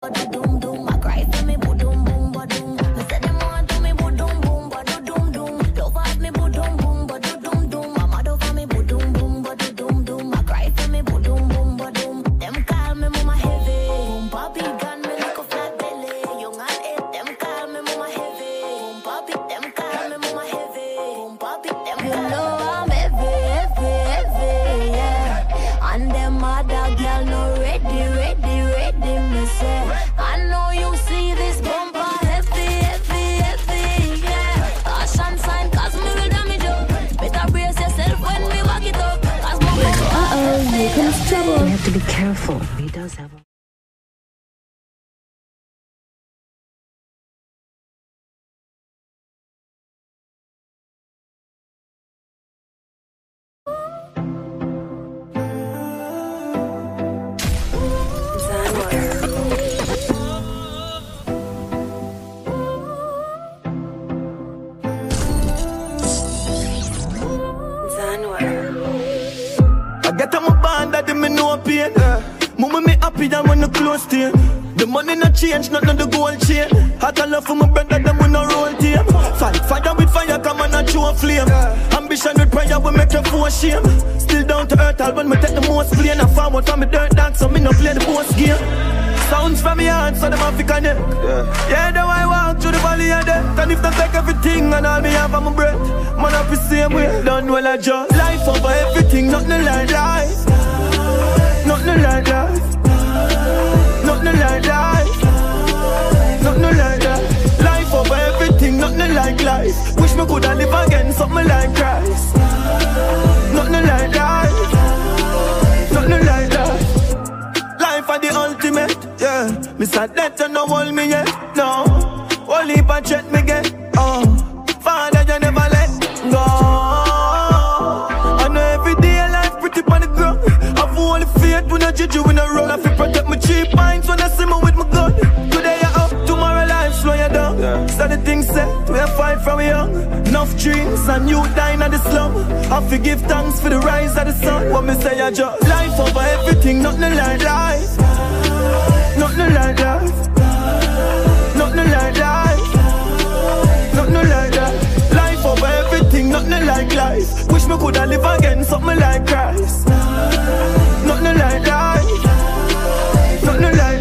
what I do. Be careful. He does have a change, nothing the money not changed, not on the gold chain. Hot a love for my brother, them we no roll team. Fight fight, fire with fire, come on and show a flame. Ambition with prayer, we make you for shame. Still down to earth, I'll when me take the most plane. I forward from me dirt dance, so me no play the boss game. Sounds from me heart, so them have to connect. Yeah, yeah though I walk through the valley of death. And if they take everything and all me have on my breath, man, I be same way. Done well, I just life over everything, nothing like life. Nothing like life. Nothing like life nothing like that. Life over everything, nothing like life. Wish me coulda live again, something like Christ. Nothing like that. Nothing like that. Life are the ultimate, yeah. Me sad that you no hold me yet, no. Only I check me fight from young. Enough dreams and you dying at the slum. I forgive thanks for the rise of the sun. What me say, I just life over everything, nothing like life. Nothing like life. Nothing like life. Nothing like that. Life over everything, nothing like life. Wish me coulda live again, something like Christ. Nothing like life. Nothing like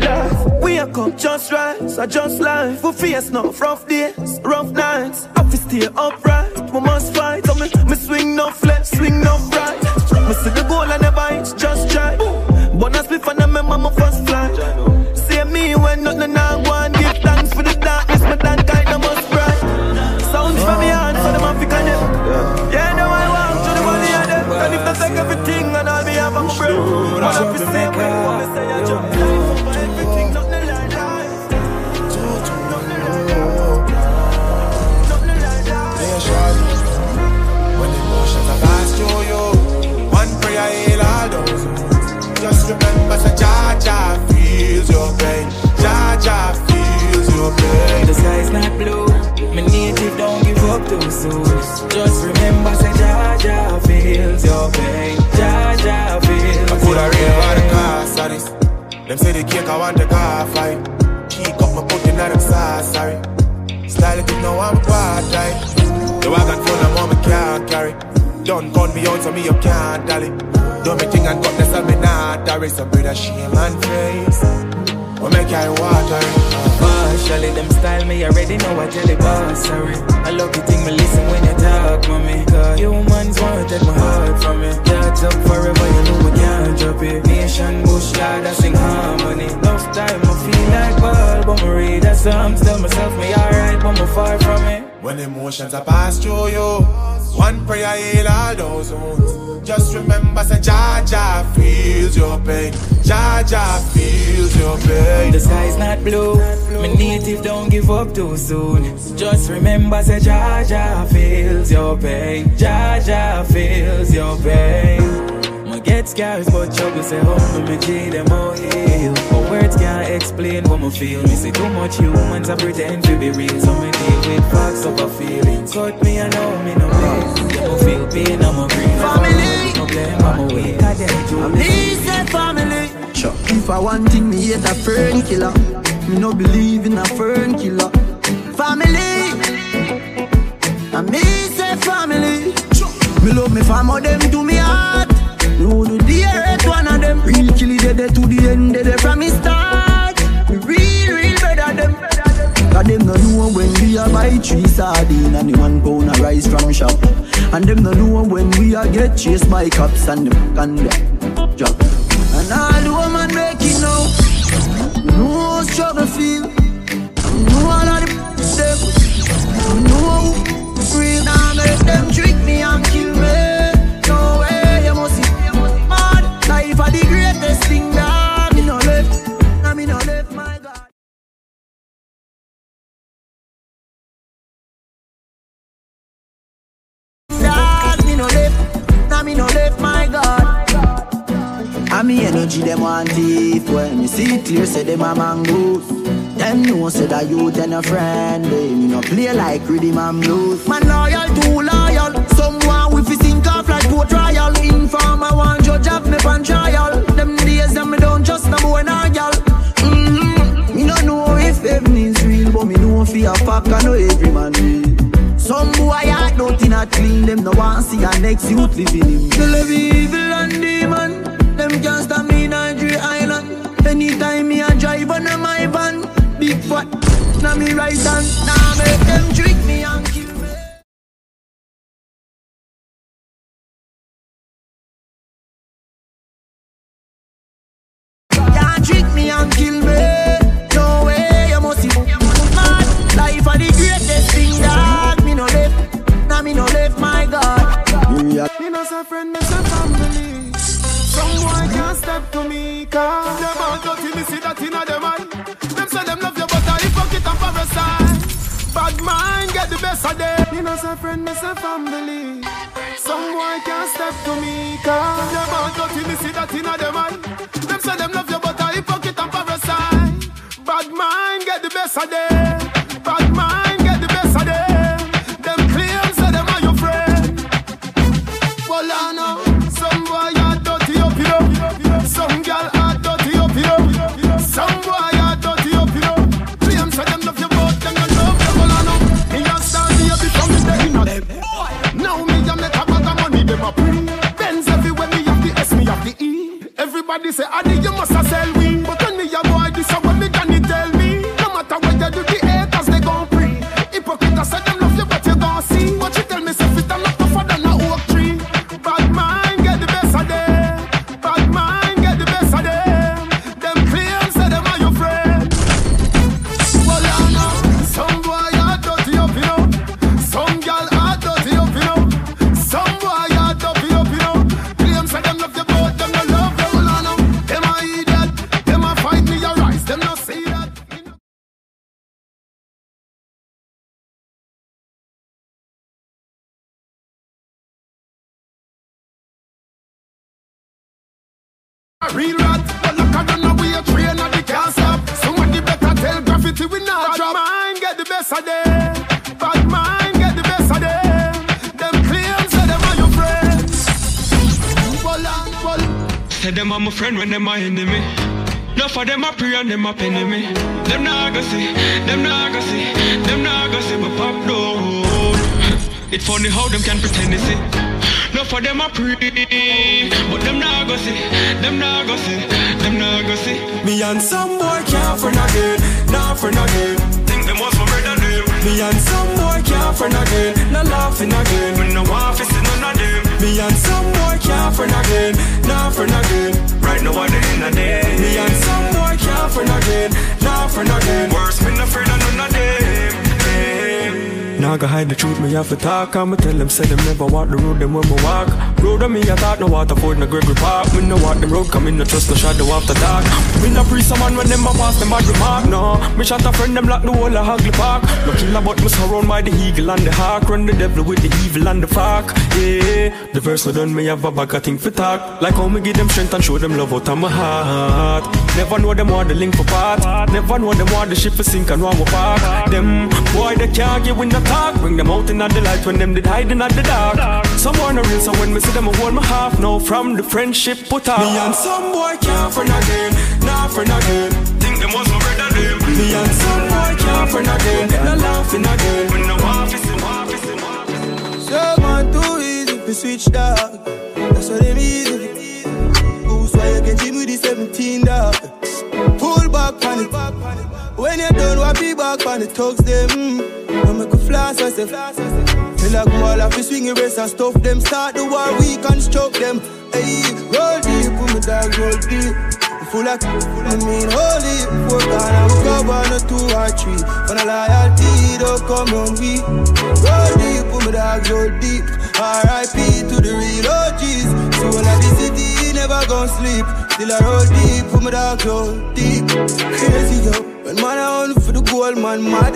are come just right, so just life. We face no rough days, rough nights. I fi stay upright, we must fight. So me, me swing no left, swing no right. Me see the goal I never hit, just try. I split and I remember my first flight. See me when nothing sky's not blue. My native don't give up too soon. Just remember say Jaja feels your pain. Jaja feels. I put a real on the car, sorry. Them say the cake I want the car fight. Keep up my putting at them sauce, sorry. Style it, you know I'm quad tight. The wagon full of mom, can't carry. Don't call me out so me you can't dally. Do me thing and cut this me not There is a bit of shame and face What make I water Partially them style me already know I tell it boss sorry. I love the thing me listen when you talk mommy Cause humans want to take my heart from me Catch up forever you know we can't drop it. Nation bush lad I sing harmony. Enough time I feel like ball But me read a song tell myself me alright but me far from it. When emotions are passed through you One prayer heal all those wounds just remember, say Jaja feels your pain. Jaja feels your pain. The sky's not blue. My native don't give up too soon. Just remember, say Jaja feels your pain. Jaja feels your pain. I get scars, but trouble say oh, home. humble me G them all heal. But words can't explain what me feel. Me see too much humans I pretend to be real. So me deal with facts of a feeling. Cut me, I know me no pain. Yeah, me feel pain, I'm a grief. Family, no blame, I'm a wait. Please say family. Sure. I want thing, me hate a fern killer. Me no believe in a fern killer. Family, and me say family. Me love me family, them do me heart. No do the earth one of them. Real kill it dead to the end, dead from me start. Me real, real better them. Cause them no know when we a buy three sardine and the one pound a rice from shop. And them no know when we a get chased by cops and them can drop. And all the woman make it now. You know how struggle feel. You know all of the them. You know them want thief. When me see it clear say them a mangoes Them know say that you and a friend. They me no play like rhythm and blues. Man loyal too loyal. Someone with fi sink off like port royal Informer one judge have me pan trial. Them days them me don't trust no boy nor gal. Mm-hmm. Me no know if heaven is real But me know fear fuck I know every man real. Some boy heart nothing a clean. Them no want see a next youth living They love evil and demon Them can't stop me in Nigeria Island. Anytime me a drive on my van Big fat, now me right hand. Now make them trick me and kill me. Can't trick me and kill me. No way, you must see. Mad, life are the greatest thing that Me no left, now me no left my God. Me no to me, cause them all dirty, me see that inna them eye. Them say them love you, but I hypocrite and parasite. Bad mind get the best of them. Me no say friend, me say family. Someone can't step to me, cause them all dirty, me see that inna them eye. Them say them love you, but I hypocrite and parasite. Bad mind get the best of them. Pre. Benz everywhere, me have the S, me have the E. Everybody say, Adi, you must a sell we. But when me a boy, this a what me can tell me. No matter what you do, the haters they gon' pre. Hypocrite, I say them love you, but you gon' see. But friend when them my enemy. No for them a pray and them a penny me. Them nah go see, them nah go see, them nah go see my pop down. It's funny how them can pretend to see. No for them a pray, but them nah go see, them nah go see, them go see. me and some boy can't friend again, not friend again. Think them was my brother them. Me and some boy can't friend again, not laughing again. When no one fi see none of them. Me and some boy can't friend again, not friend again. Right now the end of day. Me and some boy can't friend again, not friend again. Worse, me no afraid of none of them. Now go hide the truth, me have to talk. I'ma tell them, say them never walk the road, them when me walk. Road on me, I thought no Waterford, no Gregory Park. Me no walk them road, come in, no trust, no shadow after dark. Me no pre someone when them a pass, them bad remark, no. Me shot a friend, them lock the whole of Hagley Park. No killer, but me surround by the eagle and the hawk. Run the devil with the evil and the fuck, yeah The verse no done, me have a bag of thing for talk. Like how me give them strength and show them love out of my heart. Never know them want the link for part. Never know them want the ship for sink and want we park Them boy, they can't get in the talk Bring them out in the light when them did hiding at the dark Some Someone a real, so when me see them, I hold my half now From the friendship put out Me and some boy can't friend again, nah friend again. Think them was my brother them. Me and some boy can't friend again. No laughing again. When no office in office in office. So man too easy to switch dog. That's what they easy. Who's why you get him with the 17 dog? Pull back on it. When you done, what be back on the thugs them. Mm. I make a flash, I say. Feel like wall off, swing a race and stuff them. Start the war, we construct them. Hey, roll deep, put my dog roll deep. Full of, I mean, holy. Four gone, I will go on a two or three. For the loyalty, don't come on we. Roll deep, put my dog roll deep. R.I.P. to the real OGs. Soul of the city, never gon' sleep. Still I roll deep, put my dog roll deep. Crazy yo, when man I on for the gold, man mad.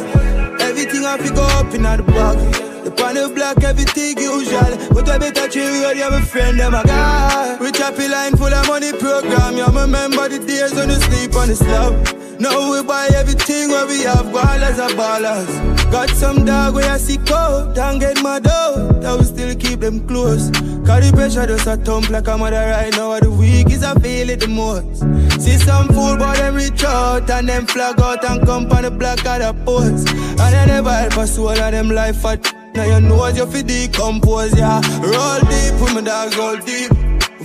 Everything I pick up in the bag. The pan of black, everything usual. But I better chill with you, my friend, them a guy. We happy line full of money program. You remember the days when you sleep on the slab. Now we buy everything where we have ballers and ballers. Got some dog where I see cold, don't get my dough. That we still keep them close. The pressure just a thump like a mother right now. The week is I feel it the most. See some fool, but them reach out and them flag out and come on the black of the post. And they never help a soul of them life for now you know you fi decompose, yeah. Roll deep, with my dogs roll deep.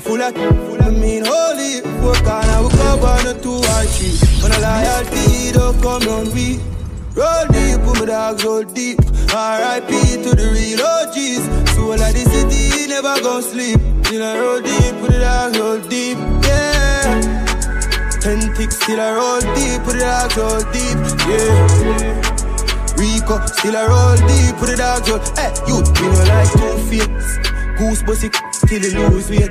Full of, full of mean holy. Work on, I will go on a two or three. When a loyalty don't come on we. Roll deep, with my dogs roll deep. R.I.P. to the real OGs. Soul of the city, never gon' sleep. You I roll deep, with the dogs roll deep, yeah. Ten ticks still I roll deep, put the dogs roll deep, yeah. Rico, still I roll deep, put the dogs roll. Hey, you, you know like two face. Goose pussy, till you lose weight.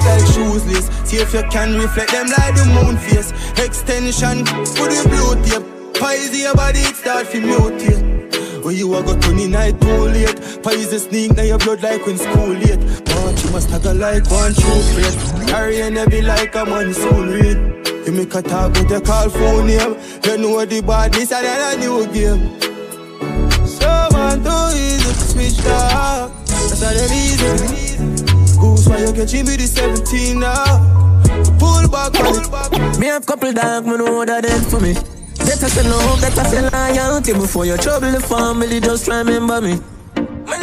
Like shoesless, see if you can reflect them like the moon face. Extension, put the blue tape. Pies your body, it start to mutate. When you a go turn night too late the sneak now your blood like when school late But you must have like one true plate Carrying heavy like a monsoon rain you make a talk with your call phone name. You know the badness and then a new game. So man, too easy to switch up. That's how them easy. Goose, why you catching me the 17 now? Pull back on it. Me have couple dog, me know that dead for me. Better say love, better say loyalty. Before you trouble the family, just remember me. I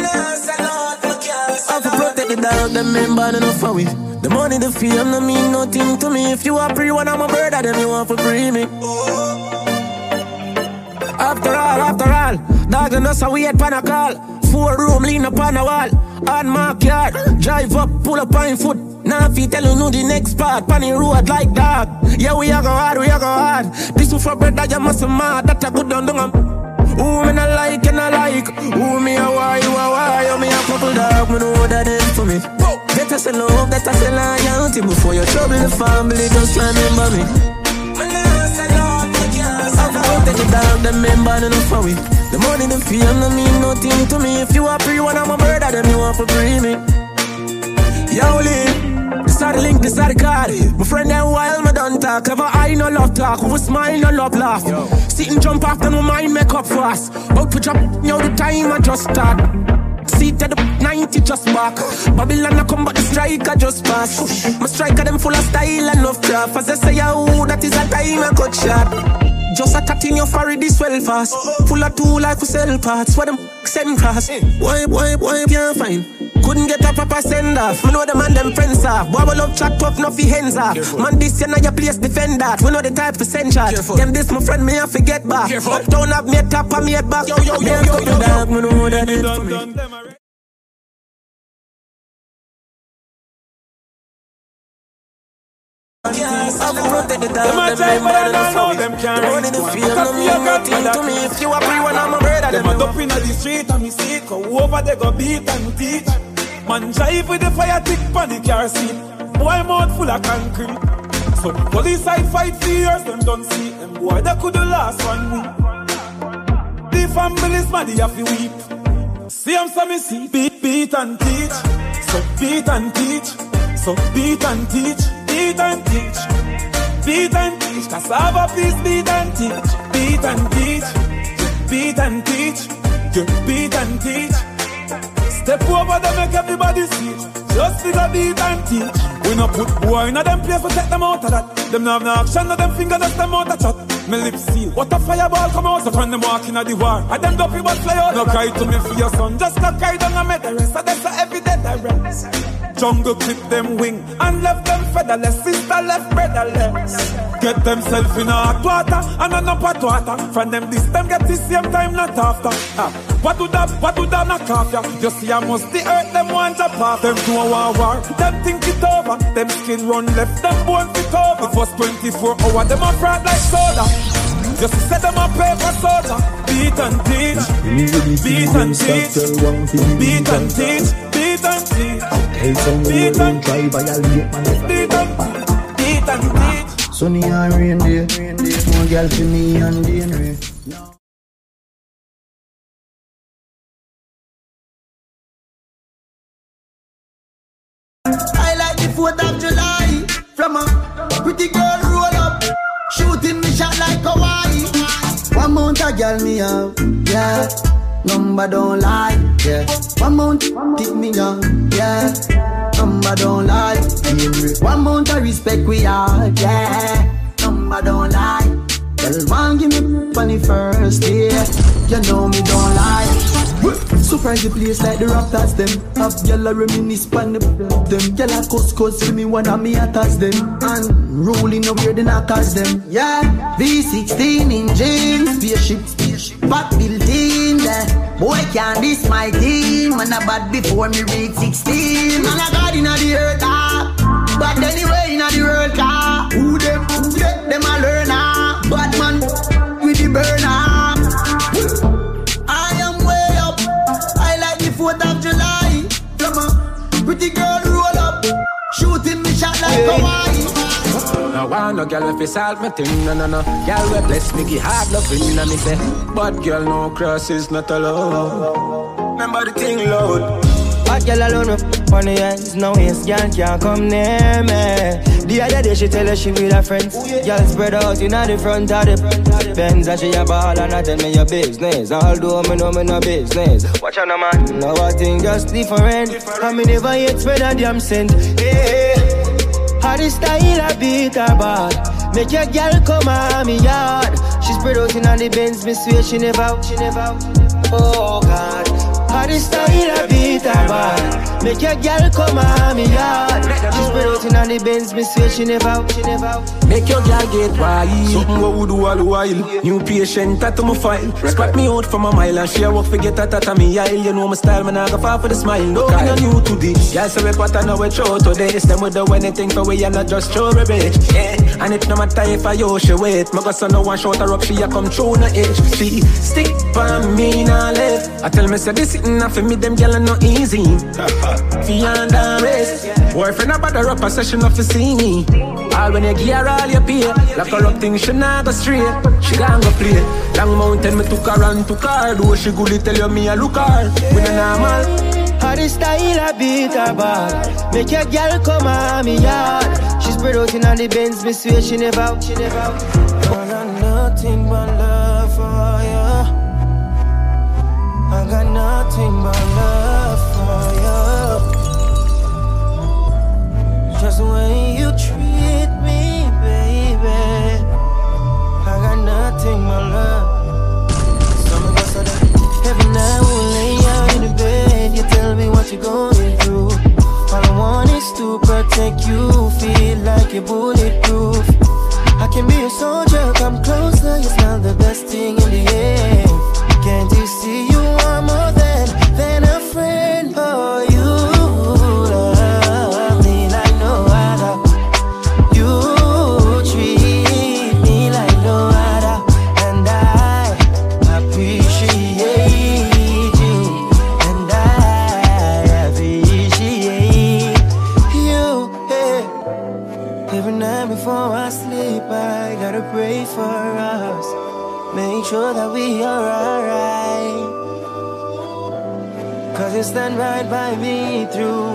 have to protect the dog, them member enough for we. The money, the fame, no mean nothing to me. If you are free, one of my brother, then you want for free me. After all, after all Dog and us, we had pan a call Four room, lean up on a wall. On my yard, drive up, pull up on foot now you tell you know the next part, pan road like that. Yeah, we are go hard, we are go hard. This is for bread that you must mad, that a good done done. Who me not like and I like? Who me a why, you a why? You me a couple dog, me know that them for me. Better say love, better say loyalty Before you trouble the family, just remember me. Take the dog, them member enough for me? The money, the fame, no mean nothing to me. If you a free one, I'm a brother, them you want to free me. Yo, Lee are the link, the card. My friend them while me done talk. Ever I no love talk, who smile no love laugh. Yo. Sit and jump after my mind make up fast. Out to drop, you the time I just start. Seat at the 90 just back. Babylon I come but the striker just pass. My striker them full of style and enough craft. As I say, oh, that is a time I cut shot. Just a cat in your furry this well fast. Full of two life for sell parts. Where them send cross. Why, why, why can't find? Couldn't get a proper send off. Me know the man them friends off. Boy, we love chat tough, no fi hands off. Man, this you know your place defend that. We know the type for send shot. Them this my friend, me have forget get back. Uptown have me a top and me a back. Yo, yo, yo, yo, yo, dog, me know that it for me. I've protected them, them member them from them can't The money, the fame, no mean nothing to me. If you a free one, I'm a brother Them. a up inna the street and me see Go over they go beat and teach. Man drive with the fire tick pan the car seat. Boy mouth full of concrete. So the police I fight for years Them don't see. Them boy they could the last one week. The family's mad they have to weep. See them so me see. Beat, beat and teach. So beat and teach. So beat and teach beat and teach. Beat and teach. Cassava, please beat and teach. Beat and teach. Beat and teach. Beat and teach. Step over there, make everybody see. Just figure beat and teach. We no put boy in a them place, we take them out of that. Them no have no action, no them finger just them out of chat. Me lips seal, what a fireball come out, so from them walking at the war. And them dopey but fly out. No cry to me for your son, just no cry down the rest. And that's every day rest. Jungle clip them wing and left them featherless. Sister left brotherless. Get themself in a hot water and a no hot water. From them this them get the same time, not after. Ah, what do that, what do that knock off ya? You see I must the earth them want to pass. Them do a war, them think it over. Them skin run left, them bone fit over. The first 24 hour, them a fraud like soda. Just set them a paper soda. Beat and teach, beat and teach, beat and teach, beat and teach. Tell someone don't try violate man. beat and beat and teach. Sunny and rain day, no girl for me and Dane Ray. 4th of July From a pretty girl roll up. Shooting me shot like Hawaii One month a girl me have, yeah. Number don't lie, yeah. One mount tick me young, yeah. Number don't lie, yeah. One month of respect we are, yeah. Number don't lie. Girl, one give me funny first, yeah. You know me don't lie Surprise the place like the Raptors them. Have gyal a reminisce pan the them. Gyal a cuss cuss for me one of me attacks them. And rolling over the knockers them. Yeah, V16 engine Spaceship, spaceship. Back building yeah. Boy can this my team. Man a bad before me reach 16 Man a god inna the earth ah. But anyway inna the world car Who them, who them, them a learn ah. Batman with the burner want no girl if it's all me thing, no no no. Girl we bless me, give hard loving, and me say, but girl no cross is not allowed. Remember the thing, Lord. Hot girl alone on the ends, no waste girl can't come near me. The other day she tell her she with her friends. Girl spread out in the front of the Benz and she a ball and I tell me your business. Although me know me no business. Watch out, no man. Now I think just different. I me never yet spread a damn cent. Hey, how the style I beat her bad. Make your girl come on me yard. She spread out in the Benz, me swear she never out, she never out. Oh God. How style I beat her bad. Make your girl come on me yard. She spread out in the Benz, me swear she never she never. Make your girl get wild. Something what we do all the while. New patient, tattoo my file. Spot me out from a mile and share work forget that at me aisle. You know my style, man, I go far for the smile. No, me not new to this. Yeah, so we put on our show today. Them we do anything for we and not just show a bitch. Yeah, and it no matter if I yo she wait. My son no one shot her up, she a come through no edge. She stick by me now left. I tell me say this sitting for me, them gyal no easy. Fianda race. Boyfriend a bother up a session of to see me. All when you gear all you pay. Like a rough thing, she not go straight. She gon' go play. Long mountain, me took her and took her. Do she good, tell you me a look her. We no normal. How the style I beat her bad. Make your girl come on me yard. She spread out in the Benz, me swear she never out, she never out. I nothing but I got nothing but love for you. Just the way you treat me, baby. I got nothing but love. Some of us are the every night we'll lay out in the bed. You tell me what you're going through. All I want is to protect you, feel like you're bulletproof. I can be a soldier, come closer. You smell the best thing in the air. Can't you see you are more than than a friend? Stand right by me through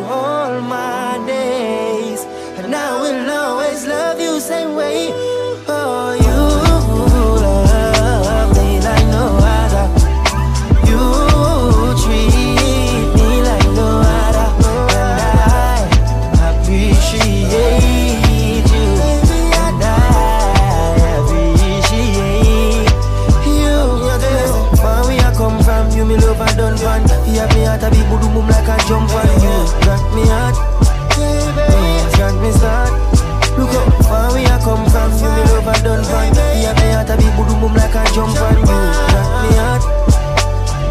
jump on you, drag me hot.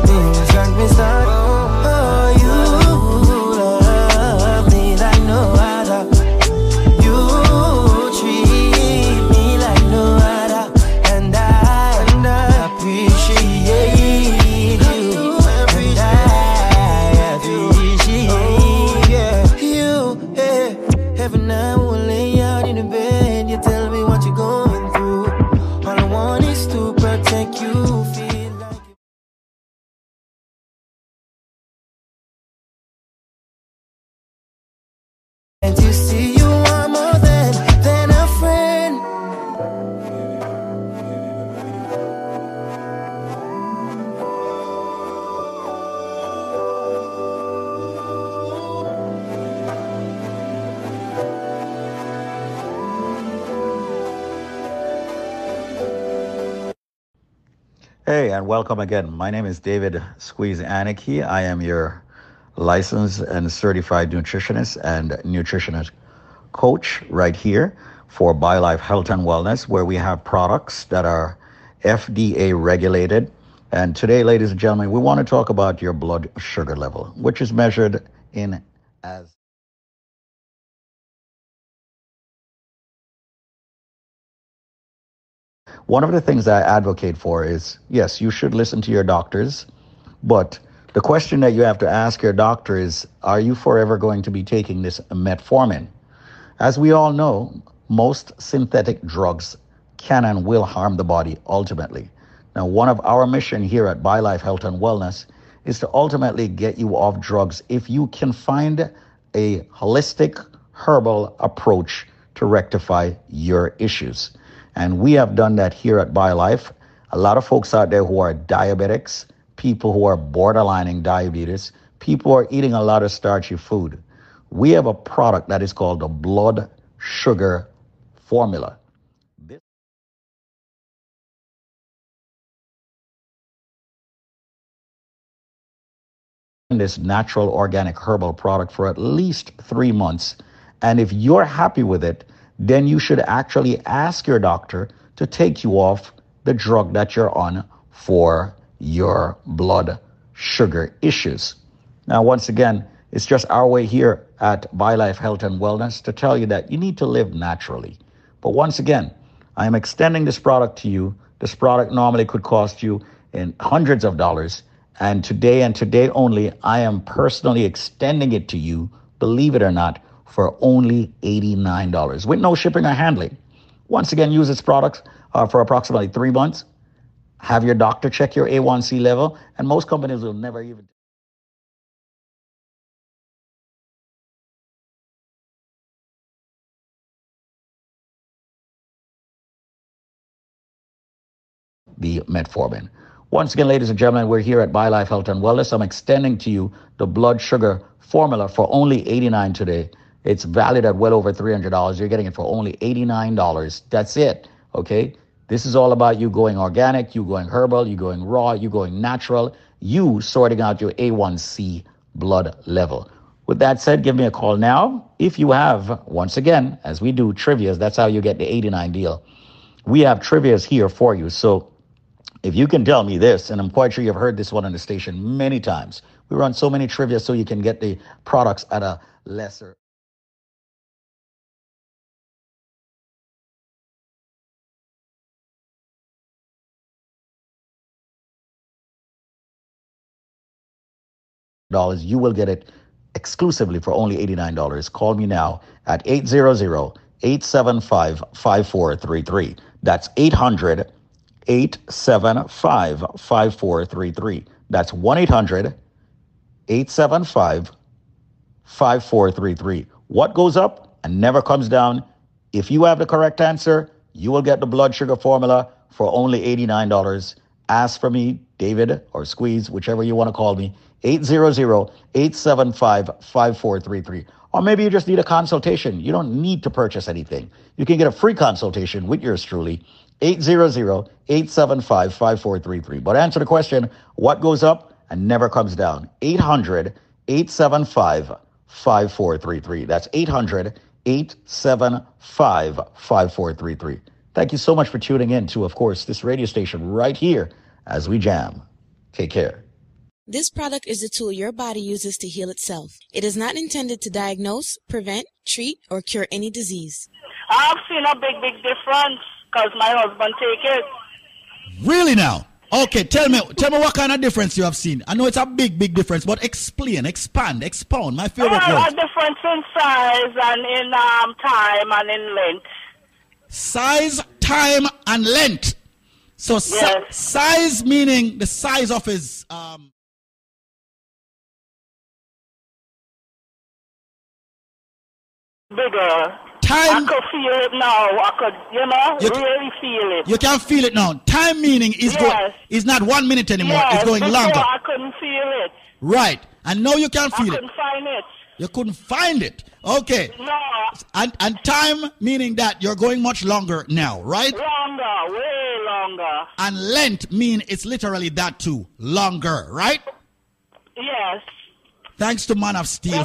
Things got me started. And welcome again. My name is David Squeeze Aniki. I am your licensed and certified nutritionist and nutritionist coach right here for BioLife Health and Wellness, where we have products that are FDA regulated. And today, ladies and gentlemen, we want to talk about your blood sugar level, which is measured in as One of the things I advocate for is yes, you should listen to your doctors, but the question that you have to ask your doctor is Are you forever going to be taking this metformin? As we all know, most synthetic drugs can and will harm the body ultimately. Now, one of our mission here at BioLife Health and Wellness is to ultimately get you off drugs if you can find a holistic herbal approach to rectify your issues. And we have done that here at BioLife. A lot of folks out there who are diabetics, people who are borderlining diabetes, people who are eating a lot of starchy food. We have a product that is called the blood sugar formula. This natural organic herbal product for at least three months. And if you're happy with it, then you should actually ask your doctor to take you off the drug that you're on for your blood sugar issues. Now, once again, it's just our way here at BioLife Health and Wellness to tell you that you need to live naturally. But once again, I am extending this product to you. This product normally could cost you in hundreds of dollars. And today and today only, I am personally extending it to you, believe it or not, for only $89 with no shipping or handling. Once again, use this product uh, for approximately three months. Have your doctor check your A1C level, and most companies will never even. The metformin. Once again, ladies and gentlemen, we're here at BioLife Health and Wellness. I'm extending to you the blood sugar formula for only 89 today. It's valued at well over $300. You're getting it for only $89. That's it. Okay. This is all about you going organic, you going herbal, you going raw, you going natural, you sorting out your A1C blood level. With that said, give me a call now. If you have, once again, as we do trivias, that's how you get the 89 deal. We have trivias here for you. So if you can tell me this, and I'm quite sure you've heard this one on the station many times, we run so many trivia so you can get the products at a lesser. Dollars you will get it exclusively for only $89 call me now at 800-875-5433 that's 800 875 5433 that's 1-800 875 5433 what goes up and never comes down if you have the correct answer you will get the blood sugar formula for only $89 ask for me david or squeeze whichever you want to call me 800-875-5433. Or maybe you just need a consultation. You don't need to purchase anything. You can get a free consultation with yours truly, 800-875-5433. But answer the question, what goes up and never comes down? 800-875-5433. That's 800-875-5433. Thank you so much for tuning in to, of course, this radio station right here as we jam. Take care. This product is a tool your body uses to heal itself. It is not intended to diagnose, prevent, treat, or cure any disease. I've seen a big, big difference because my husband take it. Really now? Okay, tell me, tell me what kind of difference you have seen. I know it's a big, big difference, but explain, expand, expound. My favorite uh, word. A difference in size and in um, time and in length. Size, time, and length. So Yes. size meaning the size of his um. bigger. Time- I could feel it now. I could, you know, You really feel it. You can feel it now. Time meaning is going Yes. is not one minute anymore. yes, it's going longer. I couldn't feel it. Right. And now you can I feel it. couldn't find it. You couldn't find it. Okay. No, And and time meaning that you're going much longer now, right? longer, way longer. And length mean it's literally that too. Longer, right? Yes. Thanks to Man of Steel.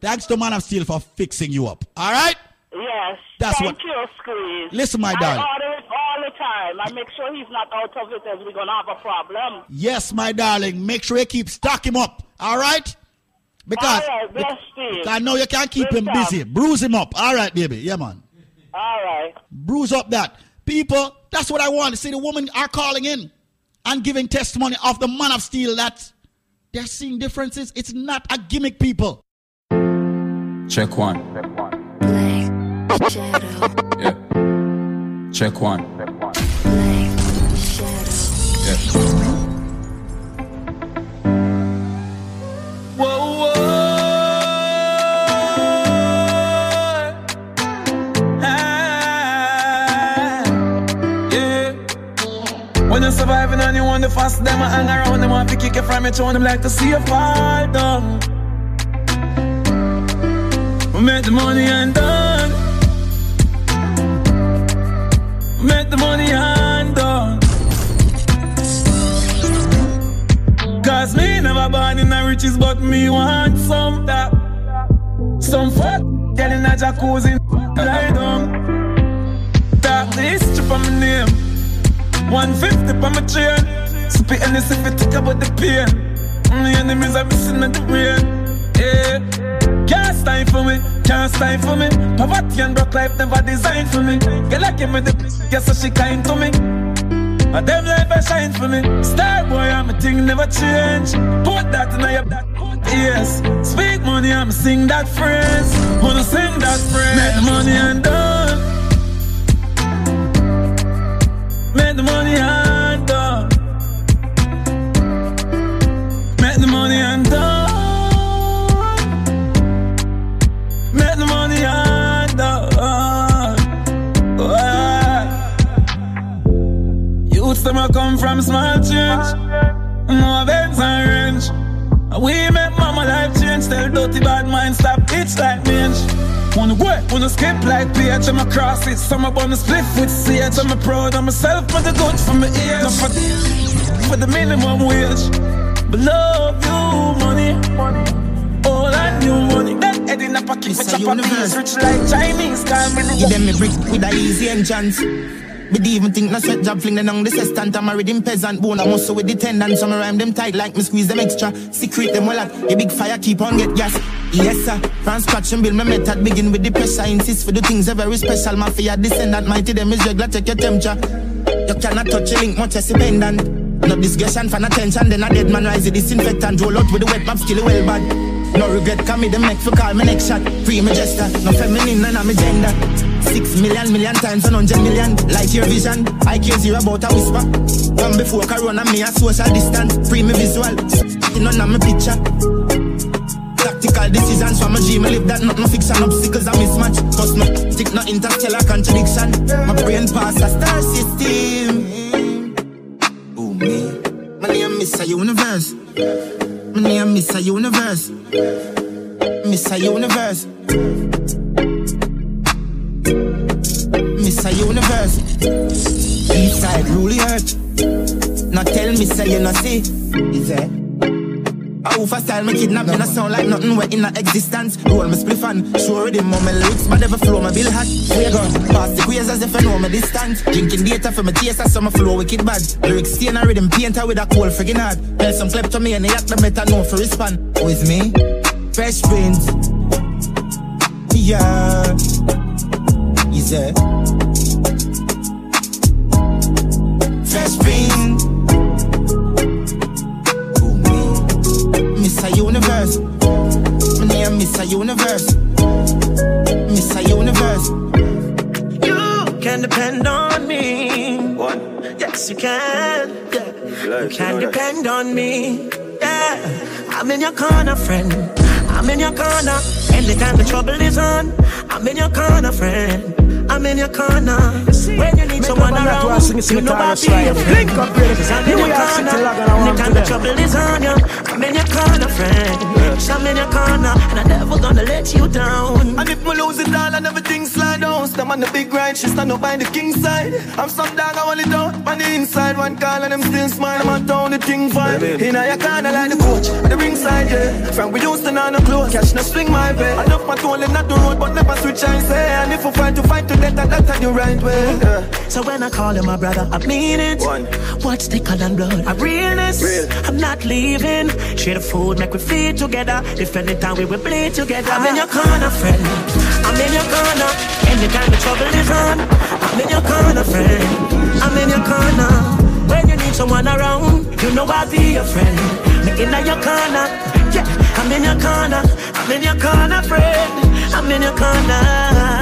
Thanks to Man of Steel for fixing you up. All right? Yes. That's Thank what- you, Squeeze. Listen, my darling. I order it all the time. I make sure he's not out of it as we're going to have a problem. Yes, my darling. Make sure you keep stock him up. All right? Because All right, bless Steve. I know you can't keep Good him job. busy. Bruise him up. All right, baby. Yeah, man. All right. bruise up that. People, that's what I want to see. The women are calling in and giving testimony of the man of steel that they're seeing differences. It's not a gimmick, people. Check one. Yeah. Check one. Yeah. Surviving and you want to fast them and hang around them want to kick you from your throne, them like to see you fall down. We make the money and done. Make the money and done. Cause me never born in the riches, but me want some that. Some fuck girl in a jacuzzi, lie down. That this strip on my name. 150 on my chain. Spit and if you think about the pain. My enemies are missing at the brain. Yeah. Can't stand for me, can't stand for me. Poverty and broke life never designed for me. Girl, I give me the guess so she kind to me. A them life a shine for me. Star boy, I'm a thing never change. Put that in your back. Yes, speak money, I'm sing that phrase. Wanna sing that phrase. Make money and done. The money and done. Make the money and done. Make the money and done. Youth them a come from small change. No events and range. We make mama life change. Tell dirty bad mind stop bitch like mange. Wanna work, wanna skip like PH. I'm a cross it. Some up on the split with CH. I'm a proud of myself, but the good for my ears. Not for, for the minimum wage. But love you, money. All I knew money. That head in a pocket. It's a universe. rich like Chinese. Can't Give them me brick with a easy entrance. But even think no sweat job fling them on the sestant. I'm married in peasant bone. I'm also with the tendon. Some rhyme them tight like me squeeze them extra. Secret them well at a big fire keep on get gas. Yes sir. From scratch and build my method. Begin with the pressure. Insist for the things that very special. Mafia descendant. Mighty them is regular. Take your temperature. You cannot touch a link much as a pendant. No discussion fan attention. Then a dead man rise the disinfectant. Roll out with the wet map skill well bad. No regret, come me the make for call me next shot. Free me gesture, no feminine, none of me gender. Six million, million times, one hundred million. Like your vision, I care zero about a whisper. Come before Corona, me a social distance. Free me visual, none of me picture. Tactical decisions from a dream, I live that not no fiction. Obstacles a mismatch, cause no stick no interstellar contradiction. My brain pass a star system. Oh me, my name is a universe. My name is a universe. Miss a universe. Miss universe. East side rule the earth. Now tell me say you no see. Is it? For style me kidnap me, no sound like nothing wet in a existence. Roll me spliff and show rhythm on my lyrics, but never flow my bill hot. Where gone? Pass the queers as if I know my distance. Drinking data for my taste, so my flow wicked bad. Lyrics stain and rhythm painter with a cold friggin' hard. Tell some clip to me and they act the better know for respond. With me, fresh prince. Yeah, is it? Fresh prince. Miss a universe. My name Miss a universe. Miss a universe. You can depend on me. What? Yes, you can. Yeah. You can depend on me. Yeah. I'm in your corner, friend. I'm in your corner. Anytime the trouble is on, I'm in your corner, friend. I'm in your corner. When you need someone around, you know I'll be your friend. Cause I'm in your corner. Anytime the trouble is on you, I'm in your corner, friend. I'm in your corner, and I'm never gonna let you down. And if me lose it all and everything slide down, stand on the big ride, she stand up by the king side. I'm some dog, I want it down on the inside. One call and them still smile, I'm on down the thing fine. In your corner like the coach, at the ringside, yeah. From we used to know no close, catch no swing my way. Enough my tool and not the road, but never switch I say. And if we fight to fight to death, that's the right way. Yeah. So when I call you my brother, I mean it. One. What's thicker than blood? I realness. Real. I'm not leaving. Share the food, make we feed together. If anytime we will bleed together. I'm in your corner, friend. I'm in your corner. Anytime the trouble is on, I'm in your corner, friend. I'm in your corner. When you need someone around, you know I'll be your friend. Me in your corner. Yeah, I'm in your corner. I'm in your corner, friend. I'm in your corner.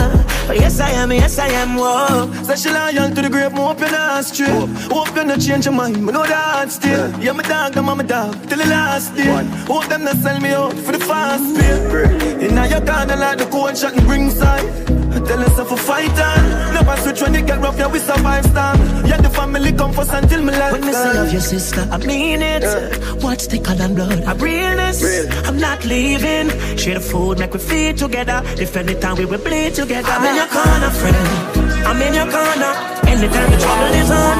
Oh, yes, I am, yes, I am, whoa. Say she loyal to the grave, hope you're not straight. Hope you not change your mind, me know that still. Yeah, my dog, I'm my dog, till the last day. One. Hope them not sell me out for the fast pay. Inna your corner like the cold shot and bring side. Tell us if a fight on. Never switch when it get rough, yeah, we survive storm. Yeah, the family come first until me last When me say love your sister, I mean it. What's thicker than blood? I realness. Real. I'm not leaving. Share the food, make we feed together. If anytime we will bleed together. I'm in your corner, friend. I'm in your corner. Anytime the trouble is on,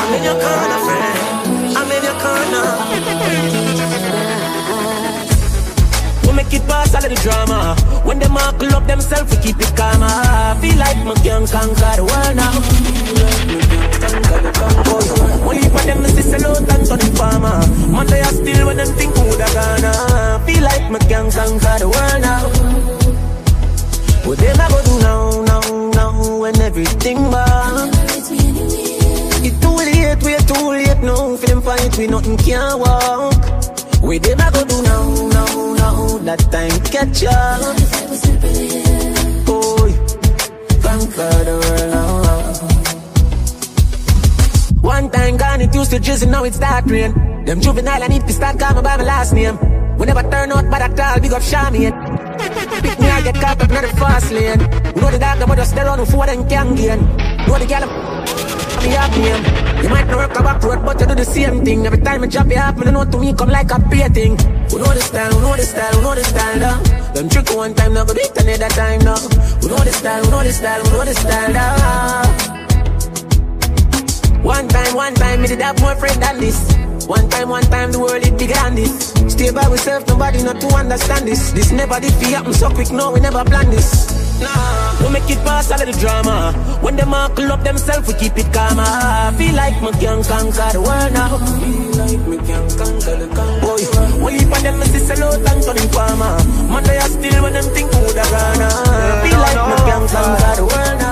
I'm in your corner, friend. I'm in your corner. Make it pass all of the drama. When them all up themselves, we keep it calm. I feel like me can conquer the world now. Heap of them is sell out and turn farmer. Man, they are still when them think who da gonna. Feel like me can conquer the world now. What them I go do now, now, now when everything bad? It's too late, we're too late now. For them fight, we nothing can walk. We them I go do now, now, now. That time catch up. Boy, conquer the world now. One time gone, it used to drizzle, now it's start rain. Them juvenile, I need to start calling by my last name. We never turn out bad at all, big up Charmian. Pick me, I get caught up in the fast lane. We know the dog, but just stay on before them can gain. Know the gal, I'm happy name. You might not work a back road, but you do the same thing. Every time you drop your half, me don't know to me come like a pay thing. We know the style, we know the style, we know the style now. Them trick one time, now go it another time now. We know the style, we know the style, we know the style. One time, one time, me did have more friend than this. One time, one time, the world is bigger than this. Stay by myself, nobody not to understand this. This never did feel happen so quick, no, we never planned this. Nah, we make it pass all of the drama. When them all up themselves, we keep it calm. I feel like me can conquer the world now. Feel like me can conquer the conquer. Boy, one heap of them is sell out and turn farmer. Man, they are still when them think who da gonna. Feel like me can conquer the world now.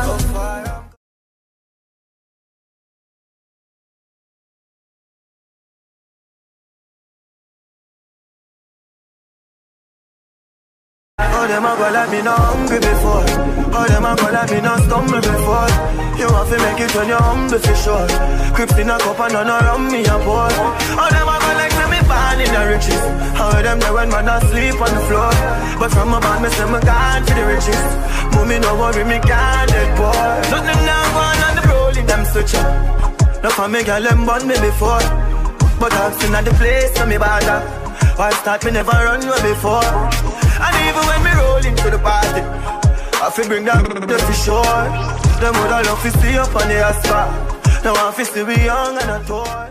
Them a go like me not hungry before? How them a go like me not stumble before? You have to make it when you're humble for sure. Crips in a cup and none around me a pour. How them a go like me born in the riches? How them there when man asleep on the floor? But from my band me say me gone to the riches. Mommy no worry me can't poor. Nothing now go on the rolling them switch up. No for me girl them born me before. But I've seen at the place so me bother. Why start me never run away before? And even when me roll into the party, I feel bring that the for sure. Them would all love to see up on the asphalt. Now I feel still be young and a toy.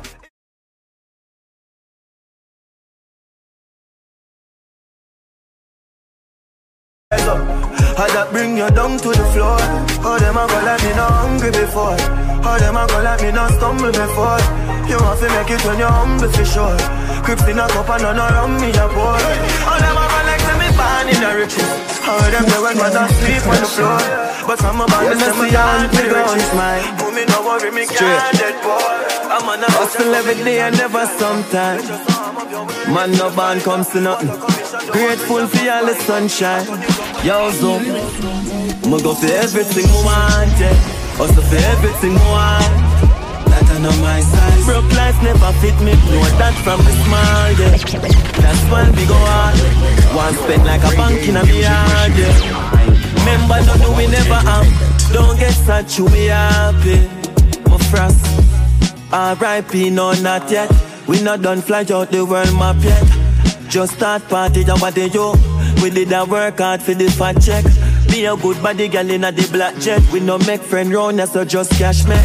How that bring you down to the floor? How them a go like me not hungry before? How them a go like me not stumble before? You want to make it when you're humble for sure. Crips in a cup and none around me a pour. How them a born in the riches? How them there when man asleep on the floor? But from a band, Yeah, them me a see yarn all to the the guns, riches. man. Who me no worry, me can't dead boy. I'm on a Hustle every day and never sometime. Man, no band comes to nothing. Grateful for all the sunshine. Yo, Zoom. I'ma go for everything I want, yeah. Hustle for everything I want. I know my size. Broke life never fit me, know that from the small, yeah. That's why we go hard. One spend like a bank in a yard, yeah. Remember, no, no, we never have. Don't get sad, you be happy. My frost. R.I.P. No, not yet. We not done fly out the world map yet. Just start party, jump at the yo. We did a work hard for the fat check. Be a good body girl in a the black jet. We no make friend round, so just cash me.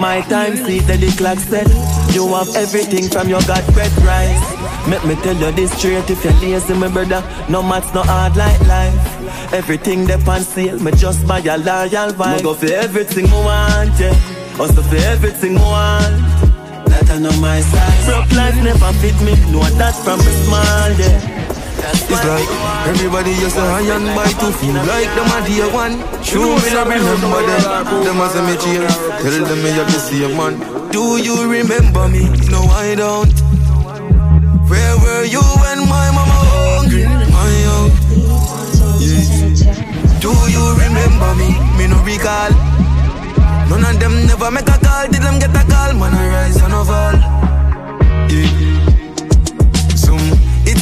My time see that the clock set. You have everything from your God bread rice. Make me tell you this straight if you're lazy, my brother. No maths, no hard like life. Everything they on sale, me just buy a loyal vibe. Me go for everything I want, yeah. Also for everything I want. That I know my size. Broke life never fit me, know that from a small, yeah. It's like everybody just a high and by to feel like them a dear one. True, me not remember them. Them as a me chill. Tell them me have the same man. Do you remember me? No, I don't. Where were you when my mama hungry? My young. Yeah. Do you remember me? Me no recall. None of them never make a call. Did them get a call? Man, I rise and I fall. Yeah.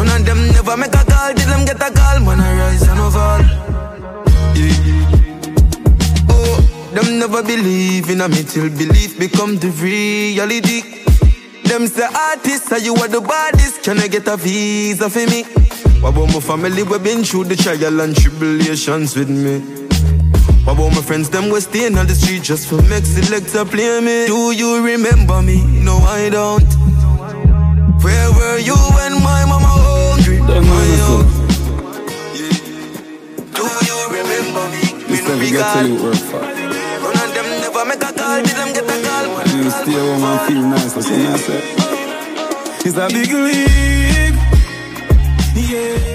None of them never make a call. Did them get a call? Man, I rise and I. Yeah. Oh, them never believe in a me till belief become the reality. Them say artists, are you are the baddest? Can I get a visa for me? What about my family? We been through the trial and tribulations with me. What about my friends? Them we staying on the street just for make selector play me. Do you remember me? No, I don't. Where were you when my mama hungry? Do you remember me? This get to you work for. None of them never make a call. Did them get a call? You stay home and feel nice, that's what I say. It's a big league. Yeah.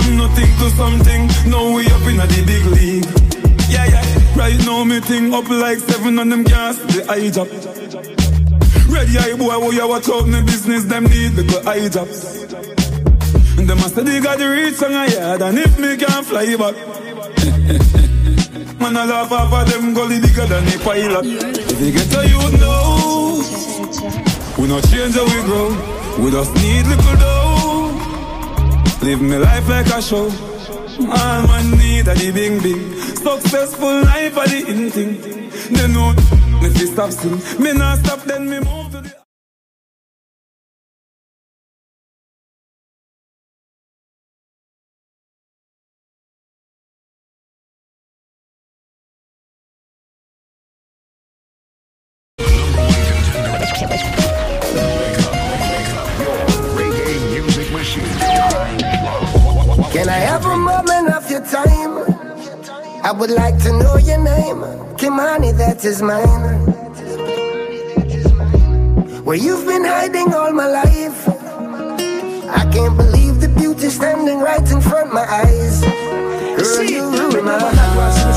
From nothing to something, now we up in the big league. Yeah, yeah. Right now me thing up like seven on them gas, the eye job. Ready eye boy, oh, who you watch out the business, them need the good eye jobs. And must they got the reach on a yard, and if me can't fly back. Man, I laugh off of them gully bigger than a pilot. If you get to you know, we not change how we grow. We just need little dough. Live me life like a show. All man need a the big big. Successful life are the in thing. They know me fi stop sing. Me not stop then me move to. Can I have a moment of your time? I would like to know your name. Kimani, that is mine. Where you've been hiding all my life. I can't believe the beauty standing right in front of my eyes. Girl, you rule my heart.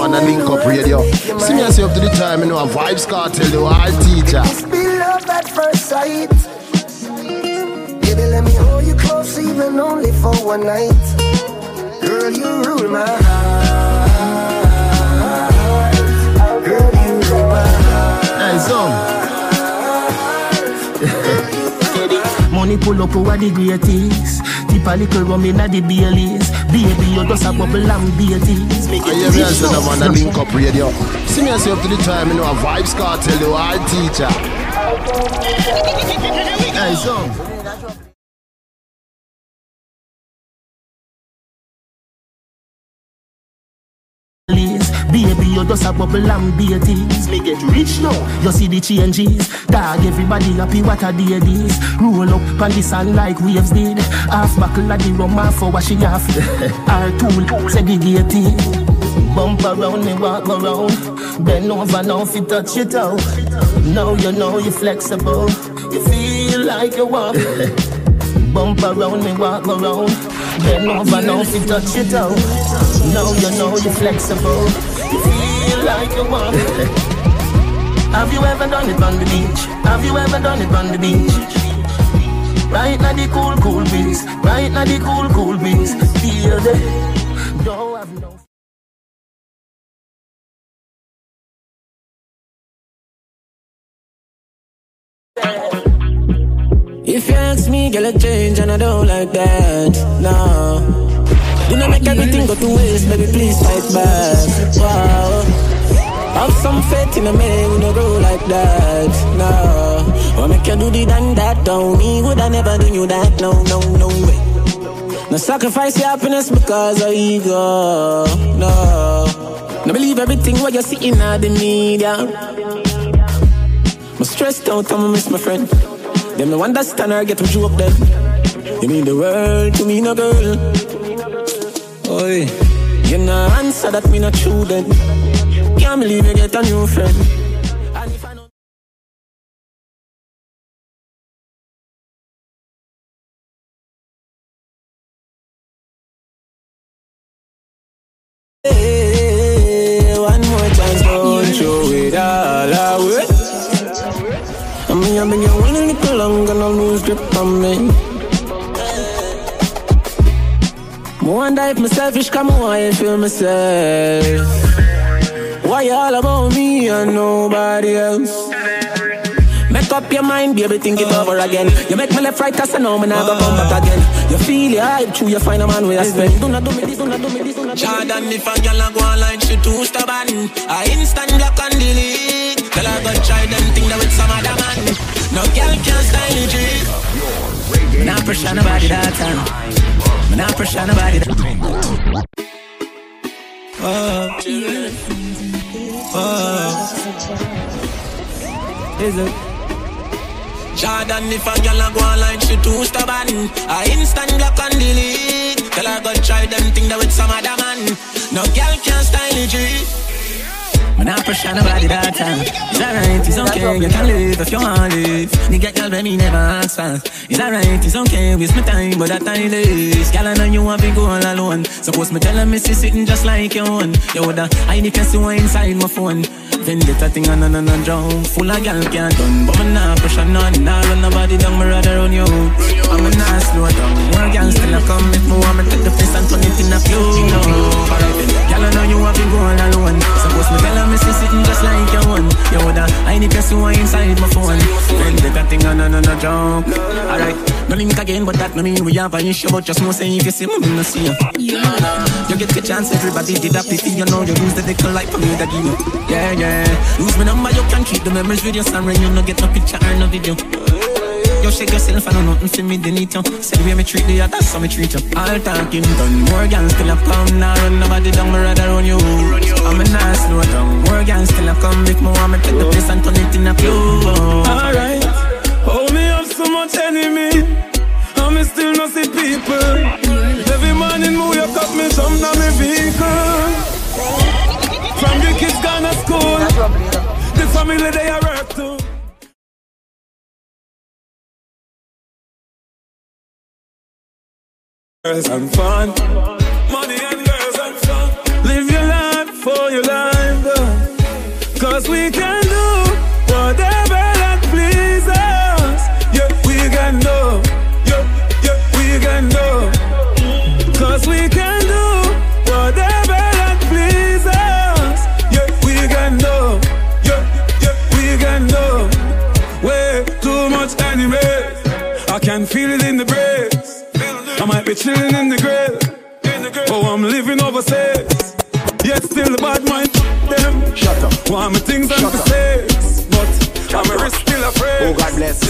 Man a link up radio. See me up to the time, you know, a Vybz Kartel, the hard teacher. This be love at first sight. Baby, let me hold you close, even only for one night. Girl, you rule my heart. Girl, you rule my heart. Hey, son. Money pull up over the greatest. Tip a little rum inna the Baileys. Baby, you just a bubble and beaties. Make I hear me as the one that link up radio. See me as up to the time, you know, a Vybz Kartel, you are teacher. Hey, so. Just a bubble and beaties. Me get rich now. You see the changes. Dog, everybody happy what a day this. Roll up on the sun like waves did. Half buckle of the rum, half for what she have. Our tool segregated. Bump around me, walk around. Bend over now, if you touch it out. Now you know you're flexible. You feel like you walk. Bump around me, walk around. Bend over now, if you touch it out. Now you know you're flexible. You like you want. Have you ever done it on the beach? Have you ever done it on the beach? Right now the cool, cool breeze. Right now the cool, cool breeze. Feel the. If you ask me, girl, I change and I don't like that. No. Do not make everything go to waste, baby, please fight back. Wow. Have some faith in a man, we no grow like that. No. Or make you do the done that, don't me. Would I never do you that? No, no, no way. No sacrifice your happiness because of ego. No. No believe everything what you see in the media. I'm stressed out, I'ma miss my friend. Them no understand or get them joke them. You mean the world to me, no girl. Oi, you no answer that me not true then. Can't believe you get a new friend. I know Hey, one more chance, don't throw it all away. I mean, I've been going a little longer, no lose grip on me. I wonder if my selfish come I feel myself. Why you all about me and nobody else? Make up your mind, baby, think it over again. You make me left right, cause I know me never come back again. You feel your hype, true, you find a man where you spend. Do not do me this, do not do me this, do not do me this. Jordan, if a girl a go online, she too stubborn. I instant block and delete. Girl, I go try them thing that with some other man. No girl can style it. Me not pressure nobody that time. Me not pressure nobody that Oh, Is it? Jordan, if a girl a go online, she too stubborn. I instant block and delete. Girl, I go try them thing that with some other man. No girl can style it. Me not pressure nobody that time. It's alright, it's okay, you can live if you want to live. Nigga, girl, me never ask for. It's alright, it's okay, waste my time, but that time is. Girl, I know you want to go all alone. Suppose me tell her, see sitting just like you own. You woulda hide the see what inside my phone. Vendetta thing on and on and drown. Full of gal can't done, but me not pressure none. Nah, run nobody down, me rather run you. I'm a not slow down. More gal still a come if me want me take the place and turn it in a few. Alright. Girl, I know you want to go all alone. Suppose me tell her, me see sitting just like you own. You woulda hide the see what inside my phone. Vendetta thing on and on and drown. Alright, no link again, but that no mean we have an issue. But just know say if you see me, me no see you. You get the chance, everybody did that pity. You know you use the dick like for me that you. Yeah, yeah. Lose my number, you can keep the memories with your son when you no get no picture or no video. You shake yourself, I know nothing for me, they need you. Say the way me treat the others, so me treat you. All talking done, more gangs still a come now, run nobody down, me rather run you. I'm a nice slow down, more gangs still a come, me want me take the place and turn it in a clue. Alright, hold me up so much enemy, I'm still not see people. Every morning, move you cut me jump down me vehicle. From the kids gone to school, the family they are Girls and fun, be chilling in the grill. Oh, I'm living overseas. Yet still the bad mind them. Shut up. Want me things and mistakes. But I'm a risk still afraid. Oh, God bless.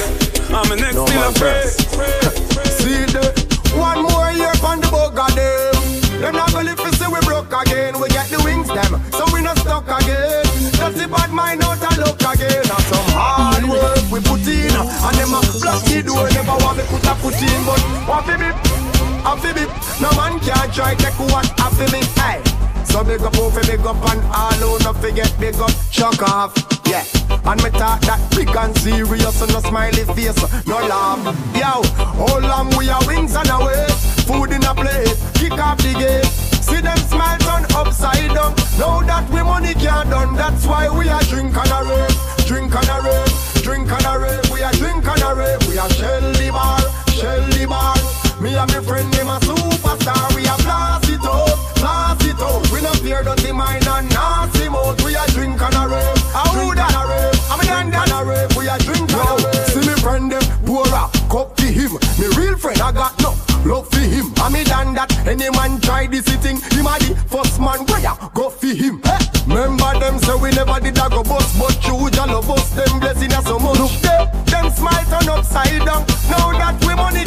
I'm a next No still afraid. See the one more year on the boat, goddamn. Them not gonna live to see we broke again. We get the wings, them, so we not stuck again. That's the bad mind out and look again. And some hard work we put in, and them a block the door. Never want me put a put in, but what fi me, a fi me. No man can try take what a fi me. Hey. So big up, oh, big up, and all who not forget big up, chuck off, yeah. And me talk that big and serious, and no smiley face, no laugh. Yo, how long we are wings and our way, food in a plate, kick off the gate. See them smile turn upside down. Now that we money can't done, that's why we are drink and a rave, drink and a rave, drink and a rave. We are drink and a rave. We are Shelly bar, Shelly bar. Me and my friend, them a superstar. We are blast it up, blast it up. We no fear dirty mind and nasty mouth. We are drink and a rave, drink and a rave. I'm a drink and a rave. We are drink and a rave. See me friend them pour a cup to him. Me real friend, I got no love for him. I me done that. Any man try this thing, him a the first man where ya go for him. Hey. Remember them say we never did a go bust, but you just bust them blessing us so much. Look them, them smile turn upside down. Now that we money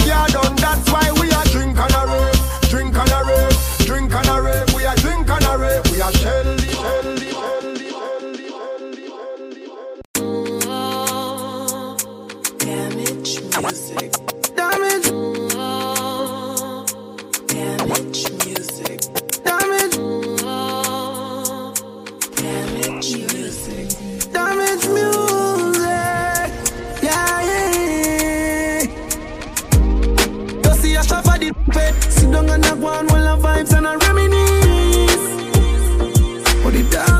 pet. Sit down and a go while a vibes and a reminisce. But the dog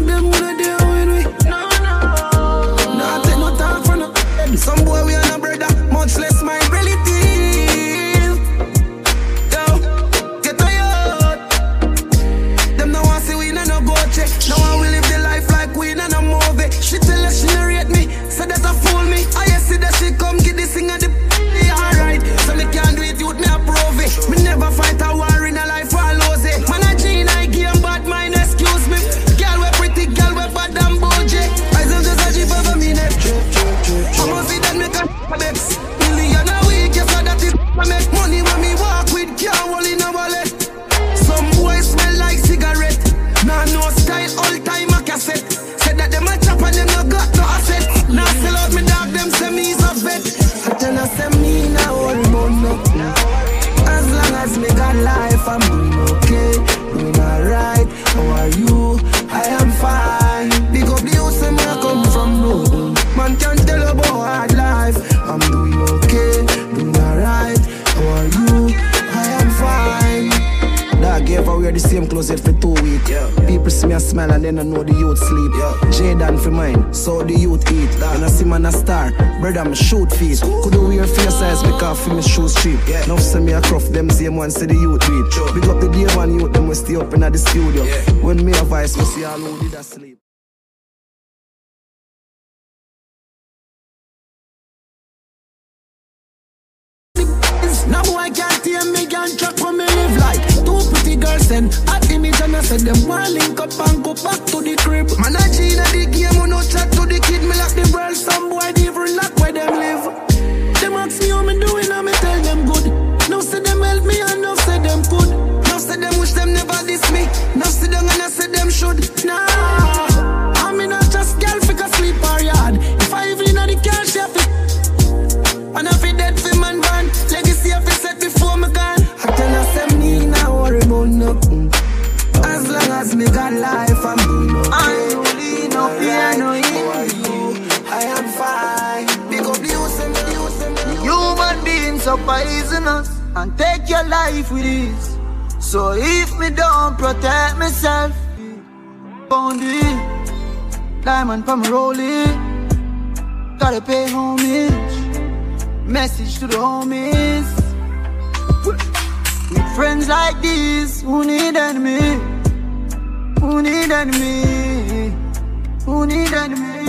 the same closet for two weeks. People see me a smile and then I know the youth sleep. Jaden for mine, so the youth eat. And I see man a star, brother I'm shoot feet. Could you wear face size because for me shoes cheap. Now say me a cruff, them same one say the youth beat. Big up the day one youth, them we stay up in the studio. When me a voice, we see all who did a sleep. Them one link up and go back to the crib. Man G in the game, we no chat to the kid. Me lock the world, some boy different lock where them live. Them ask me how me doing and me tell them good. Now say them help me and now say them could Now say them wish them never diss me. Now sit down and I say them should. Nah, Long me got life, I'm doing okay. I no lean, no fear, no you. I am fine. Big up you. Human beings are poisonous and take your life with ease. So if me don't protect myself, bounty, diamond from rolling, gotta pay homage. Message to the homies. With friends like these, who need enemy? Who need enemy? Who need enemy?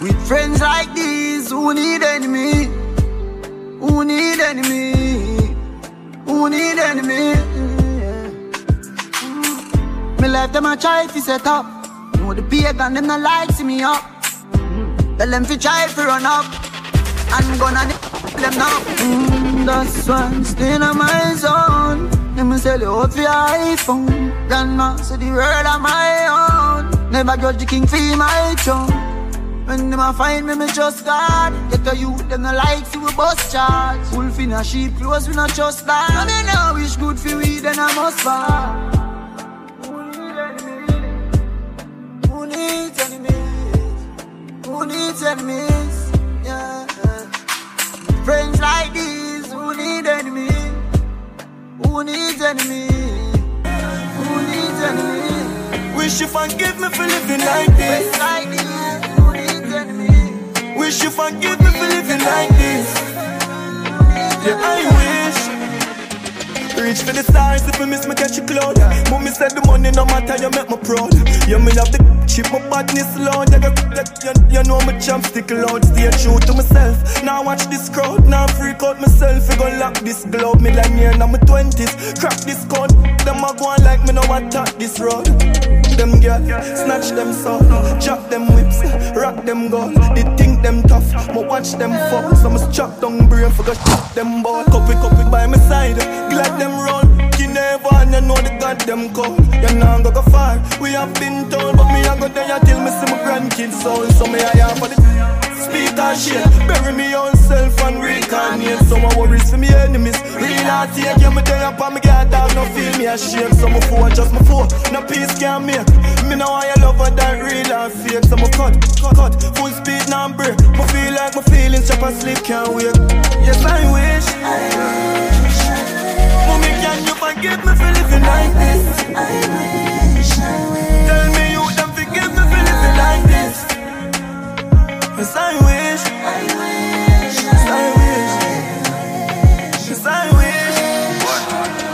With friends like these, who need enemy? Who need enemy? Who need enemy? Me life them a try to set up. Know the pagan them not like see me up. Tell them fi try fi run up. And gonna them now. Mm, that's why I'm on my zone. Me sell you out for your iPhone. Grandma say the world of my own. Never grudge the king for my throne. When them a find me, me trust God. Get a youth, them no like see we bust charge. In a sheep clothes, we not trust that. I mean, I wish good for we, then I must fall. Who needs enemies? Who needs enemies? Who needs enemies? Yeah. Friends like these, who need enemies? Who needs enemies? Who needs enemies? Wish you forgive me for living like this. Like these, who needs enemies? Wish you forgive me for living like this. Yeah, I wish. Reach for the stars if I miss me catch a cloud. Mommy said the money no matter, you make me proud. You me love the chip, my badness loud. You, you, you know me champ stick loud. Stay true to myself. Now watch this crowd, now freak out myself. We gon' lock this globe. Millionaire now my twenties. Crack this code. Them a go on like me no attack this road. Them girl, snatch them soul, chop them whips, rock them gold. They think them tough, but watch them fall. So must chop down brain for go chop them ball. Cup it by my side, glad them roll. You never and you know the goddamn call. You know go go far. We have been told, but me I go there till me see my grandkids soul. So me I am for the speak and shit. Bury me own self and reincarnate. So my worries for me enemies. Real I take you me there up and me get dog no feel me ashamed. So my four just my four. No peace can make. Me know I love her that real and fake. So my cut, cut, cut. Full speed now break. Me feel like my feelings chop and sleep can't wait. Yes I wish. I wish. Can you forgive me for living like this? I wish. I wish. Tell me you don't forgive me for living like this. Yes, I wish. I wish. Yes, I wish. Yes, I wish.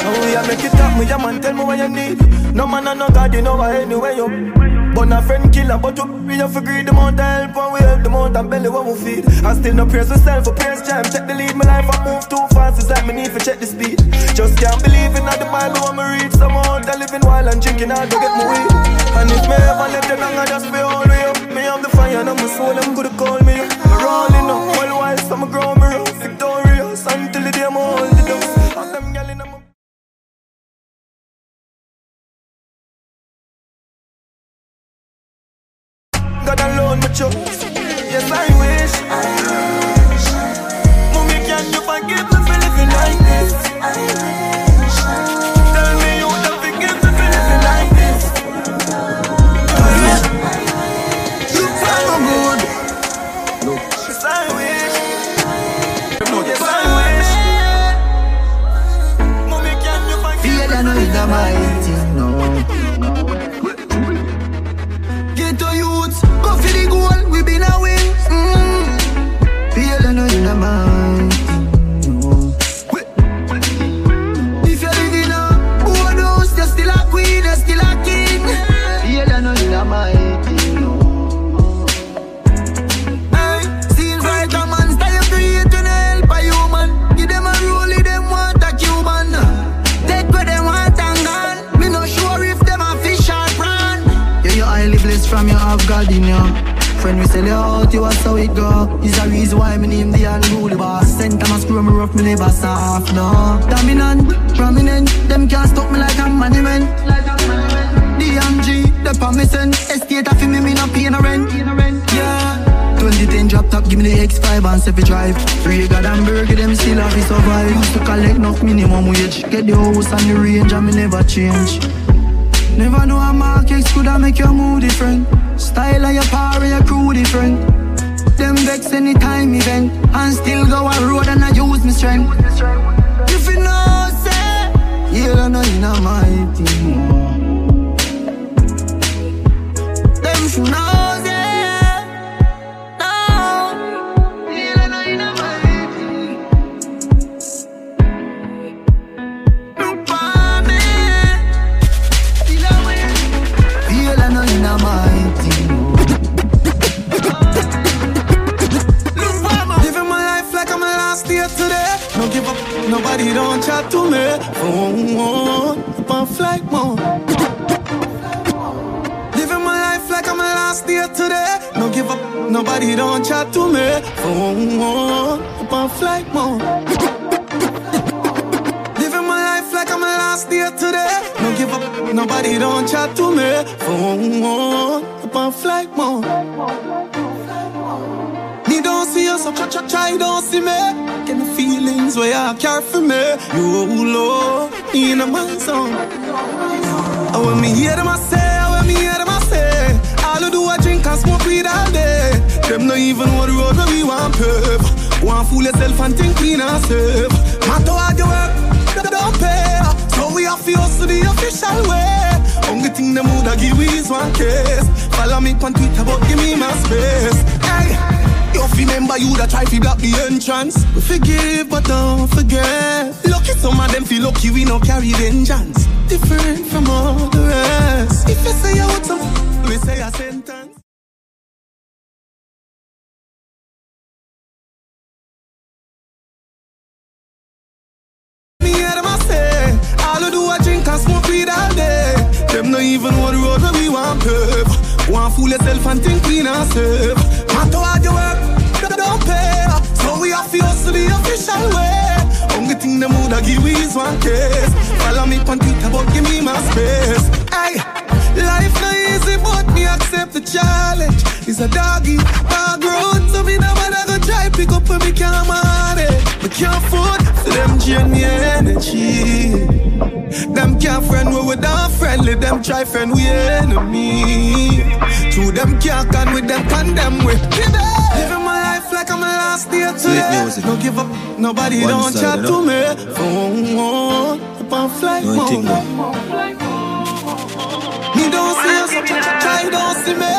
Oh, make it up, me, yeah, man, tell me what you need. No man, and no God, you know I anyway you. But a friend killer, but we have to greed the amount of help and we help the amount of belly what we feed. I still no praise myself for praise jam. Check the lead, my life I move too fast. It's like me need to check the speed. Just can't believe in all the Bible when me read. Some out I living while and drinking hard to get my weed. And if me ever let the I just be all way up. Me have the fire, and my soul, them could call me up. Me rolling up, while while some grow me up. Victorious until alone, from God. Friend, we sell you out, you are so it go. Is a reason why me name the unruly boss. Sent them a screw me rough, me never soft, no. Dominant, prominent, them can't stop me like a monument. DMG, the promising. Estate fi me, me not pay no rent. Yeah. 2010 drop top, give me the X5 and Sefi drive. Three God and burger, them still have to survive. Used to collect enough minimum wage. Get the house and the range and me never change. Never know a market could have make your mood different. Style of your power, your crew different. Them vex anytime event and still go a road and I use my strength. If you know, say, yeah, I know you know my team. Them you chat to me. Phone up on flight mode. Living my life like I'm a last day today. No give up, nobody don't chat to me. Phone up on flight mode. Living my life like I'm a last day today. No give up, nobody don't chat to me. Phone up on flight mode. So try, try, try, don't see me. Get the feelings where I care for me. You low in my zone. And when me hear them, I say, when me hear them, I say, all I do I drink and smoke weed all day. Them not even the road where we want pave. Want fool yourself and think clean and safe. Matter how you work, they don't pay. So we have to the official way. Only thing them woulda give is one case. Follow me on Twitter, but give me my space. Hey. You remember you that try to block the entrance. We forgive, but don't forget. Lucky some of them feel lucky we no carry vengeance. Different from all the rest. If you say you want some, we say a sentence. Them I I no even the road we want pave. Want fool yourself and think clean and safe. The official way. Only thing them woulda give we is one case. Follow me on Twitter, but give me my space. Hey, life no easy, but me accept the challenge. It's a doggy dog road, so me no matter go try pick up when me can't manage. Me can't afford for them drain me energy. Them can't friend we with our friendly, them try friend we enemy. True, them can't con with them condemn with. My life like I'm a last day today. music. No give up, nobody One don't chat to me. Phone up on flight No mode. thing, no. Me don't see you, so try, try, try, don't see me.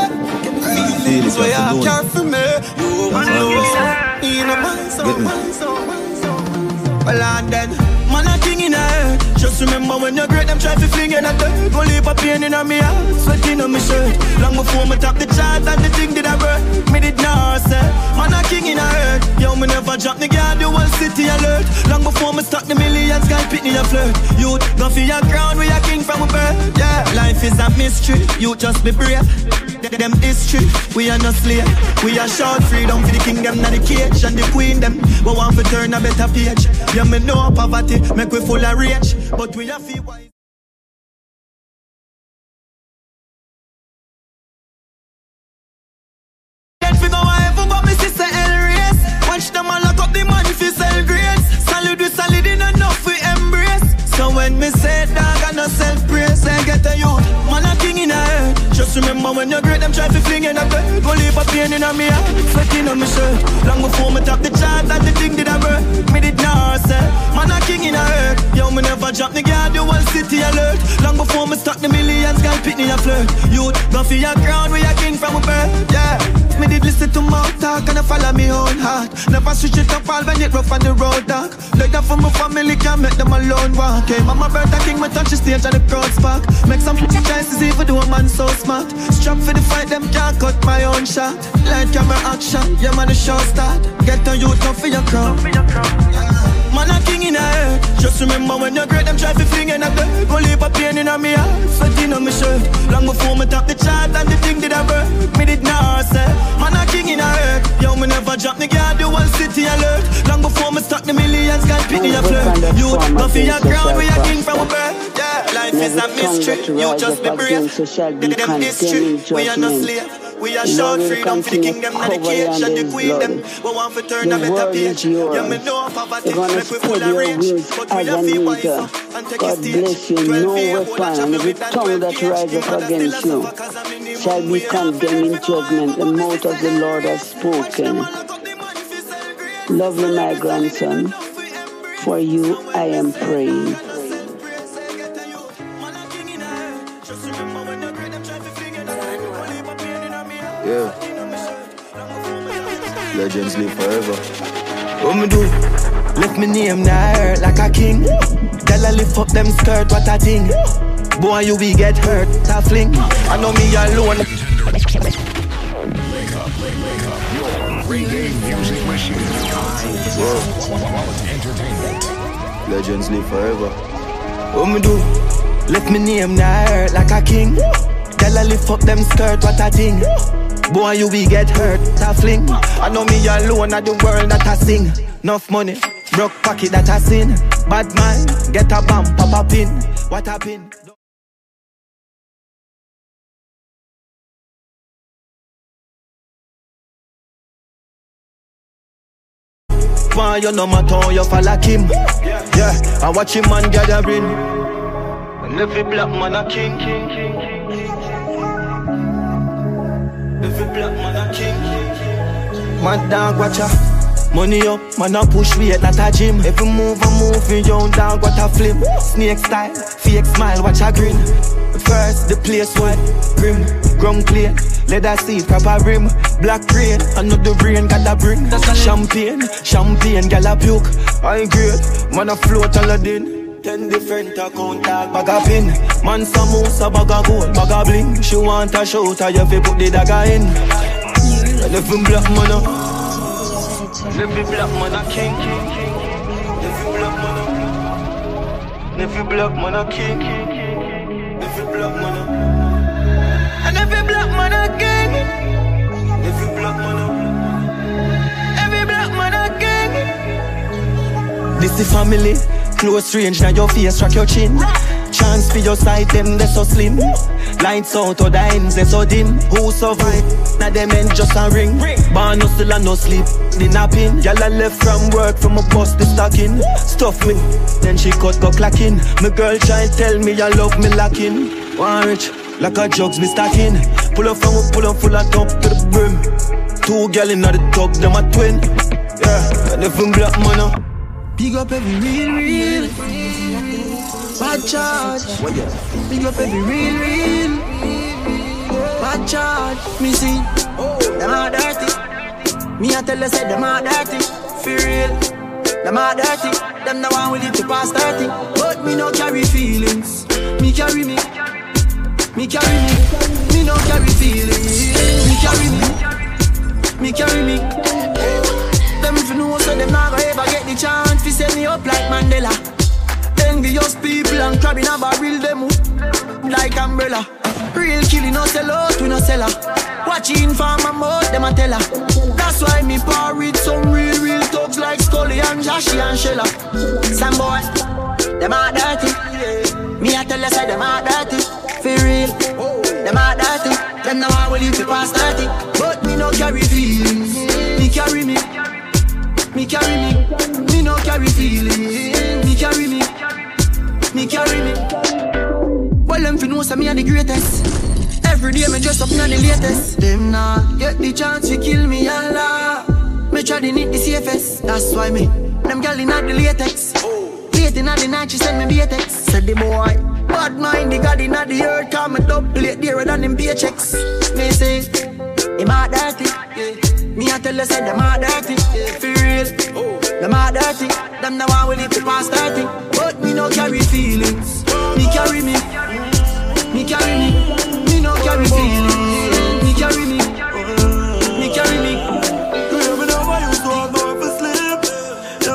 Feelings where you have to you know care for me. You know, what in a man, Get so me. man, so man, so Well, and then, man, a king in a head. Just remember when you're great, them try to fling in a dirt. Go leave a pain in a me heart, sweating on me shirt. Long before me top the chart and the thing did I work. Me did not say, man, a king in a head. Yo, me never drop the guard, the whole city alert. Long before me start the millions, guy pitney a flirt. Youth, go for your crown, we a king from a birth. Yeah, life is a mystery, you just be brave. Them history, we are not slave. We are short freedom for the kingdom, not the cage and the queen them. We want to turn a better page. Yeah, me know poverty, make we full of rage, but we are feel wise. Watch them all lock up the sell Solid solid enough we embrace. So when me say dog I no self praise I get a youth. Man a king in a head Just remember when you're great them try to fling in a bed Go leave a pain in a me heart Sweating on me shirt Long before me top the chart and the thing did I work Me did not say Man a king in a head Yo me never drop the guard the whole city alert Long before me start the millions Girl pitney a flirt Youth go for your crown we a king from a birth Yeah me did listen to mouth talk and I follow me own heart. Never switch it up all when it rough on the road dark. Like that for my family can't make them alone walk. Hey, mama birthday king, me touch the stage and the crowd spark. Make some chances even though a man so smart. Strap for the fight, them can't cut my own shot. Light camera action, yeah man the show start. Get on you tough for your crown. Man a king in a head. Just remember when you're great Them try to fling in a Go leave a pain in a me heart Sweating on me shirt. Long before me top the chart And the thing did I work. Me did not say Man a king in a head. Yo me never drop the guard The whole city alert. Long before me start the millions Guy pitney a flirt. You go for your ground We a king from a birth. Yeah Life is a mystery. You just be brave. Them history. We are no slave we are short freedom for the kingdom, not the cage and the queen them. We want to turn a better page. Yeah, me know poverty, make we full of rage. But we are feel wise uh, and take God a stage. bless you. 12 No year old weapon and every with that tongue that 12 rises age. up against you shall be condemned in judgment. The mouth of the Lord has spoken. Lovely my grandson, for you I am praying. Yeah. Legends live forever. What me do? Left me name now hurt like a king. Girl, I lift up them skirt, what a thing. Boy, you will get hurt, that fling. I know me alone. Reggae music machine. Quality entertainment. Legends live forever. What me do? Let me name now hurt like a king. Girl, I lift up them skirt, what a thing. Boy, you will get hurt, a fling. I know me alone at the world that I sing. Enough money, broke pocket that I sin. Bad mind, get a bump, pop a pin. What pin. Why you no matter you fall like him? Yeah, I watch him man gathering. And every black man a king. Every black man a king. Mad dog watcha. Money up, man a push weight at a gym. Every move I move in young dog what a flip. Snake style, fake smile, watch a grin. First the place white, grim, ground clear. Leather seat, proper rim, black rain. Another rain got a bring. Champagne, champagne, gal a puke. I ain't great, man a float Aladdin. Ten different account tag, bag a pin. Man samosa, bag a gold, bag a bling. She want a shout, I have to put the dagger in. And if I'm black man up, every black man a king. Every black man a, every black man a king. Every black man a. And every black man a king. Every black man a. Every black man a king. This is family. Close range, now your face, track your chin. Chance for your side, them they so slim. Lights out, or the ends they so dim. Who survive? Now them end just a ring. Born no still and no sleep. The napping. Y'all left from work from a bus the stocking. Stuff me, then she cut go clacking. My girl try tell me you love me lacking. One rich, like a jugs me stacking. Pull up from a pull up full of top to the brim. Two gal in the top, them a twin. Yeah, I'm black man. Uh, Big up every real, real. Bad charge. Big up every real, real. Bad charge. Me see. Them are dirty. Me I tell you say them are dirty. For real. Them are dirty. Them the one with it to pass 30. But me no carry feelings. Me carry me. Me carry me. Me no carry feelings. Me carry me. Me carry me. Them if you know so them not gonna get the chance to set me up like Mandela. Envious people and crabbing a barrel them like umbrella. Real killing no sell out, we no sell her. Watching for my mouth, them a tell her. That's why me par with some real, real thugs like Scully and Joshy and Shella. Some boy, them are dirty. Me I tell you say them are dirty. For real, them are dirty. Them now I will leave the past 30. But me no carry feelings. Me carry me. Me carry me, me no carry feelings. Me carry me, me carry me. Well, them fi know say me a the greatest. Every day me dress up in the latest. Them nah get the chance to kill me, Allah. Me try to need the safest. That's why me them gyal inna the latex. Late inna the night she send me latex. Said the boy, bad mind the god inna the earth. Come me double plate dearer than them paychecks. Me say, him a dirty. Me a tell you say them a dirty. For real, them a dirty. Them the one will live to past 30. But me no carry feelings. Me carry me. Me carry me. Me no carry feelings. Me carry me. Me carry me. Me never used to have no for sleep.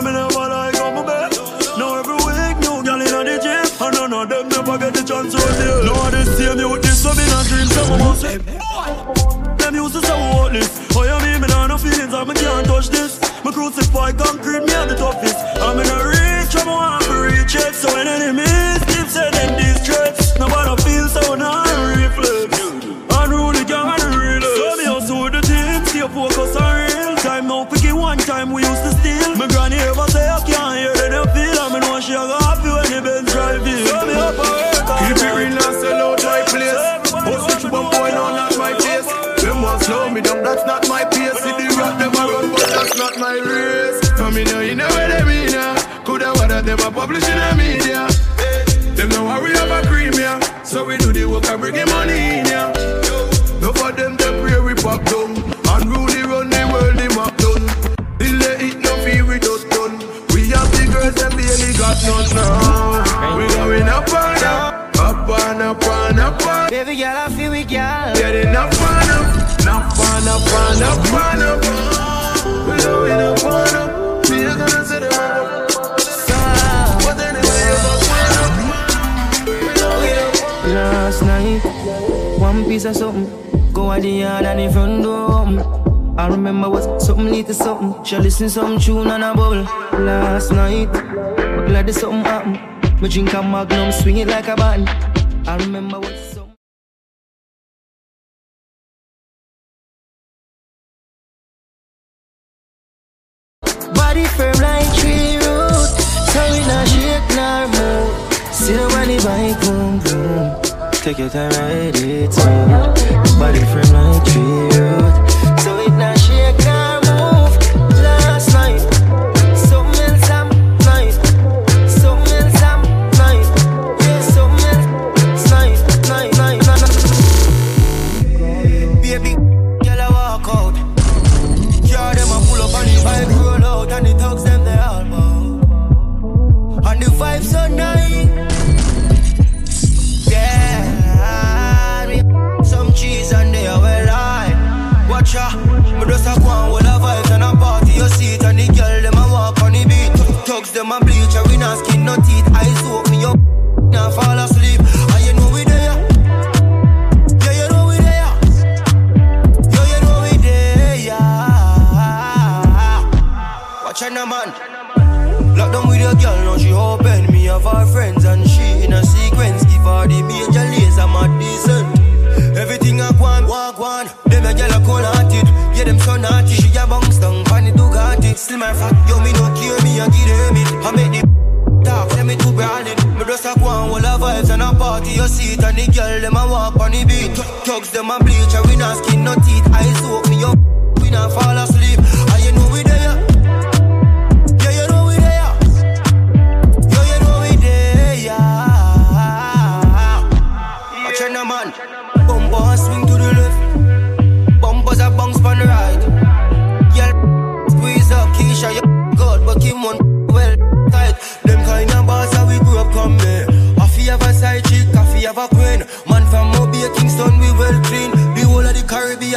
Me never like on my bed. Now every week, new girl in the gym. And none of them never get the chance to deal. Now this same you, this so me not dream, so me must say. Them used to say worthless. Oh, you mean me can't touch this. Me crucify concrete, me have the toughest. I'm in a reach, I'm want to reach it. So when enemies a publish in the media. Eh, them know how we have a cream, yeah. So we do the work and bring the money in, yeah. No for them, them pray we pop down. And Unruly run the world, the map done. Delay it, no fear we just done. We have the girls, them barely got none now. We going up and up, up and up and up and Baby girl, I feel we girl. Getting up and up, up and up and up and up. We going up and up. We are gonna set up. Piece of something, go at the yard and the front door open. I remember what something lead to something. She listen some tune and a bubble last night. But glad there's something happen. Me drink a magnum, swing it like a button. I remember what. Body firm like tree root, so we not shake nor move. See the money bike boom boom. Take your time, ride it smooth. We not skin no teeth. Eyes open, me up, we not fall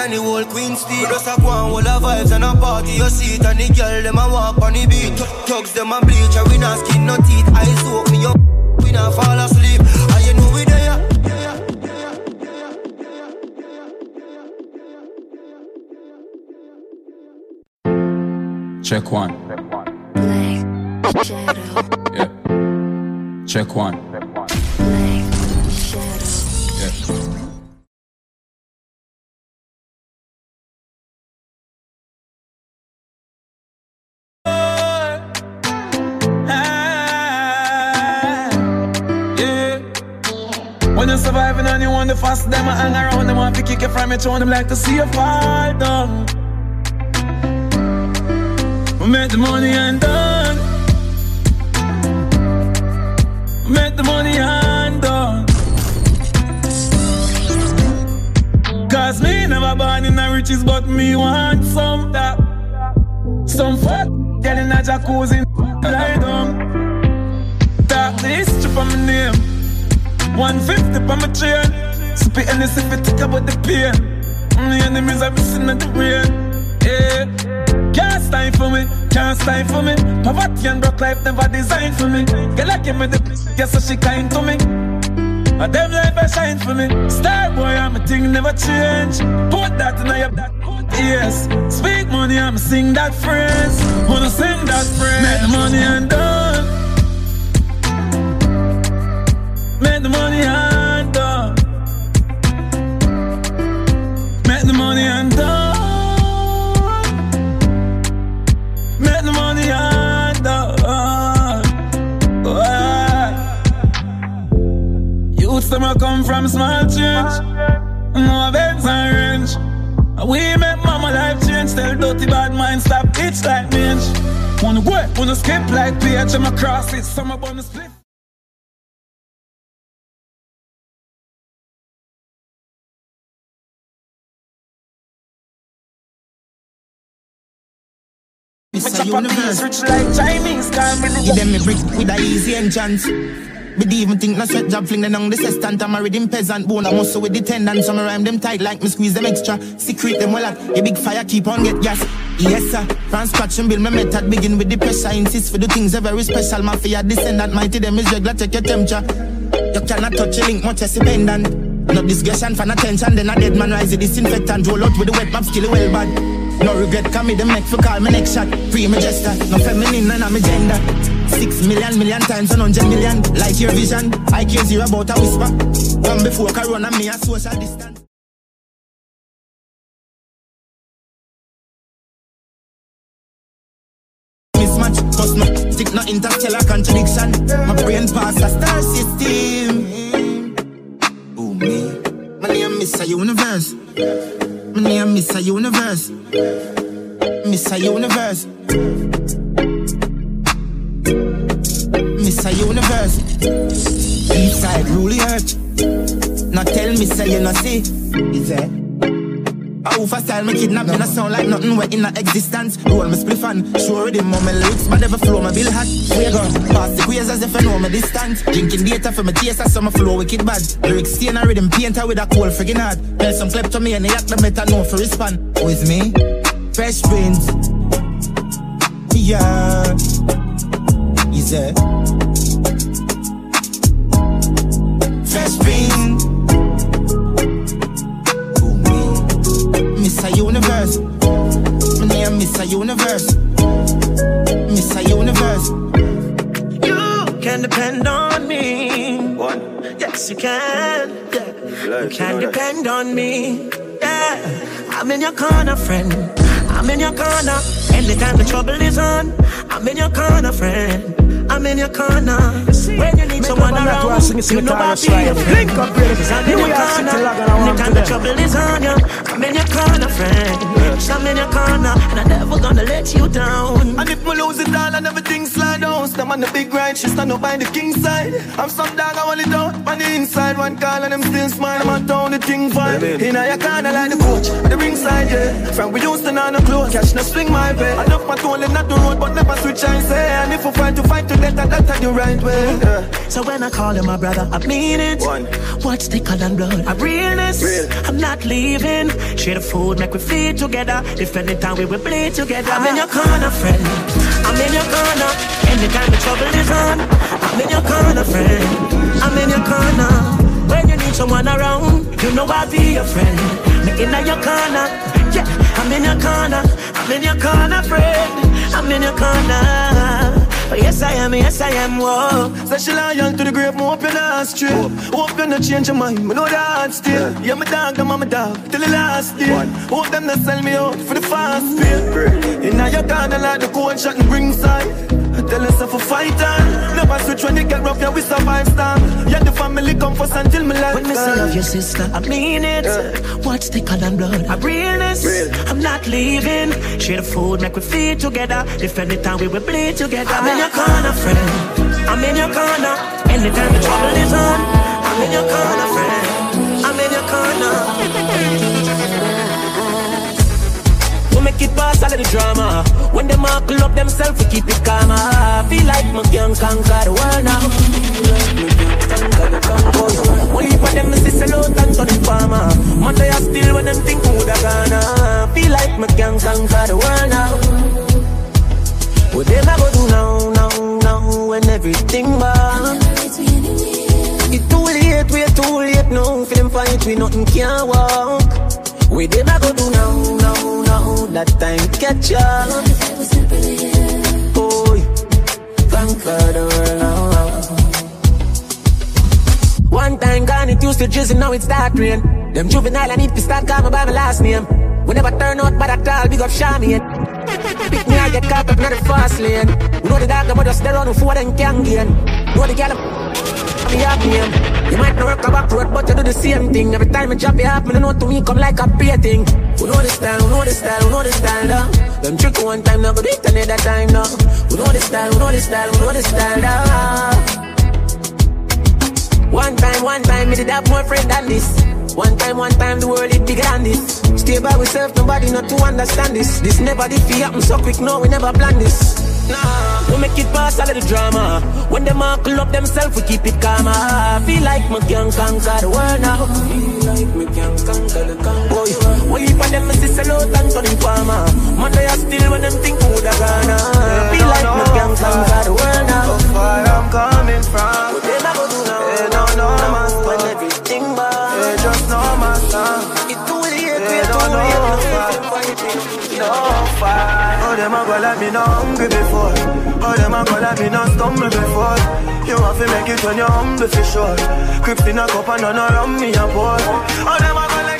Caribbean, the whole Queen Steve. Just a go on, all the vibes and a party, you see it and the girl, them a walk on the beat. Thugs, them a bleach, and we not skin no teeth. Eyes open, me up, we not fall asleep. And you know we there. Check one. Yeah. Check one. Them a hang around, them want to kick you from your throne, them like to see you fall down. We make the money and done. We make the money and done. Cause me never born in the riches, but me want some that. Some fuck, get in a jacuzzi, lie down. Talk the history from my name. 150 from my chain. Spit and if it take about the pain. Mm, The enemies are missing at the rain. Yeah. Can't stand for me, can't stand for me. Poverty and broke life never designed for me. Girl, I give me the yes, so she kind to me. And them life I shine for me. Star boy, I'm a thing never change. Put that in your back. Yes, speak money, I'm a sing that phrase. Wanna sing that phrase. Make the money and done. Make the money and Them a come from small change. No events and range. We make mama life change. Tell dirty bad mind stop itch like mange. Wanna go, wanna skip like PH. I'm across it. Some up on the split. It's a universe. Rich like Chinese, can't Give them a brick with a easy entrance. But even think no sweat job fling them on the sestant. I'm a rhythm peasant bone. I muscle with the tendon. Some rhyme them tight like me squeeze them extra. Secret them well at a big fire keep on get gas. Yes sir. From scratch and build my method. Begin with the pressure. Insist for the things are very special. Mafia descendant mighty them is regular. Check your temperature. You cannot touch a link much as a pendant. No discussion for attention, then a dead man rise the disinfectant. Roll out with the wet map, skill well bad. No regret, come me the make for call me next shot. Free me gesture, no feminine, none of me gender. Six million, million times, and hundred million. Like your vision, I care zero about a whisper. One before Corona, me a social distance. Mismatch, cause no stick no interstellar contradiction. My brain pass a star system. Oh me, my name Mr. Universe. My name Mr. Universe. Mr. Universe. Mr. Universe. Inside rule the earth. Now tell me say you no see. Is it? I over style me kidnap me, no sound like nothing wet in existence. Roll me spliff and show rhythm on my lyrics, but never flow my bill hot. Where go? Pass the queers as if I know my distance. Drinking data for my taste, I saw my flow wicked bad. Lyrics stain a rhythm painter with a cold friggin' heart. Tell some clip to me and they act the better know for respond. Who is me? Fresh Prince. Yeah. It? Fresh Prince. Mr. Universe. My name Mr. Universe. Mr. Universe. You can depend on me. What? Yes, you can. Yeah. You can depend on me. Yeah. I'm in your corner, friend. I'm in your corner. Anytime the trouble is on, I'm in your corner, friend. I'm in your corner. When you need someone up on that around, one, sing sing you know I'll be Slide. your friend. Link up. Cause I'm in your corner. log on, I want Anytime to the trouble is on you, I'm in your corner, friend. I'm in your corner, and I'm never gonna let you down. And if me lose it all and everything slide down Stand on the big ride, she stand up by the king side I'm some dog, I want it out on the inside One call and them still smile, I'm on town, the thing fine In your corner like the coach, at the ringside, yeah Friend, we used to know no close, catch no swing my way Enough my toll in not the road, but never switch I say And if we fight to fight to death, that's the right way yeah. So when I call you my brother, I mean it. What's thicker than blood? I'm realness. I'm not leaving. Share the food, make we feed together. If anytime we will bleed together. I'm in your corner, friend. I'm in your corner. Anytime the trouble is on, I'm in your corner, friend. I'm in your corner. When you need someone around, you know I'll be your friend. Me in your corner. Yeah, I'm in your corner. I'm in your corner, friend. I'm in your corner. Oh, yes, I am, yes, I am, whoa. Say she loyal to the grave, me hope you not straight Hope you're not change your mind, me know that still Yeah, my dog, them my dog, till the last day Hope them not sell me out for the fast pay? Inna your corner like the cold shot and ringside tell yourself a fighter Never switch when it get rough, yeah, we survive storm Yeah, the family come first until me life When me say love your sister, I mean it. What's the color blood? I realness. I'm not leaving. Share the food, make we feed together. If anytime we will bleed together. I'm in your corner, friend. I'm in your corner. Anytime the trouble is on, I'm in your corner, friend. I'm in your corner. Make it pass all of the drama. When them all club themselves, we keep it calm. I feel like me can conquer the world now. Only for them is this alone and to the farmer. I still when them think who da gonna. Ah. Feel like me can conquer the world now. What them I go do now, now, now when everything bad. It too late, we're too late now. For them fight, we nothing can walk. We them I go do now, now, now. That time catch up. Oh, conquer the world now. One time gone, it used to drizzle, now it's start rain. Them juvenile, I need to start calling by my last name. We never turn out bad at all, big up Shami. Pick me, I get caught up in the fast lane. We know the dog, I'm just there on before them can gain. Know the gal, I'm name. You might not work a back road, but you do the same thing. Every time you drop your up, me know to me come like a pay thing. We know the style, we know the style, we know the style, now. Them trick one time, now go do another time, now. We know the style, we know the style, we know the style. One time, one time, me did have more friend than this. One time, one time, the world is bigger than this. Stay by myself, nobody not to understand this. This never did happen so quick, no, we never plan this. Nah, we make it pass all of the drama. When them all club themselves, we keep it calm. I feel like me can conquer the world now. Feel like me can conquer the conquer. Boy, we leave on them, is a lot and turning farmer. Monday I still when them think who da gonna. Feel like me can conquer the world now. How far I'm coming from. What them I go do now? They don't know my When everything bad. They It's too late, we too late. No fight. Them a go like me no hungry before. Oh, them a go like me no stumble before. You have to make it when you're humble for sure. Crips in a cup and none around me a pour. Oh, them a go like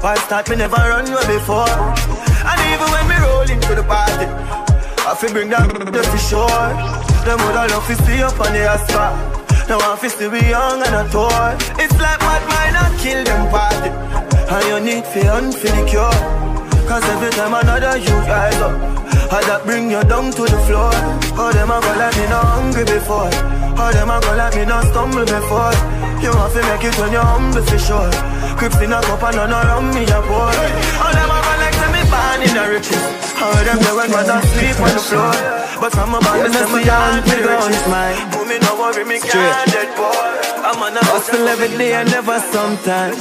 Why start me never run away before And even when into the party. I feel bring that to for sure Them woulda love to see up on the asphalt Now I feel still be young and a toy. It's like what might not kill them party. And you need for unfeel the cure. Cause every time another you rise up I that bring you down to the floor? Oh them a go like me not hungry before. Oh them a go like me not stumble before. You have to make it when you're humble for sure. Crips in a cup and none around me a pour Oh them a go like me born in the riches How them do when man sleep on the floor But from a me say me born to the riches Put me no worry me can't dead boy I'm on a Hustle every day and never sometime.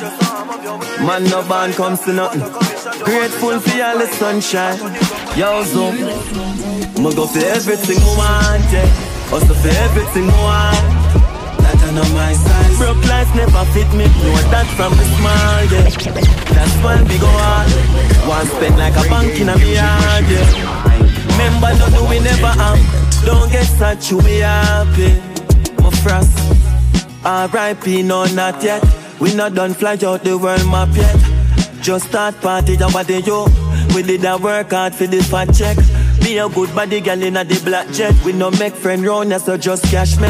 Man, no band comes to nothing. Grateful for all the sunshine. Yo, Zoom. I'ma go for everything I want, yeah. Hustle for everything I want. I know my size. Broke life never fit me. Know that from the small, yeah. That's why we go hard. One spend like a bank in a yard, yeah. Remember, no, no, we never am. Don't get such, you be happy. My frost. R.I.P. no not yet We not done fly out the world map yet Just start party down body yo We did a work hard for the fat check Be a good body girl in a the black jet We no make friend round ya so just cash me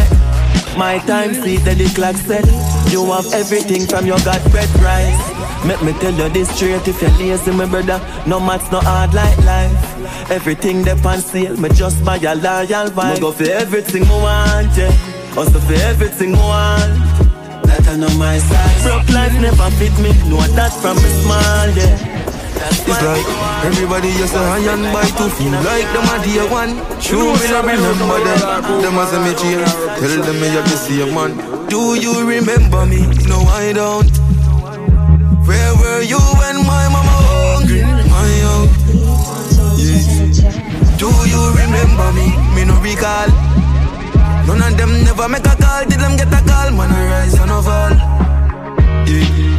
My time see that the clock set. You have everything from your God bread rice. Make me tell you this straight if you're lazy my brother No maths no hard like life. Everything they on sale Me just buy a loyal vibe. Me go for everything I want yeah. Hustle for everything I want. That I know my size. Broke life never fit me Know that from me small, yeah It's like everybody just a and by to feel like them a day one. True, me not remember them. Them as a me change. Tell them me have the same man. Do you remember me? No, I don't. Where were you when my mama hungry? My young. Yeah. Do you remember me? Me no recall. None of them never make a call. Did them get a call? Man, I rise and I fall. Yeah.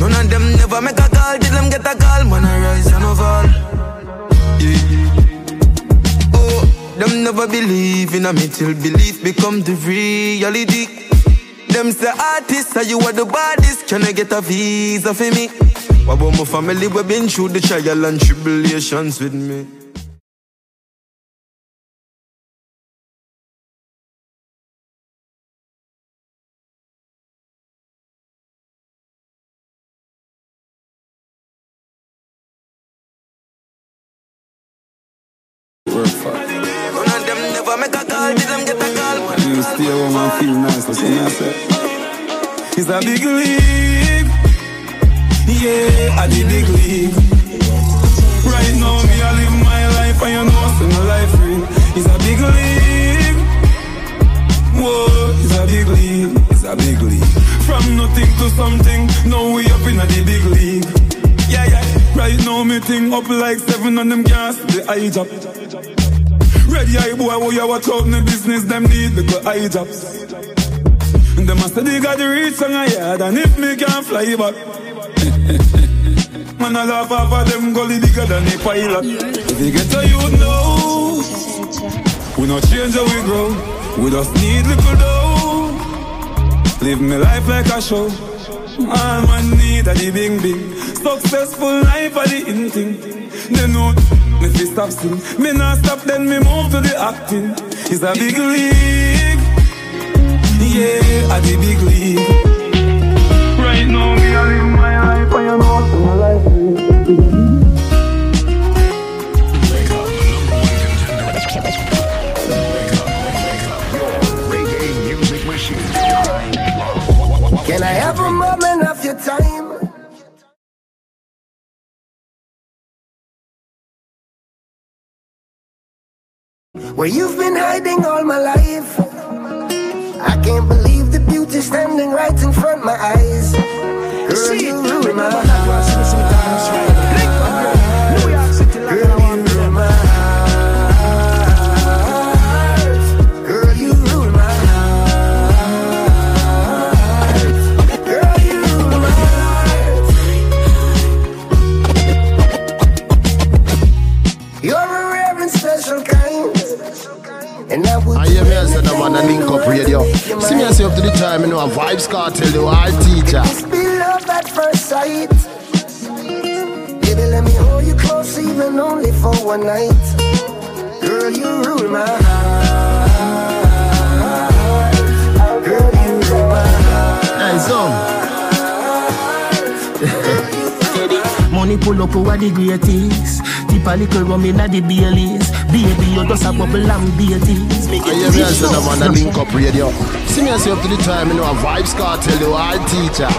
None of them never make a call. Did them get a call? Man, I rise and I fall. Yeah. Oh, them never believe in a me till belief become the reality. Them say artists, are you are the baddest? Can I get a visa for me? What about my family? We been through the trial and tribulations with me. Who watch out in the business, them need the good eye jobs. And them must they got the reach on a yard, and if me can't fly back. Man, I laugh off of them gully bigger than a pilot. If you get a youth now, we not change how we grow. We just need little dough. Live me life like a show. All man need a the big big. Successful life are the in thing. They know me fi stop sin Me not stop then me move to the acting. It's a big league. Yeah, I the big league. Right now me I live my life And you know so my life. Can I have a moment of your time? Where you've been hiding all my life. I can't believe the beauty standing right in front of my eyes. Girl, you ruin my. Man and link up radio. See me as up to the time, you know, a Vybz Kartel, the art teacher. be love at first sight. Baby, let me hold you close, even only for one night. Girl, you rule my heart. Girl, you rule my heart. Hey, son. Money pull up over the greatest. Tip a little rum inna the Baileys. Baby, you just a bubble and beaties. Make I hear me as a man and link up radio. See me as you up to the time, you know, a Vybz Kartel, the art teacher.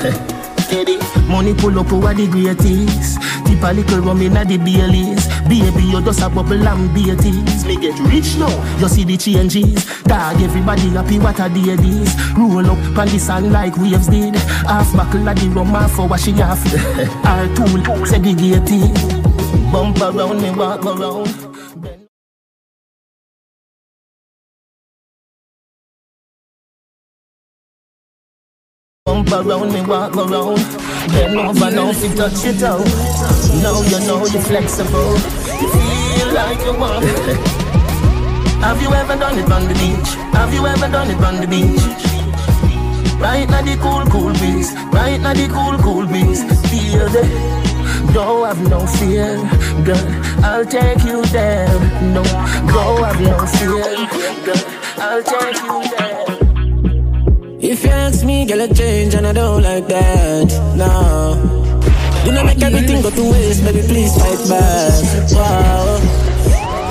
Hey, son. Money pull up over the greatest. Tip a little rum inna the Baileys. Baby, you just a bubble and beaties. Me get rich now. You see the changes. Dog, everybody happy what a day this. Roll up on the sand like waves did. Half buckle of the rum, half for wash it off. Our tool segregated. Bump around me, walk around. Around me, walk around. Bend over now, if you touch it out. Now you know you're flexible. You feel like you want. Have you ever done it on the beach? Have you ever done it on the beach? Right now the cool, cool breeze. Right now the cool, cool breeze. Feel the. Don't have no fear, girl. I'll take you there. No, don't have no fear, girl. I'll take you there. If you ask me, girl, I change and I don't like that. No. You know, make everything go to waste, baby, please fight back. Wow.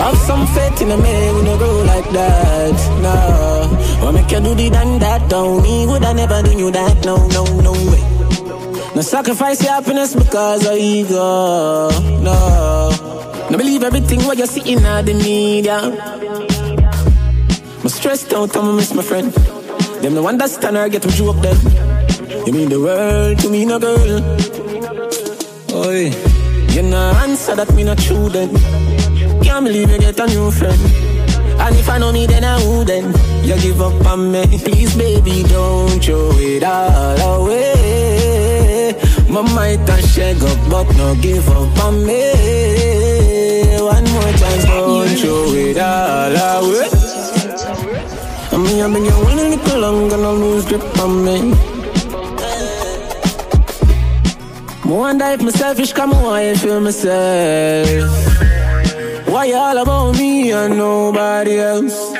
Have some faith in a man, we no go like that. No. Or make you do the done that, don't me. Would I never do you that? No, no, no way. No sacrifice your happiness because of ego. No. No believe everything what you see in the media. I'm stressed out, I'ma miss my friend. Them no understand or get me joke then. You mean the world to me, no girl. Oi, you no answer that me not true then. Can't believe you get a new friend. And if I know me, then I wouldn't. You give up on me, please, baby, don't throw it all away. My might a shake up, but no give up on me. One more chance, don't throw it all away. I mean, I've been here one little longer, no lose grip on me. More I wonder if I'm selfish, come on, I feel myself. Why you all about me and nobody else?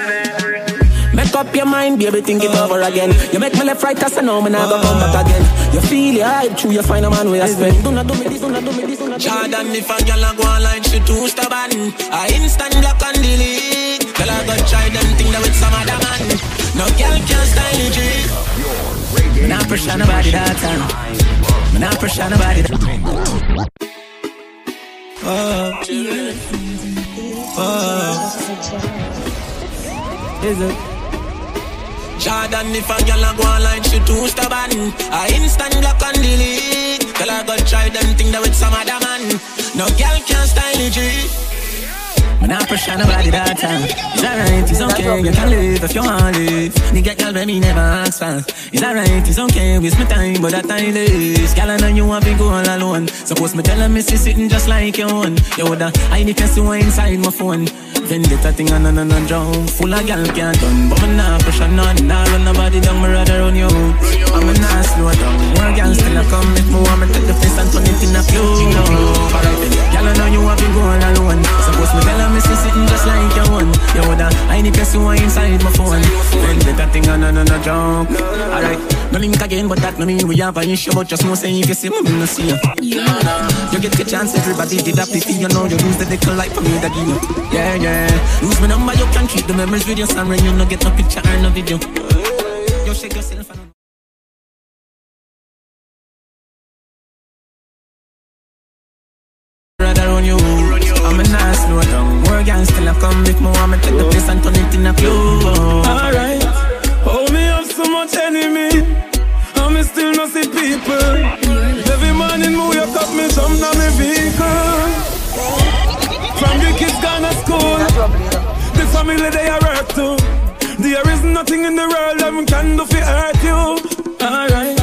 Make up your mind, baby, think it over again. You make me left right, cause I know me never come back again. You feel your hype, true, you find a man where you spend. Do not do me this, do not do me this, do not do me this. Jordan, if a girl a go online, she too stubborn. I instant block and delete. Girl, I go try them thing that with some other man. No girl can style it. G. Me not pressure nobody that time. Me not pressure nobody. that- Oh, oh. Is it? Jordan, if a girl a go online, she too stubborn. I instant block and delete. Girl, I go try them thing that with some other man. No girl can style it. G. Me not pressure nobody that time. It's alright, it's okay, you can live if you want to. live. Nigga, girl, me never ask for. It's alright, it's okay, waste my time, but that time is. Girl, I know you want to go all alone. Suppose me tell her, see sitting just like your own. You woulda hide if you see inside my phone. Vendetta thing on and on and drown. Full of gal can't done, but me not pressure none. Nah, run nobody down, me rather run you. I'm a not slow down. More gal still a come, if me want me take the place and turn it in a flow. Alright, girl, I know you want to go all alone. Suppose me tell her, me see sitting just like your one. You woulda if you see see inside my phone. Then better thing and no no no joke. Alright, no link again, but that no mean we have an issue. But just know say if you see me, me no see you. You get the chance, everybody did that if you know you lose the little life for me that you. Yeah yeah. Lose my number, you can keep the memories with your son when you no get no picture or no video. You shake yourself and. Come If me want me take the place and turn it in a club Alright, hold me up so much enemy. And me still no see people. Every morning me wake up, me jump on me vehicle. From the kids gone to school, the family they are work too. There is nothing in the world that can do for hurt you. Alright,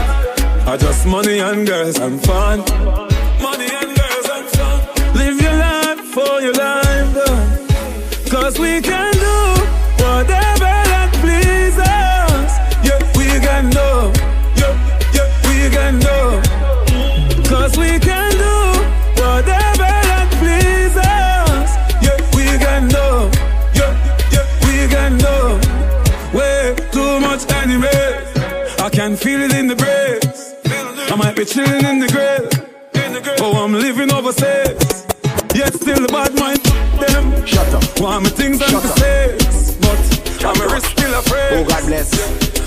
I just money and girls and fun. Money and girls and fun. Live your life for your life, be chilling in the grave. Oh, I'm living overseas. Yet still the bad mind them. Shut up. Want me things and mistakes. But I'm a risk still afraid. Oh, God bless.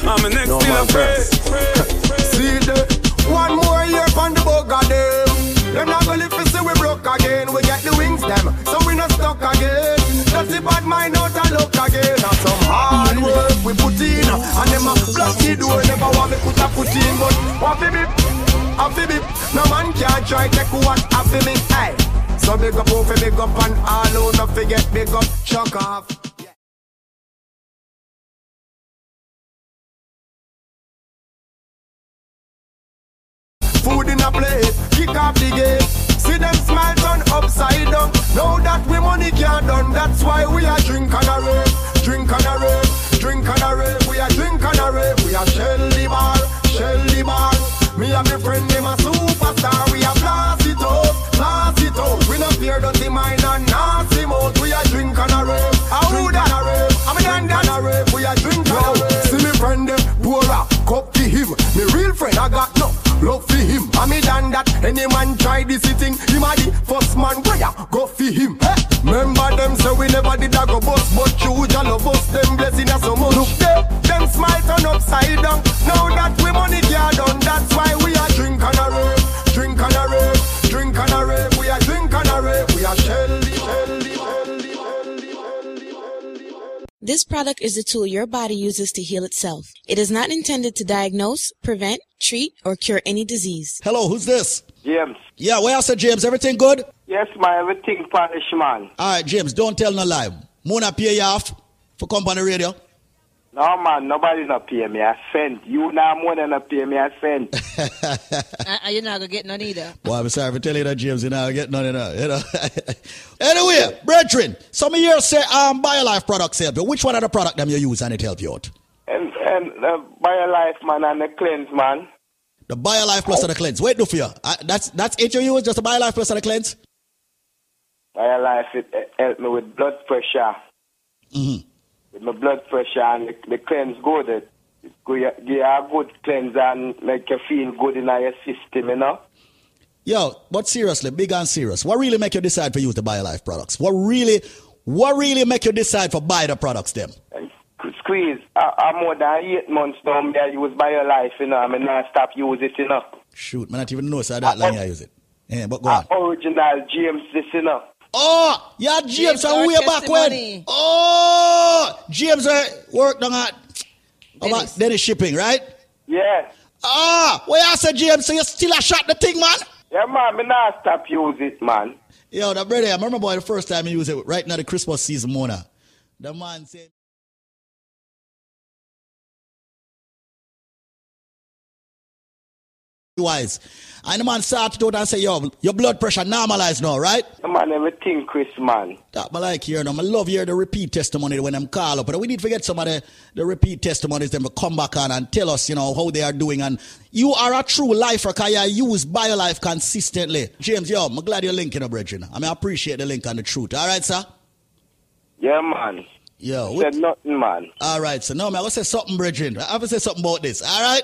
I'm a next No still afraid. See the one more year on the bug of them. Them not gonna live to see we broke again. We get the wings them, so we not stuck again. Just the bad mind out and look again. Now some hard work we put in, and them a block the door. Never want me put a put in, but what fi bip, a fi bip. No man can try take what fi me. Hey, so big up, oh fi big up, and all who not forget big up, chuck off. Food in a plate, kick off the gate. See them smile turn upside down. Now that we money can't done, that's why we are drink and a rave, drink and a rave, drink and a rave. We are drink and a rave. We are shell the bar, shell the bar. Me and my friend them a superstar. We are blast it up, blast it up. We not fear dirty mind and nasty mouth. We are drink and a rave, drink and a rave. I'm a dan a rave. We are drink and a rave. See me friend them pour a cup to him. Me real friend I got no love for him. I me done that. Any man try this thing, him a the first man where ya go for him. Hey, remember them say we never did a go bust, but you jalo bust them blessing us so much. Look there, them smile turn upside down. Now that we money can't done, that's why we are drink and a rave, This product is the tool your body uses to heal itself. It is not intended to diagnose, prevent, treat, or cure any disease. Hello, who's this? James. Yeah, where I said James, everything good? Yes, my everything polish, man. Alright, James, don't tell no lie. Mona pay you off for company radio. No, man, nobody's not pay me. I sent. You now more than not pay me. I sent. Uh, you're not gonna get none either. Well, I'm sorry for telling you that, James. You know, I get none of that. You know. anyway, brethren, some of you say um, BioLife products help you. Which one of the product them you use and it help you out? and and the BioLife, man, and the cleanse, man. The BioLife plus and the cleanse. Wait, do for you. Uh, that's that's it you use, just the BioLife plus and the cleanse? BioLife, it, it help me with blood pressure. Mm-hmm. With my blood pressure and the, the cleanse good. It, it give you a good cleanse and make you feel good in your system, you know. Yo, but seriously, big and serious. What really make you decide for you to buy BioLife products? What really, what really make you decide for buy the products them? Squeeze, I, I'm more than eight months now. Me I use BioLife, you know. I mean, I stop use it, you know. Shoot, man, I not even know so that long I use it. Yeah, but go on. Original James, this, you know. Oh, yeah, James, from way back when. Oh, James uh, worked on at about Dennis Shipping, right? Yeah. Ah, where I said James, so you still a shot the thing, man? Yeah, man, me not stop use it, man. Yo, that brother, I remember boy the first time he used it right now the Christmas season, Mona. The man said. Wise. And the man started out and say, yo, your blood pressure normalized now, right? The man, everything, Chris, man. That I like hearing them. I love hearing the repeat testimony when them call up. But we need to get some of the, the repeat testimonies them come back on and tell us, you know, how they are doing. And you are a true lifer because you use BioLife consistently. James, yo, I'm glad you're linking up, Bridget. I mean, I appreciate the link on the truth. All right, sir? Yeah, man. Yo, Said nothing, man. All right, so now I'm going to say something, Bridget. I have to say something about this. All right?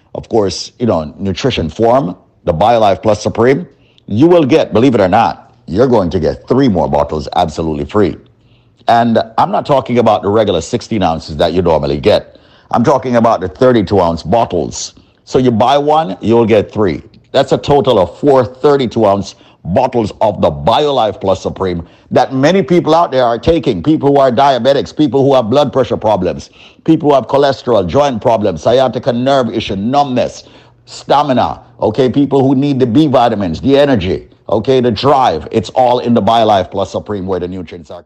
of course, you know, nutrition form, the BioLife Plus Supreme, you will get, believe it or not, you're going to get three more bottles absolutely free. And I'm not talking about the regular 16 ounces that you normally get. I'm talking about the 32 ounce bottles. So you buy one, you'll get three. That's a total of four 32 ounce bottles of the BioLife Plus Supreme that many people out there are taking. People who are diabetics, people who have blood pressure problems, people who have cholesterol, joint problems, sciatica nerve issue, numbness, stamina, okay, people who need the B vitamins, the energy, okay, the drive. It's all in the BioLife Plus Supreme where the nutrients are.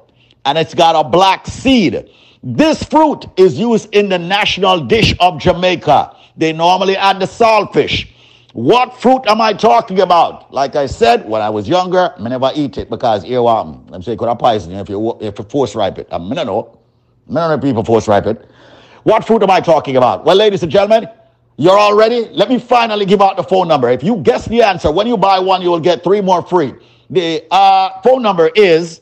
and it's got a black seed. This fruit is used in the national dish of Jamaica. They normally add the saltfish. What fruit am I talking about? Like I said, when I was younger, I never eat it because here um, I'm saying could have poison if you if you force ripe it. I mean, I know. I know people force ripe it. What fruit am I talking about? Well, ladies and gentlemen, you're all ready? Let me finally give out the phone number. If you guess the answer, when you buy one, you will get three more free. The uh, phone number is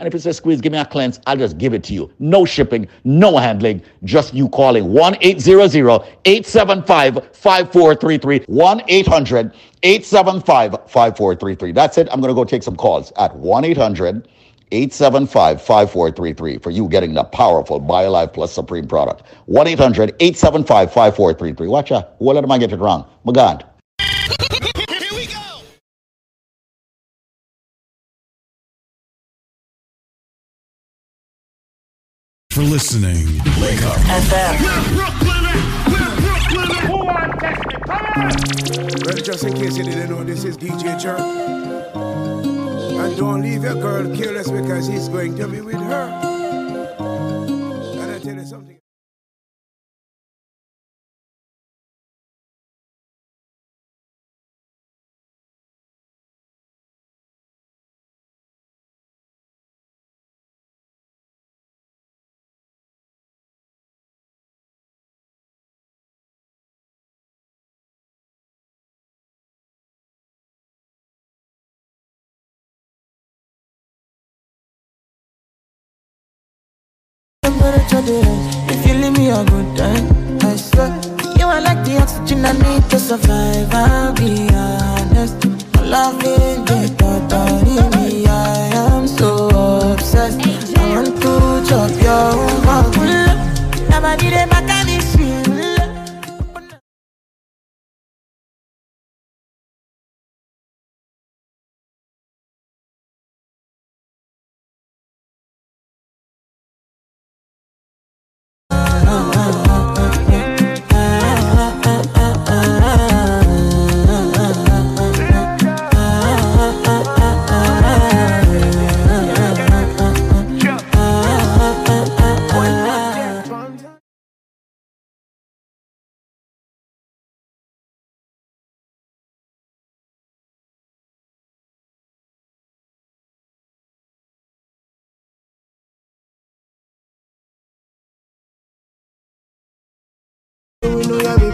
And if it says squeeze, give me a cleanse, I'll just give it to you. No shipping, no handling, just you calling 1 800 875 5433. 1 800 875 5433. That's it. I'm going to go take some calls at 1 800 875 5433 for you getting the powerful BioLife Plus Supreme product. 1 800 875 5433. Watch out. What let I get it wrong? My God. For listening. Wake up. Well, just in case you didn't know, this is DJ Jerk. And don't leave your girl careless because he's going to be with her. And I tell you something. Gonna try to end. If you leave me a good time, I swear. You are like the oxygen I need to survive. I'll be honest. My love is the thought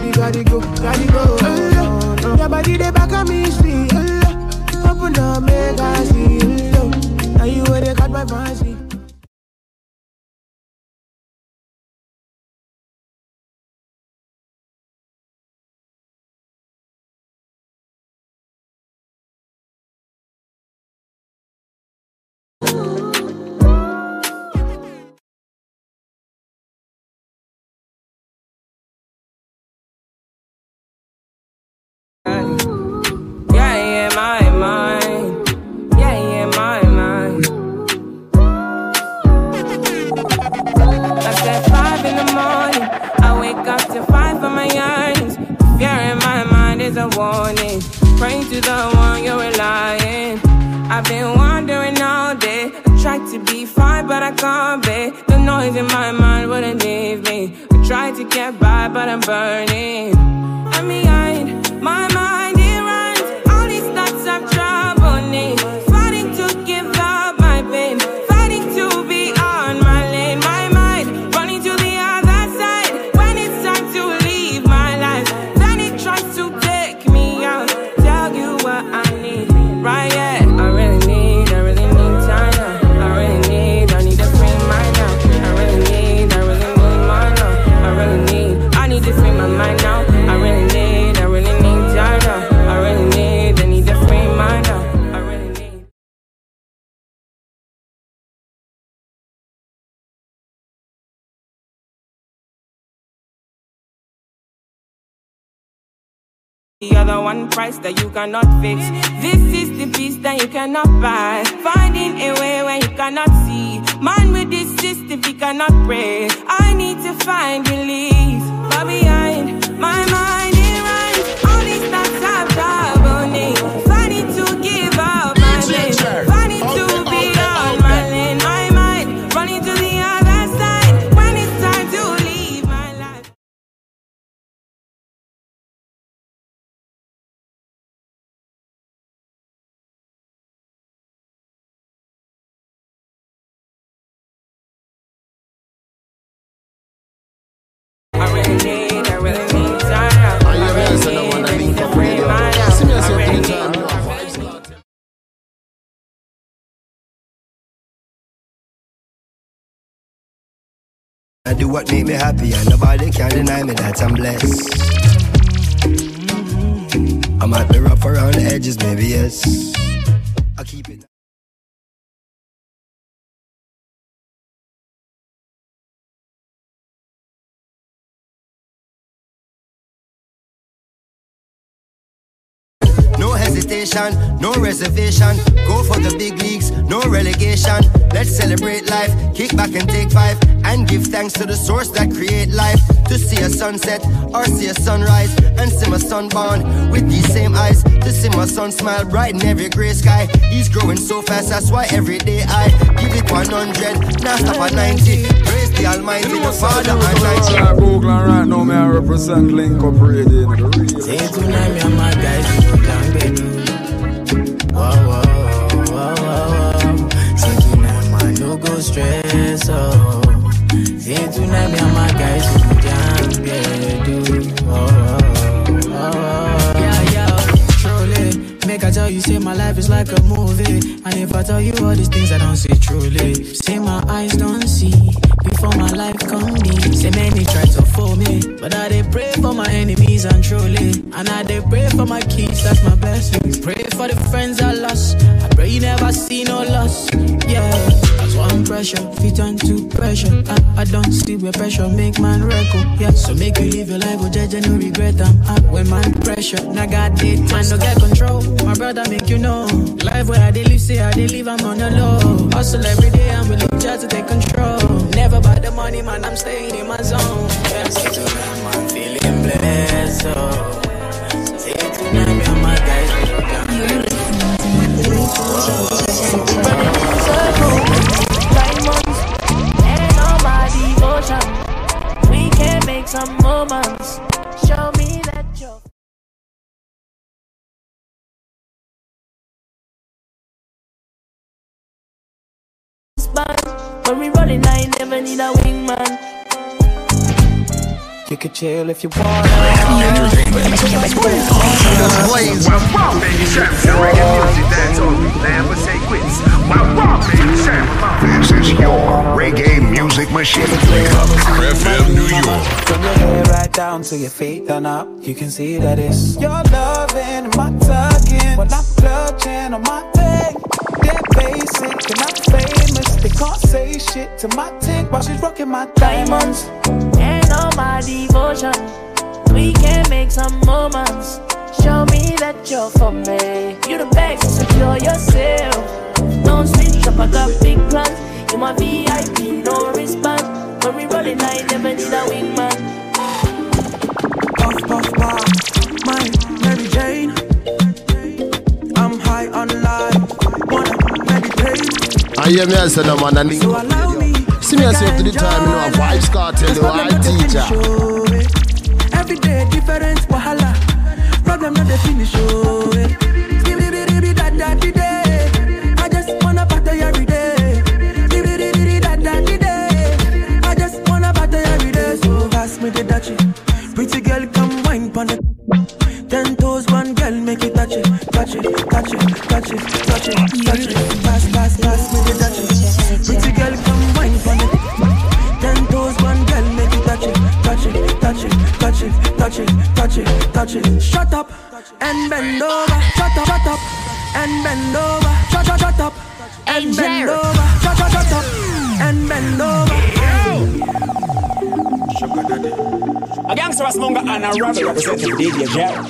know gotta go, gotta go. Uh, your body they back on me, see. Uh, open up, make I see. Uh, now you where they cut my fancy. Burning. The other one price that you cannot fix. This is the piece that you cannot buy. Finding a way where you cannot see. Man with this system, he cannot pray. I need to find relief. But do what make me happy, and nobody can deny me that I'm blessed. I might be rough around the edges, maybe yes. I keep it. No hesitation, no reservation. Go for the big leagues, no relegation. Let's celebrate life, kick back and take five, and give thanks to the source that create life. To see a sunset or see a sunrise, and see my son born with these same eyes. To see my son smile bright in every gray sky. He's growing so fast, that's why every day I give it 100, now stop at 90. Praise the Almighty, the Father Almighty. Like Oakland right now, me I represent Link Up Radio. Say tonight me and my guys we go down bedroom. Whoa, whoa, no stress oh. Say tonight me and my guys we go down bedroom. Whoa, whoa, whoa, whoa. Yeah, yeah. Truly, make I tell you, say my life is like a movie. And if I tell you all these things, I don't see truly. Say my eyes don't see, before my life come in. Say many try to fool me, but I dey pray for my enemies and truly. And I dey pray for my kids, that's my blessings. Pray for the friends I lost. I pray you never see no loss. Fit on to pressure. I, I don't see where pressure make man record. Yeah, so make you live your life with judge and no regret them. Uh, when man pressure, now God did, man no get control. My brother make you know. Life where I dey live, say I dey live, I'm on the low. Hustle every day, I'm willing try to take control. Never about the money, man, I'm staying in my zone. Yeah, to them, I'm feeling blessed. So. Say to them, yeah, my guys, some moments. Show me that you're. When we rolling, I never need a wingman. You could chill if you want. Entertainment. My walking trap. This is your reggae music machine. FM New York. From your head right down to your feet and up, you can see that it's your loving and my tugging. When I'm clutching on my thing, they're basic and I'm famous. They can't say shit to my tick while she's rocking my diamonds. And all my devotion. We can make some moments. Show me that you're for me. You the best, secure yourself. Don't switch up, I got big plans. You my VIP, no wristband. When we rolling, I never need a wingman. Puff, puff, puff, my Mary Jane. I'm high on life, wanna meditate. I hear me I say no man and So allow me. See me up to the time you know a Vybz Kartel the I teacher. Every day different wahala. Problem not the finish, oh. eh. I just wanna party every day. I just wanna party every day. So pass me the dutchie. Pretty girl, come wine pon it. Ten toes, one girl, make it touch it, touch it, touch it, touch it, touch it, touch it. Pass, pass, pass me the dutchie. Touch it, touch it, touch it. Shut up and bend over. Shut up, shut up and bend over. Shut, shut, shut up and bend over. Shut, shut, shut up and bend over. A gangster was Munga and a rebel representing DJ Jerry.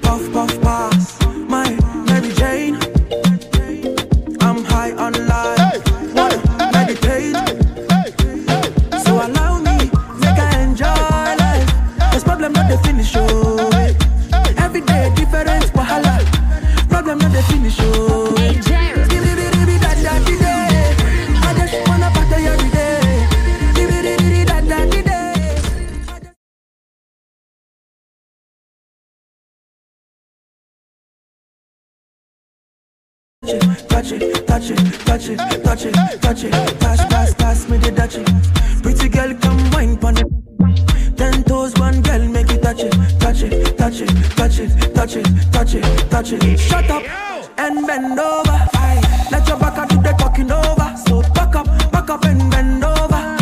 Puff, puff, pass Every day different wahala. Problem not the finish. Skibidi-bidi-bidi, da, da, di, day. I just wanna party every day. Skibidi-bidi-bidi, da, da, di, day. touch it, touch it, touch it, touch it, touch it, pass, pass, pass me the touch it. Touch it, touch it, touch it, touch it, touch it. Shut up and bend over. Let your back do the talking over. So back up, back up and bend over.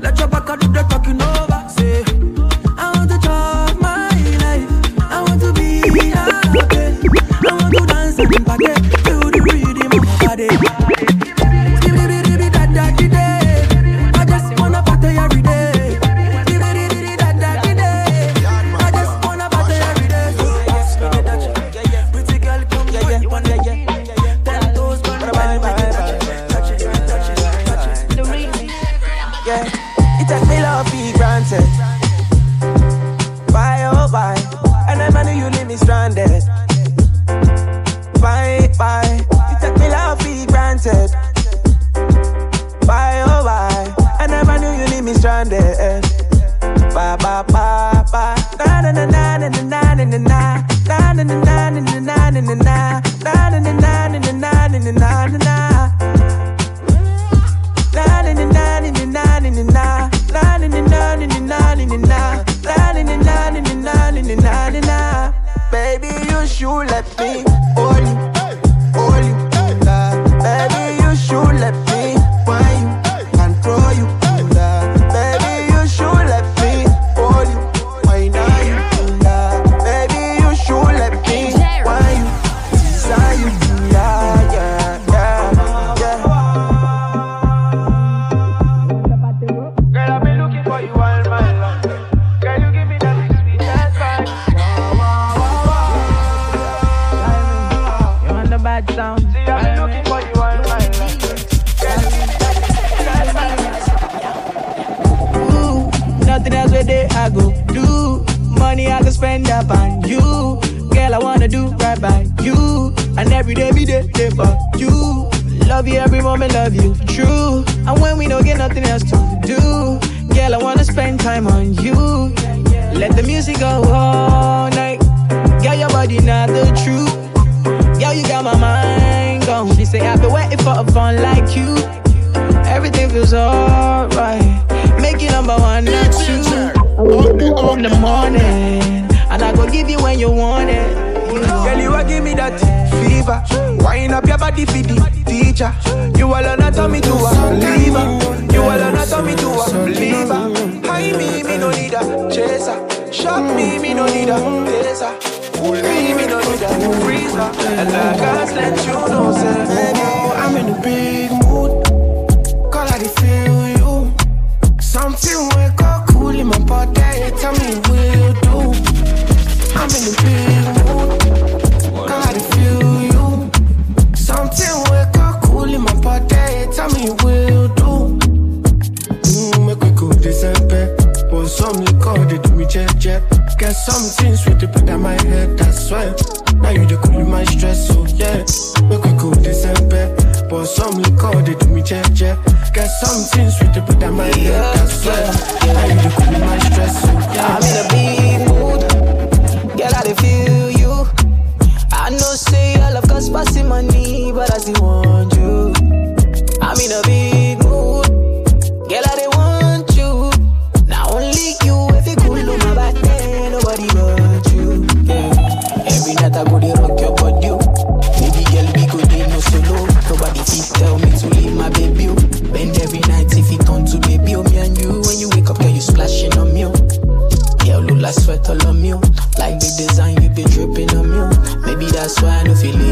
Let your back do the talking over. Say, I want to my life. I want to be happy. I want to dance and party to the rhythm of. You let me time on you. Let the music go all night. Girl, your body not the truth. Girl, you got my mind gone. She say I've been waiting for a fun like you. Everything feels alright. Make you number one, not two. I will do it in the morning, and I go give you when you want it. Girl, you are give me that fever. Wind up your body for the teacher. You alone, tell me to a believer are not me to a believer. Me, me no need a chaser. Shock me, me no need a taser. Pull me, me no need a freezer. And the guys let you know, sir. I'm in a big mood. Call I feel you. Something wake up cool in my body. Tell me what you do. I'm in a big Got some things to put back my head, that's why. Now you the cool my stress, so yeah. Make we go December. But some look it they do me check, check. Got some things to put back my head, that's why. Now you the cool my stress, so yeah. I'm in a big mood. Girl, I feel you. I know say I love cause passing my knee, but I still want you. I'm in a big Sweat all on you. Like the design, you be dripping on you. Maybe that's why I don't feel it.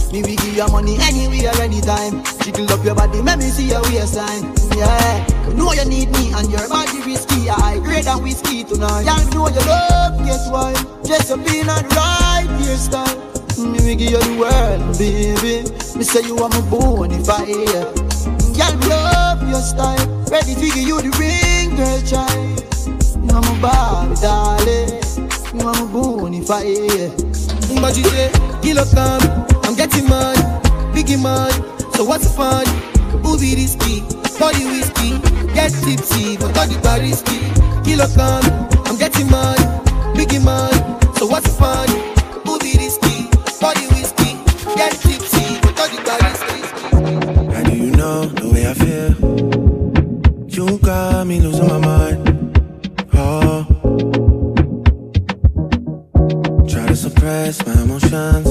Me we give you money anywhere, anytime. Jiggle up your body, make me see your waistline. Yeah, know you need me and your body risky. I grade that whiskey tonight. Y'all know you love, guess why? Just a being not right, your style. Me we give you the world, baby. Me say you are my bonfire. if I hear. Y'all love your style. Ready to give you the ring, girl, child. You are my Barbie, darling. You are my bonfire. if say. Kilo come, I'm getting money, biggie money. So what's the fun? Booby risky, body whiskey, get tipsy, but all the bar risky. Kilo come, I'm getting money, biggie money. So what's the fun? Booby risky, body whiskey, get tipsy, but all the bar risky. How do you know the way I feel? You got me losing my mind. My emotions.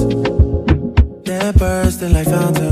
They're bursting like fountains.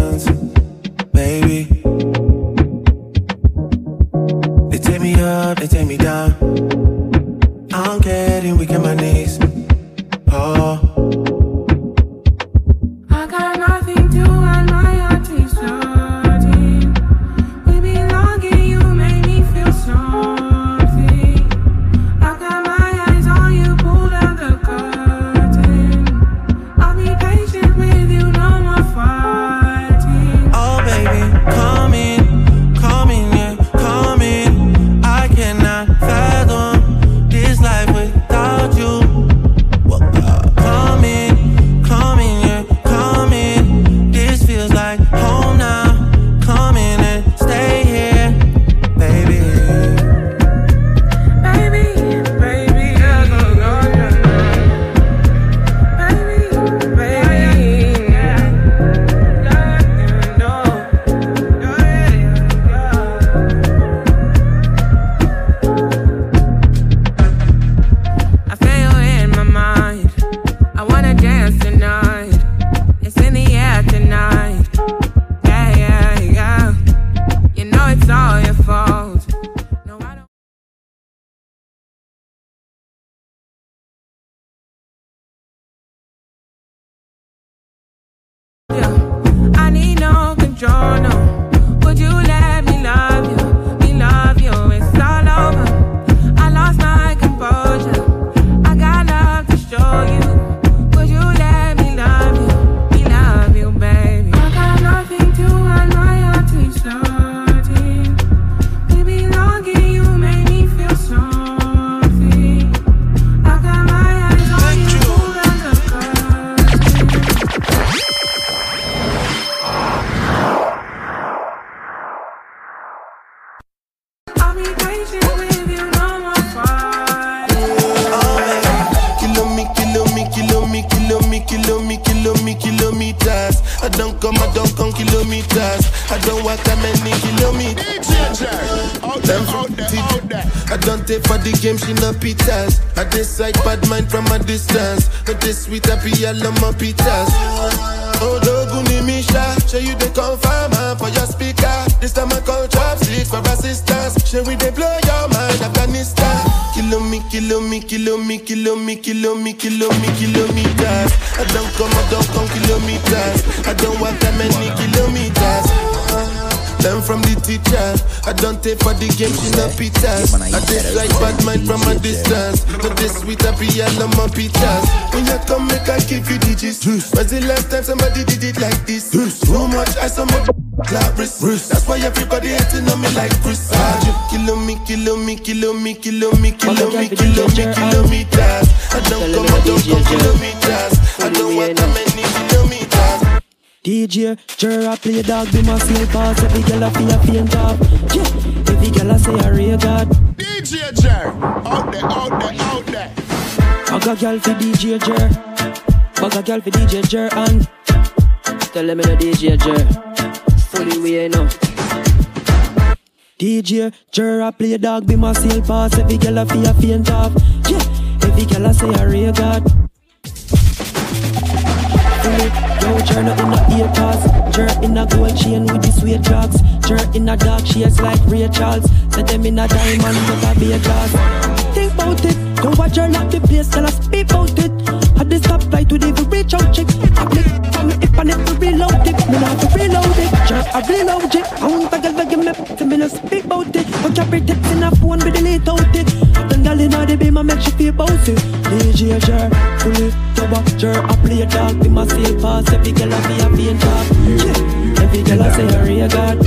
Pass. Every girl a feel a faint off. Yeah, every girl a say a real god. DJ Jer, out there, out there, out there. I got girl for DJ Jer. I got girl for DJ Jer and tell them in the DJ Jer. Fully we ain't know. DJ, Jera play dog, be my sail pass. Every girl a feel a faint off. Yeah, every girl a say a real god. Fully, yo, Jer not in a ear pass. Jer in a gold chain with the sweet drugs. Jer in a dark shades like Ray Charles. Set them in a diamond with a beer. Think about it, don't watch her lock the place, tell us speak about it. Had this stop flight with even reach out chick. I click from me if I to reload it. Me not to reload it. Jer, I reload it. I want a girl to give me, to me no speak about it. Don't carry text in a phone, we delete out it. Then girl in the beam, I make she feel bouncy. DJ Jer, fully toba, Jer, I play dog, be my safe pass. Every girl I be a faint top. Yeah, every girl I say a real oh god.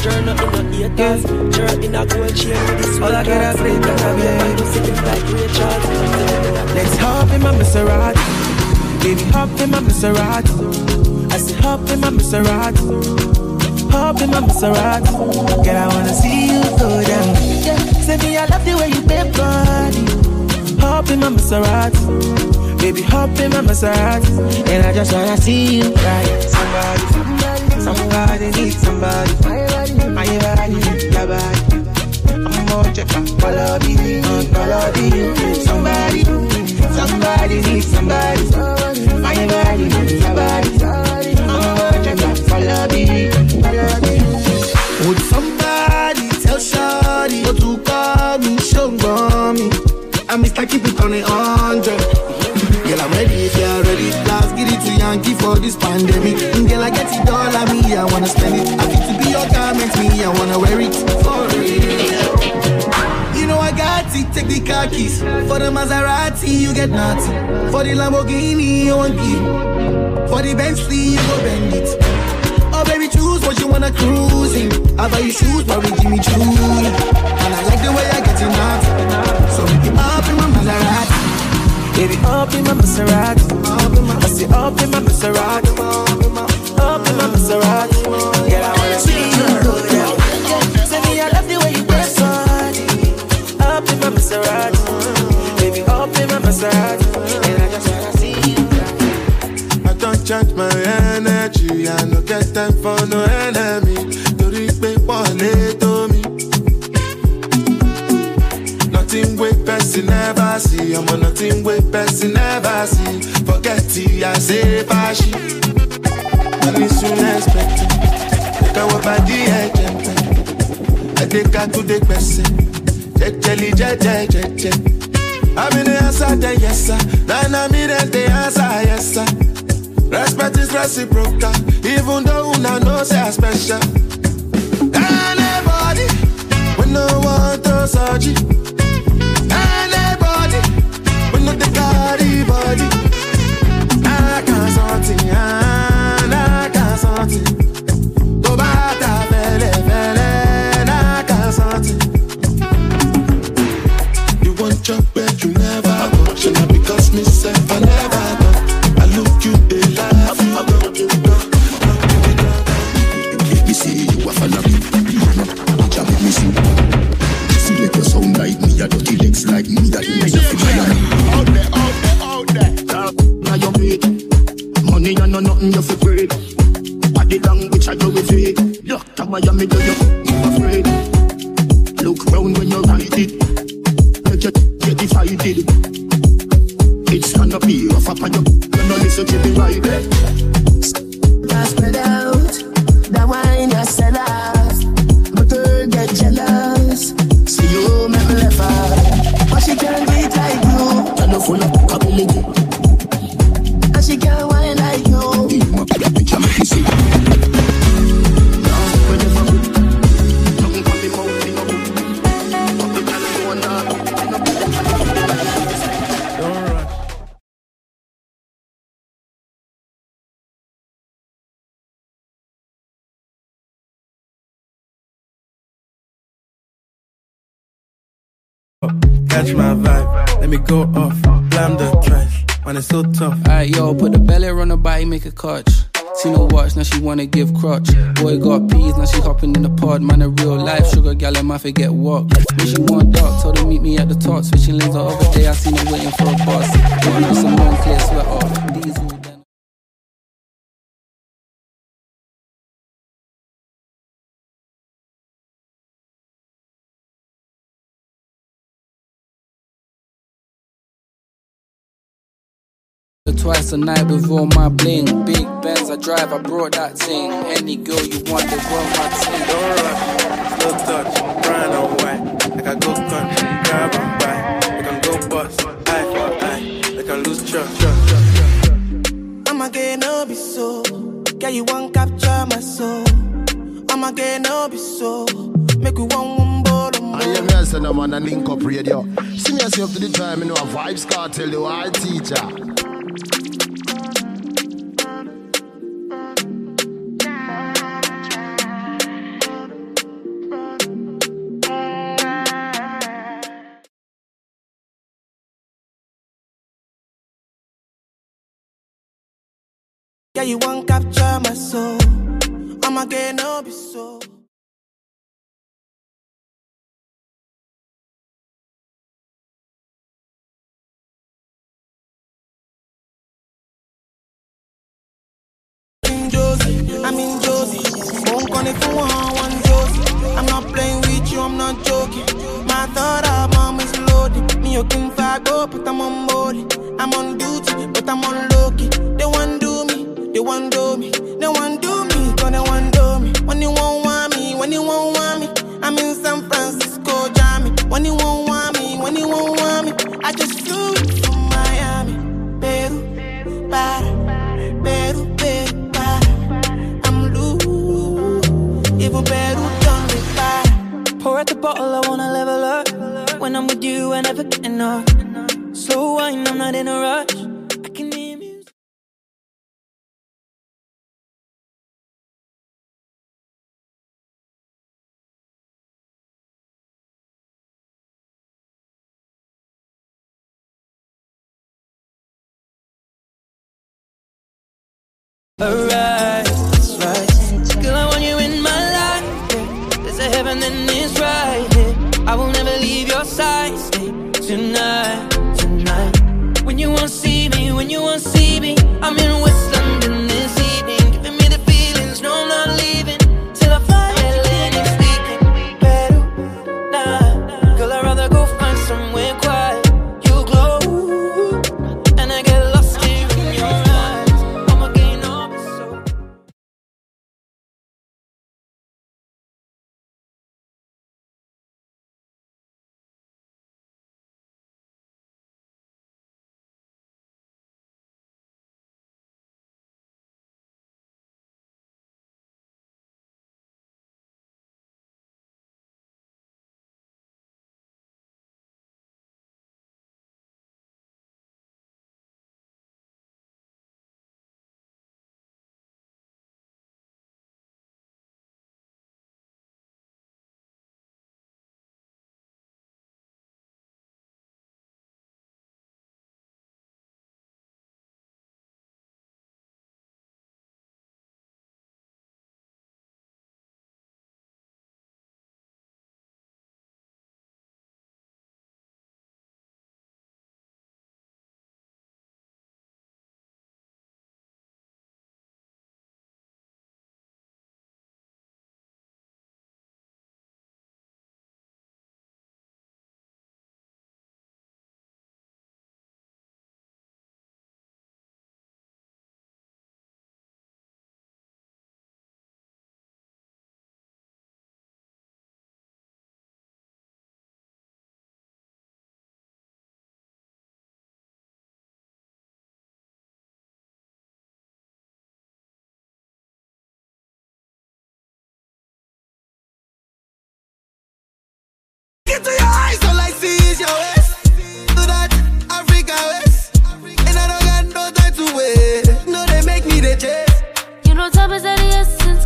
Jer not in a eight years, Jer in a gold chain with All I get is sleep, drugs. that's a Everybody do sitting like Ray Let's hop in my Maserati. Baby, hop in my Maserati. I said, hop in my Maserati. Hop in my Maserati. Girl, I wanna see you go down. Yeah. Say me, I love the way you bend body. Hop in my Maserati. Baby, hop in my Maserati. And I just wanna see you right. Somebody, somebody, somebody needs somebody. My body, your body. I'm more check out. Follow me, follow me. Somebody, somebody needs somebody. My body, your body. I'm more check out. Follow me, follow me. Would somebody I keep it on a hundred. Girl, I'm ready if you're ready. Let's get it to Yankee for this pandemic. And girl, I get it all on me, I wanna spend it. I fit to be your garment, me, I wanna wear it for real. You know I got it, take the car keys. For the Maserati, you get nothing. For the Lamborghini, you won't give. For the Bentley, you go bend it. Oh baby, choose what you wanna cruise in. I buy you shoes, probably Jimmy Choo. And I like the way I get it out. So make it up in my Maserati. Baby, up in my Maserati. I say up in my Maserati. Up in my Maserati. Girl, I wanna see you me, I love the way you my Maserati. Baby, my Maserati. And I just wanna see you. I don't charge my energy. I no get time for no enemy. Torí pé wọ́n lè tó mi. Nothing wey person never see. I'm on nothing wey person never see. Forget it, I say fashi. Money soon expected. Take our body ẹ̀jẹ̀ pẹ̀. Ẹ̀dẹ̀ka tó dé gbẹ̀sẹ̀. Jẹjẹli jẹjẹ jẹjẹ. I'm in the answer, then yes sir. Then I'm in the answer, yes sir. Respect is reciprocal, even though una know say I special. Anybody, we no want to surgery. Anybody, we no the carry body. I can't something, I can't something. Miami, do you Catch my vibe, let me go off. Blam the trash, man, it's so tough. Alright, yo, put the belly on the body, make a. Seen her watch, now she wanna give crutch. Boy got peas, now she hopping in the pod. Man, a real life sugar gal, and my forget what. When she want dark, told her meet me at the top. Switching lanes the other day, I seen her waiting for a bus. Putting on some long clear sweat off. Diesel, Twice a night with all my bling. Big Benz I drive, I brought that thing. Any girl you want, they want my thing. Don't rush, slow touch, brown or white. Like I go country, grab and buy. We can go bust, eye for eye. We can lose trust. I'ma get no be so. Girl, you want capture my soul. I'ma get no be so. Make we one one bottom. I am here, son, I'm on a link up radio. See me as you up to the time, you know, a Vybz Kartel, the high teacher. Yeah, you want capture my soul. I'ma get no be so. Won't connect for one, one Josie. I'm not playing with you, I'm not joking. My thought mom is loaded. Me, you can up, but I'm on board. I'm on duty, but I'm on low key. They want do me, they want do me, You, never get enough. Slow wine, I'm not in a rush.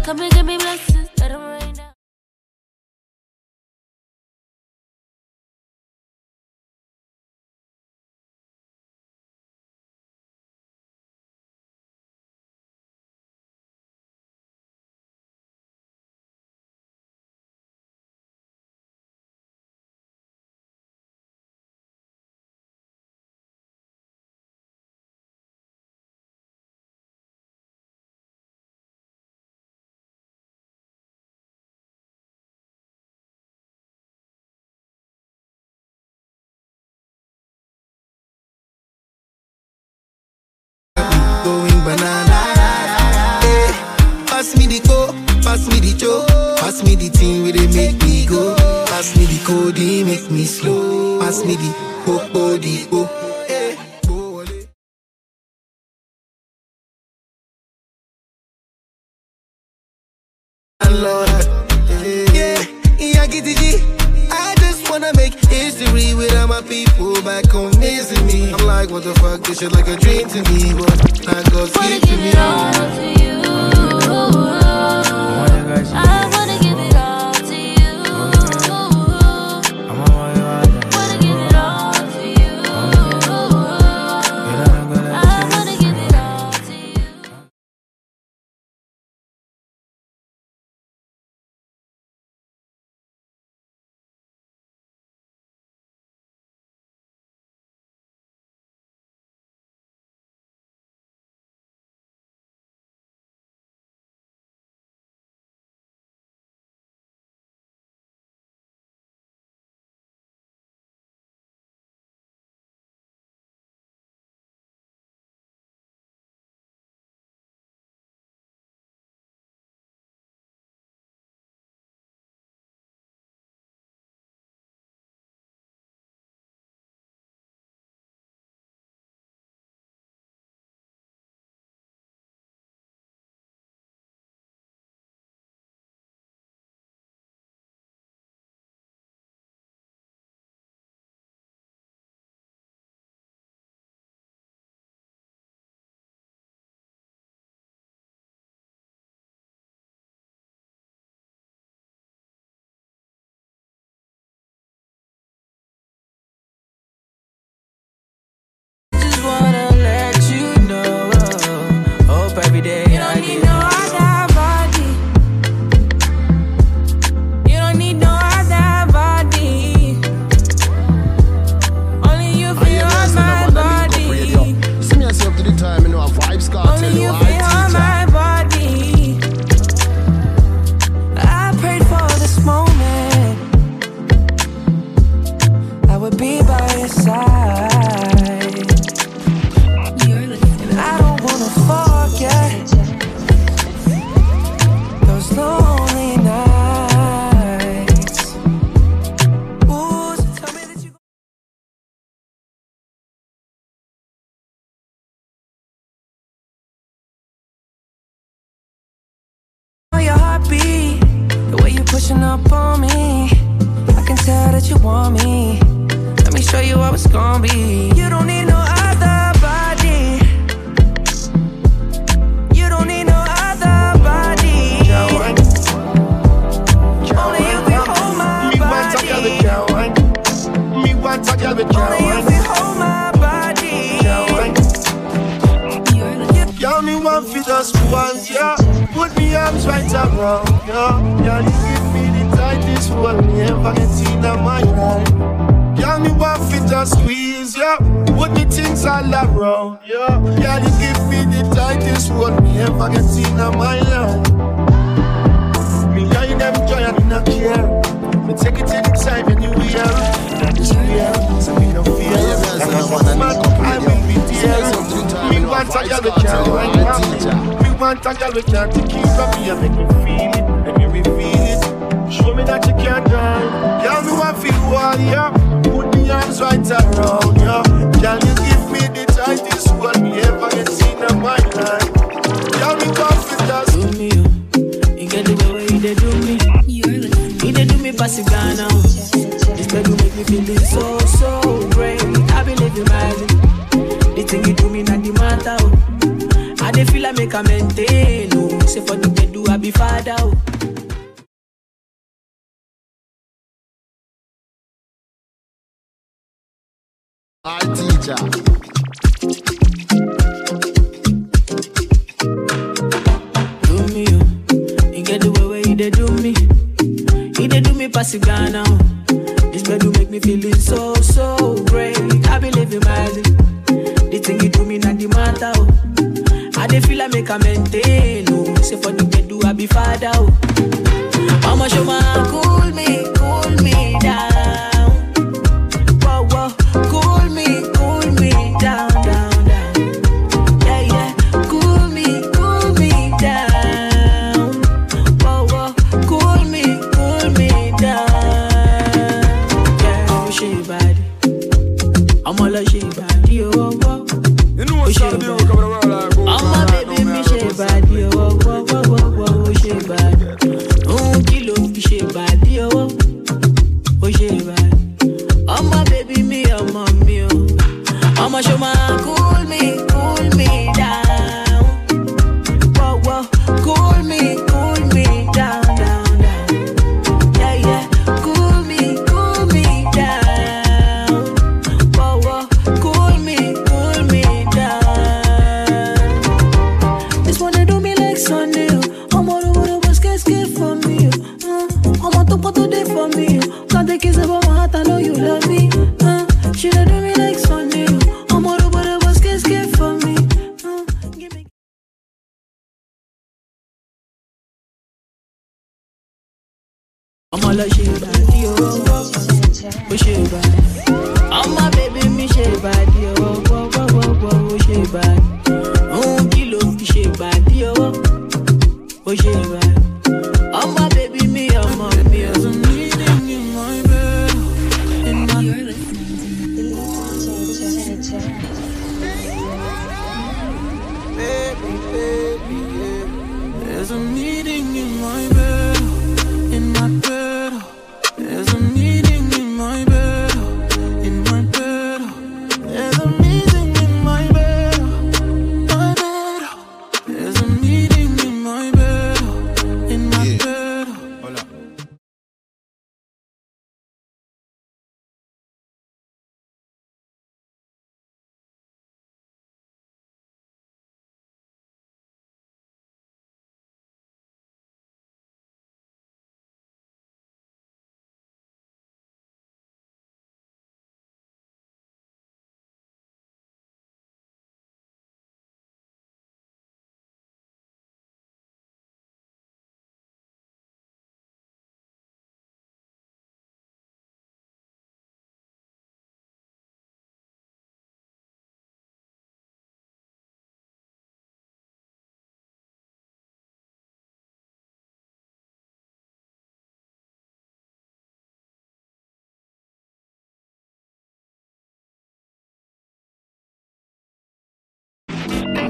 Come and give me blessings. body make me slow. Pass me the whole body, oh. Eh, Lord, yeah, yeah, get I just wanna make history with all my people back home missing. I'm like, what the fuck? This shit like a dream to me, but I God's gift to me. All to you. Oh.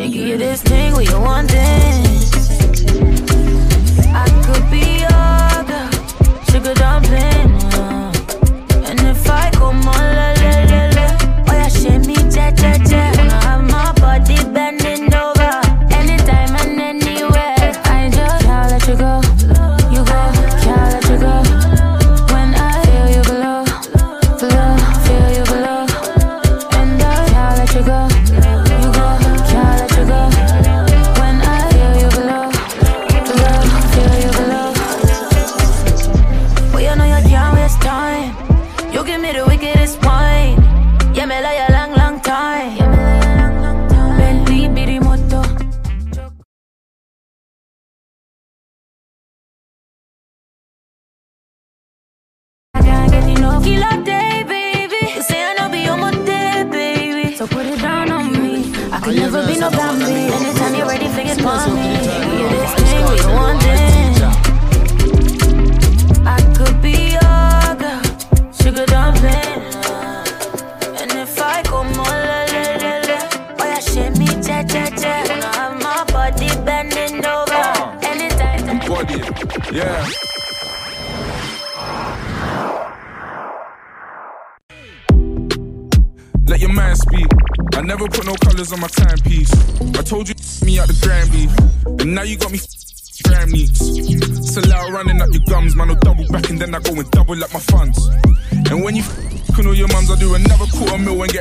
Make you this thing where you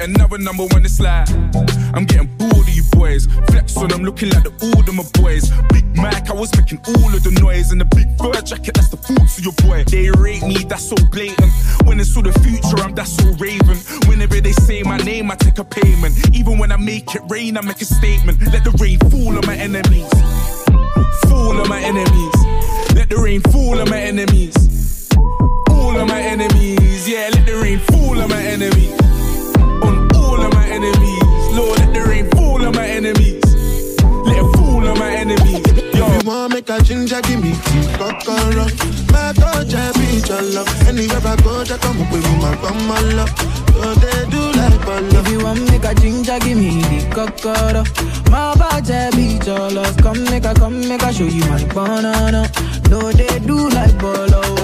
another number when it's like I'm getting bored of you boys. Flex on them, looking like the old of my boys. Big Mac, I was making all of the noise, and the big fur jacket, that's the fruits of your boy. They rate me, that's so blatant. When it's all the future, I'm that's so raven. Whenever they say my name, I take a payment. Even when I make it rain, I make a statement. Let the rain fall on my enemies. Fall on my enemies. Let the rain fall on my enemies. All of my enemies. Yeah, let the rain fall on my enemies. Enemies. Lord, let the rain fall on my enemies. Let it fall on my enemies. Yo. If you want make a ginger, give me tea, kokoro. My touch, I be your love. Anywhere I go, just come up with me, my come my love. So they do like bolo. If you want make a ginger, give me the kokoro. My body be your love. Come make a, come make a show you my banana. No, they do like bolo.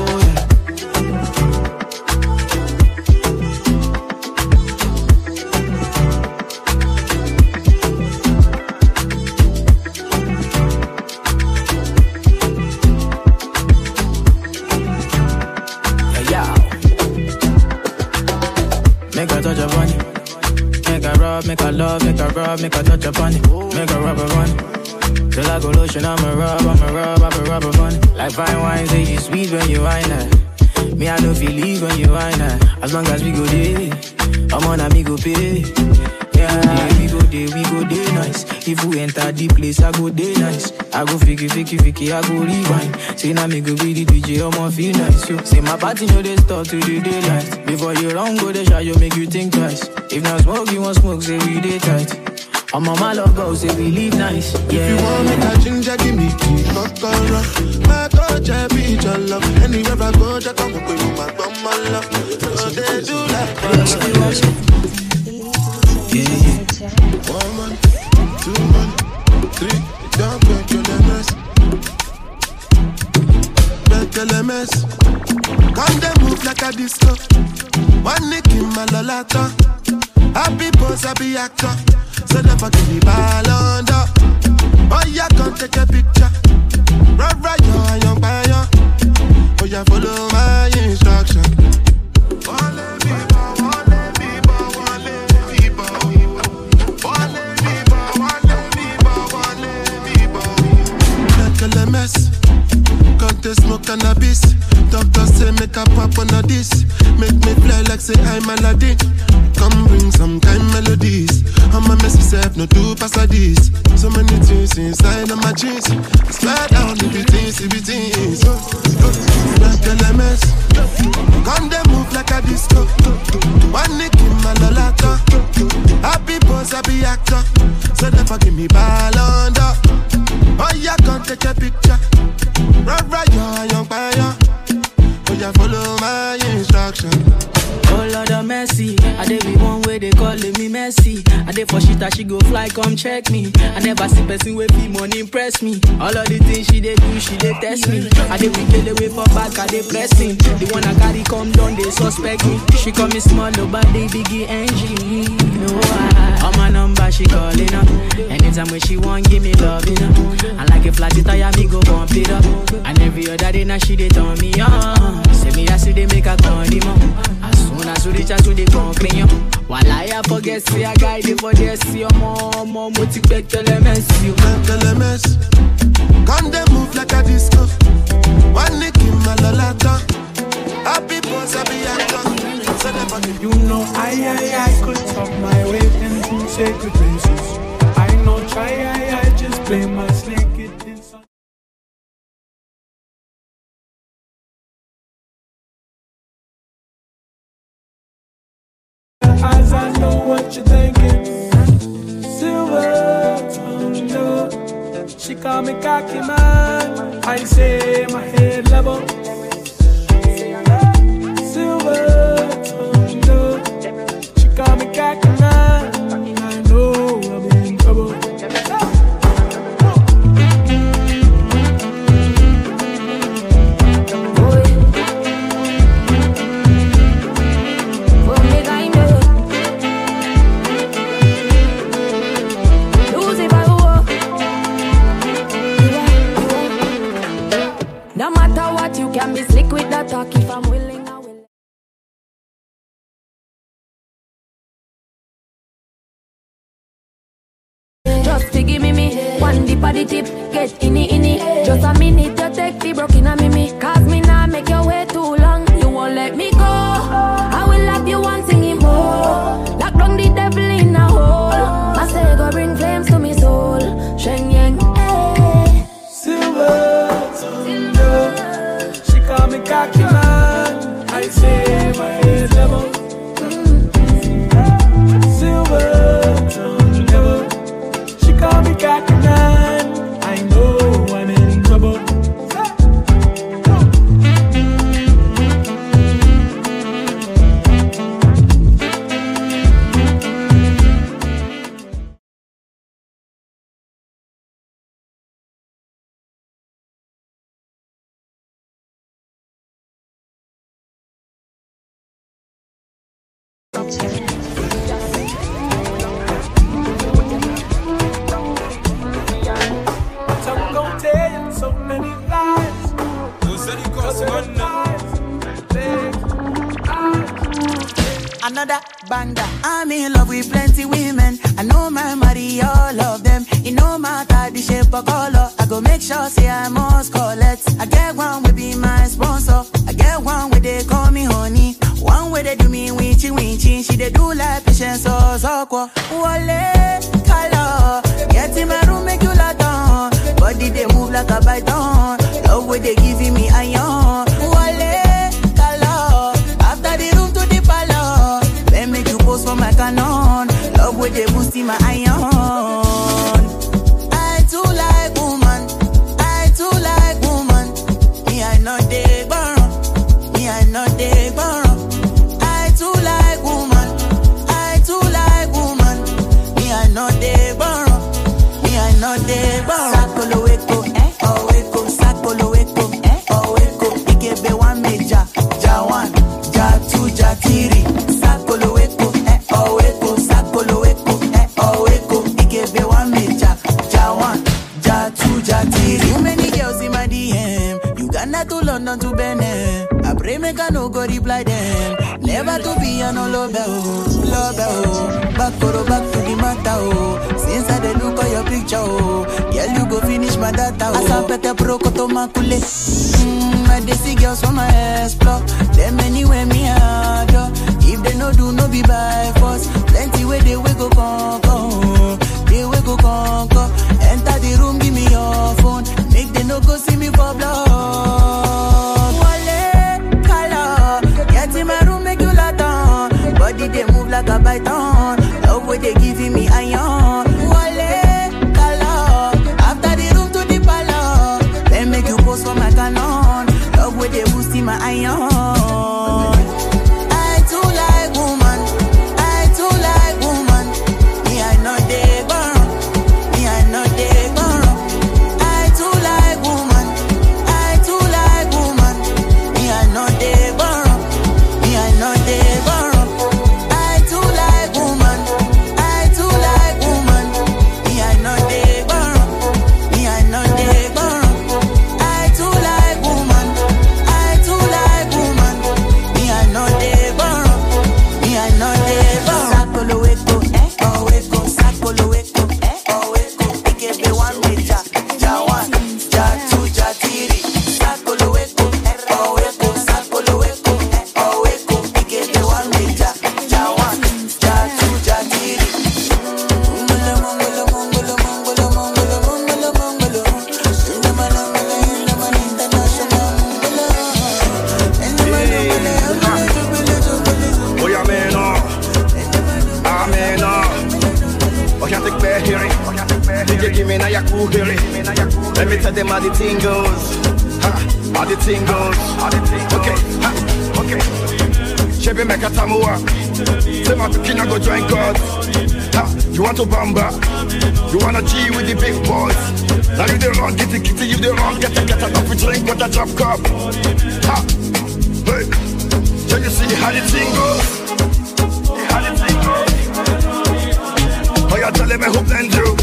Rub, make a love, make a rub, make a touch upon it. Make a rub upon it. Till I go lotion, I'ma rub, I'ma rub, I'ma rub upon it. Like fine wine, say you sweet when you wine it. Eh. Me, I don't feel leave when you wine it. Eh. As long as we go there, I'm on a me go pay. Yeah, we go there, we go there nice. If we enter the place, I go there nice. I go fiki, fiki, fiki, I go rewind. Say now me go be the DJ, I'ma feel nice. Yo. Say my party know they start to the daylight. Before you run, go the shot, you make you think twice. If not smoke, you want smoke, say we day tight. I'm on my love go, say we live nice. Yeah. If you want make a ginger, give me tea, kokoro. My touch, I be your love. Anywhere I go, just come with me, my come my love. So they do One man, two man, three. Don't. Break your lemons. Come they move like a disco. One nick in my lolata. Happy pose, happy actor. So never give me ball under. Oh yeah, come take a picture. Young. Oh follow my instruction. To smoke cannabis. Doctor say make a pop on a this. Make me fly like say I'm Aladdin. Come bring some kind melodies. I'ma mess myself, no do pass like this. So many things inside of my jeans. Slide down the beatings, the beatings. Like LMS. Come they move like a disco. One nick in my lolata. Happy boss, happy actor. So never give me ball under. Oh yeah, come take a picture. Young fire. Follow my instruction. Oh Lord of I dey be one way they calling me messy. I dey for shit that she go fly, come check me. I never see person with fee money impress me. All of the things she dey do, she dey test me. I dey we kill away for back, I dey pressing. The one I carry come down, they suspect me. She call me small, oh, nobody biggie engine. No, I, on my number she calling up. Anytime when she want, give me love, you know. I like a flat tire, me go bump it up. And every other day now she dey turn me on. Say me I see they make a turn him up. As soon as we reach out to the concrete, yo. While I forget, see a guy dey for there, see your mom, mom, what you bet tell them you. LMS. Come they move like a disco. One nick in my lolata. Happy boss, happy actor. So never give You know I, I, I could talk my way into sacred places. I know try, I, I just play my know what you're thinking. Silver tongue. She call me cocky man. I say my head level. 过 google it. Let me tell them how the thing goes. Ha, how the thing goes. Okay, ha, okay. Chevy make a tamuwa. Say my picking I go join God. Ha, you want to bamba? You wanna G with the big boys? Now you the wrong, get the kitty, you the wrong, get the get a coffee drink with a drop cup. Ha, hey. Can you see how the thing goes. How the thing goes. Oh, you're telling me who blend you.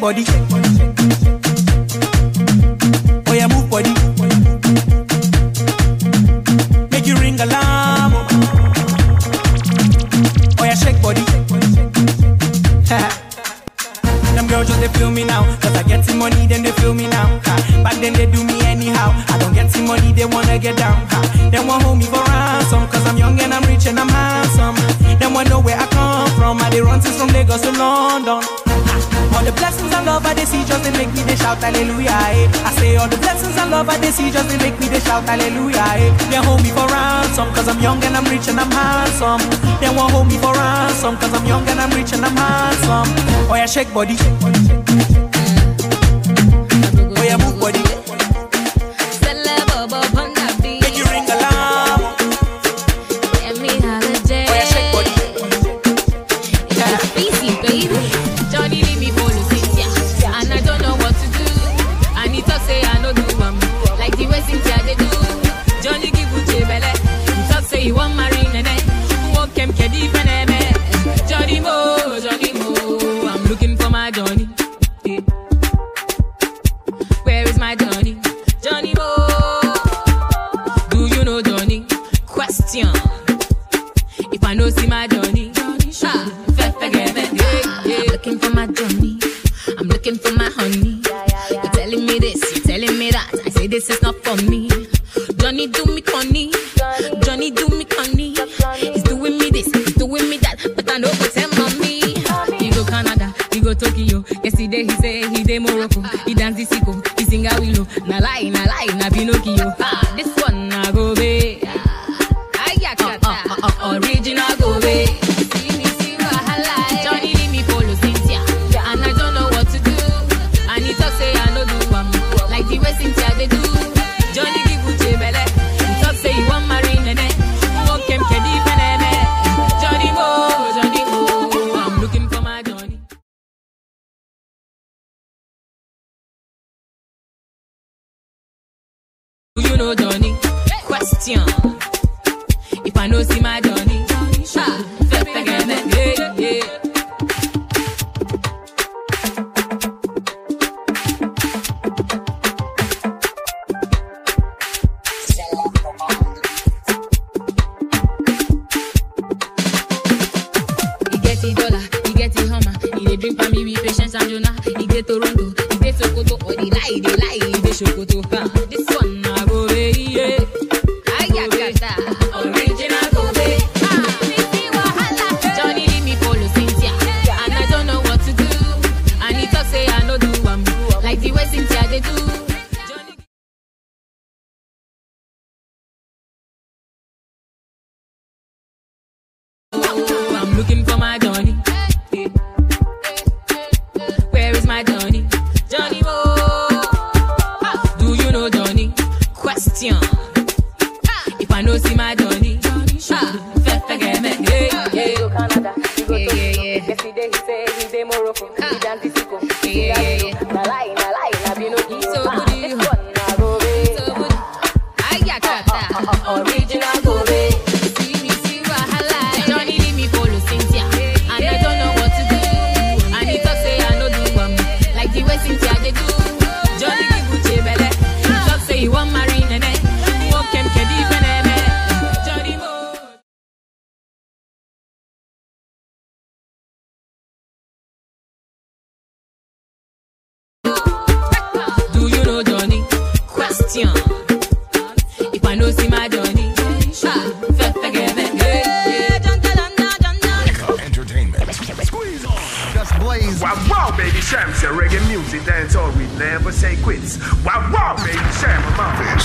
Body. Shake body.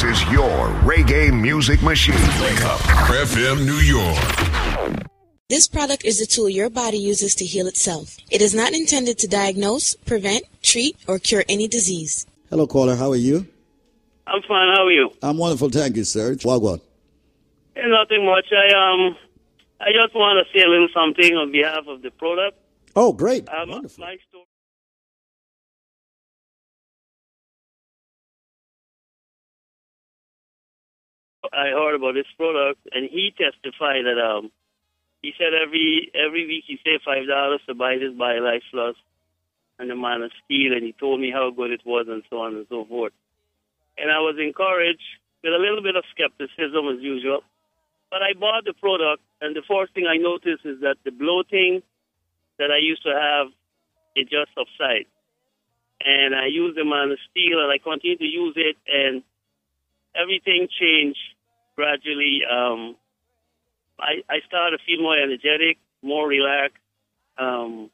This is your reggae music machine. Wake up. FM New York. This product is a tool your body uses to heal itself. It is not intended to diagnose, prevent, treat, or cure any disease. Hello, caller. How are you? I'm fine. How are you? I'm wonderful. Thank you, sir. Wagwan. Eh, Nothing much. I um, I just want to say a little something on behalf of the product. Oh, great. Um, my story. I heard about this product, and he testified that um, he said every every week he saved five dollars to buy this BioLife Plus and the Man of Steel, and he told me how good it was, and so on and so forth. And I was encouraged with a little bit of skepticism as usual. But I bought the product, and the first thing I noticed is that the bloating that I used to have, it just subsided. And I used the Man of Steel, and I continued to use it, and everything changed gradually. Um, I, I started to feel more energetic, more relaxed, um,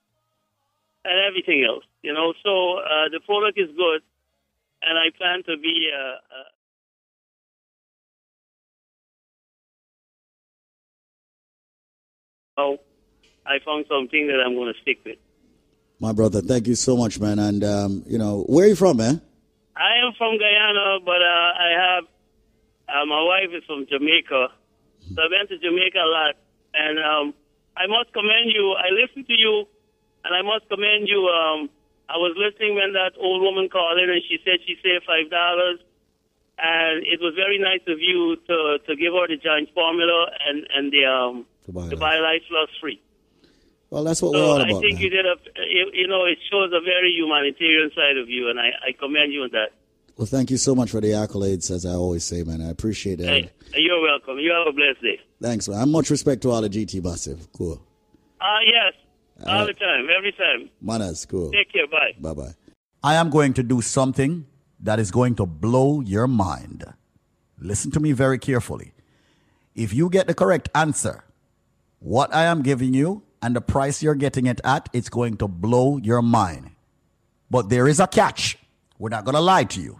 and everything else. You know, so uh, the product is good, and I plan to be uh, uh, oh, I found something that I'm going to stick with. My brother, thank you so much, man. And, um, you know, where are you from, man? I am from Guyana, but uh, I have uh, my wife is from Jamaica, so I've been to Jamaica a lot, and um, I must commend you. I listened to you, and I must commend you. Um, I was listening when that old woman called in, and she said she saved five dollars, and it was very nice of you to to give her the giant formula and and the um the BioLife Plus free. Well, that's what So we're all about. I think man. you did a, you know, it shows a very humanitarian side of you, and I, I commend you on that. Well, thank you so much for the accolades, as I always say, man. I appreciate it. Hey, you're welcome. You have a blessed day. Thanks, man. And much respect to all the GT massive. Cool. Ah, yes, all the time, every time. Manners, cool. Take care. Bye. Bye bye. I am going to do something that is going to blow your mind. Listen to me very carefully. If you get the correct answer, what I am giving you and the price you're getting it at, it's going to blow your mind. But there is a catch. We're not going to lie to you.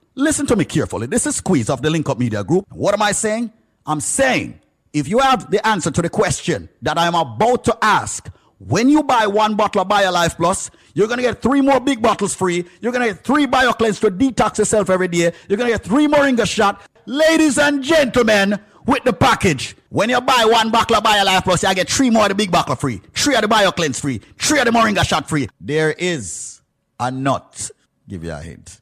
Listen to me carefully. This is Squeeze of the Link Up Media Group. What am I saying? I'm saying if you have the answer to the question that I am about to ask, when you buy one bottle of BioLife Plus, you're going to get three more big bottles free. You're going to get three BioCleanse to detox yourself every day. You're going to get three Moringa shot. Ladies and gentlemen, with the package, when you buy one bottle of BioLife Plus, you get three more of the big bottle free, three of the BioCleanse free, three of the Moringa shot free. There is a nut. Give you a hint.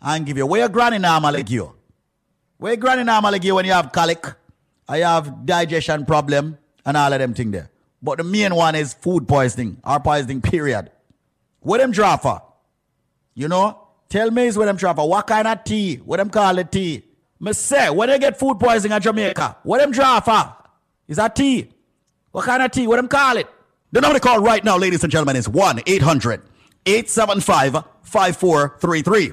and give you? Where your granny normally give you? Where your granny normally give you when you have colic, or you have digestion problem, and all of them thing there. But the main one is food poisoning or poisoning, period. What them draw for? You know? Tell me is what them drop. For what kind of tea? What them call it tea? Me say, when they get food poisoning at Jamaica, what them drop for? Is that tea? What kind of tea? What them call it? The number to call right now, ladies and gentlemen, is 1 800 875 5433.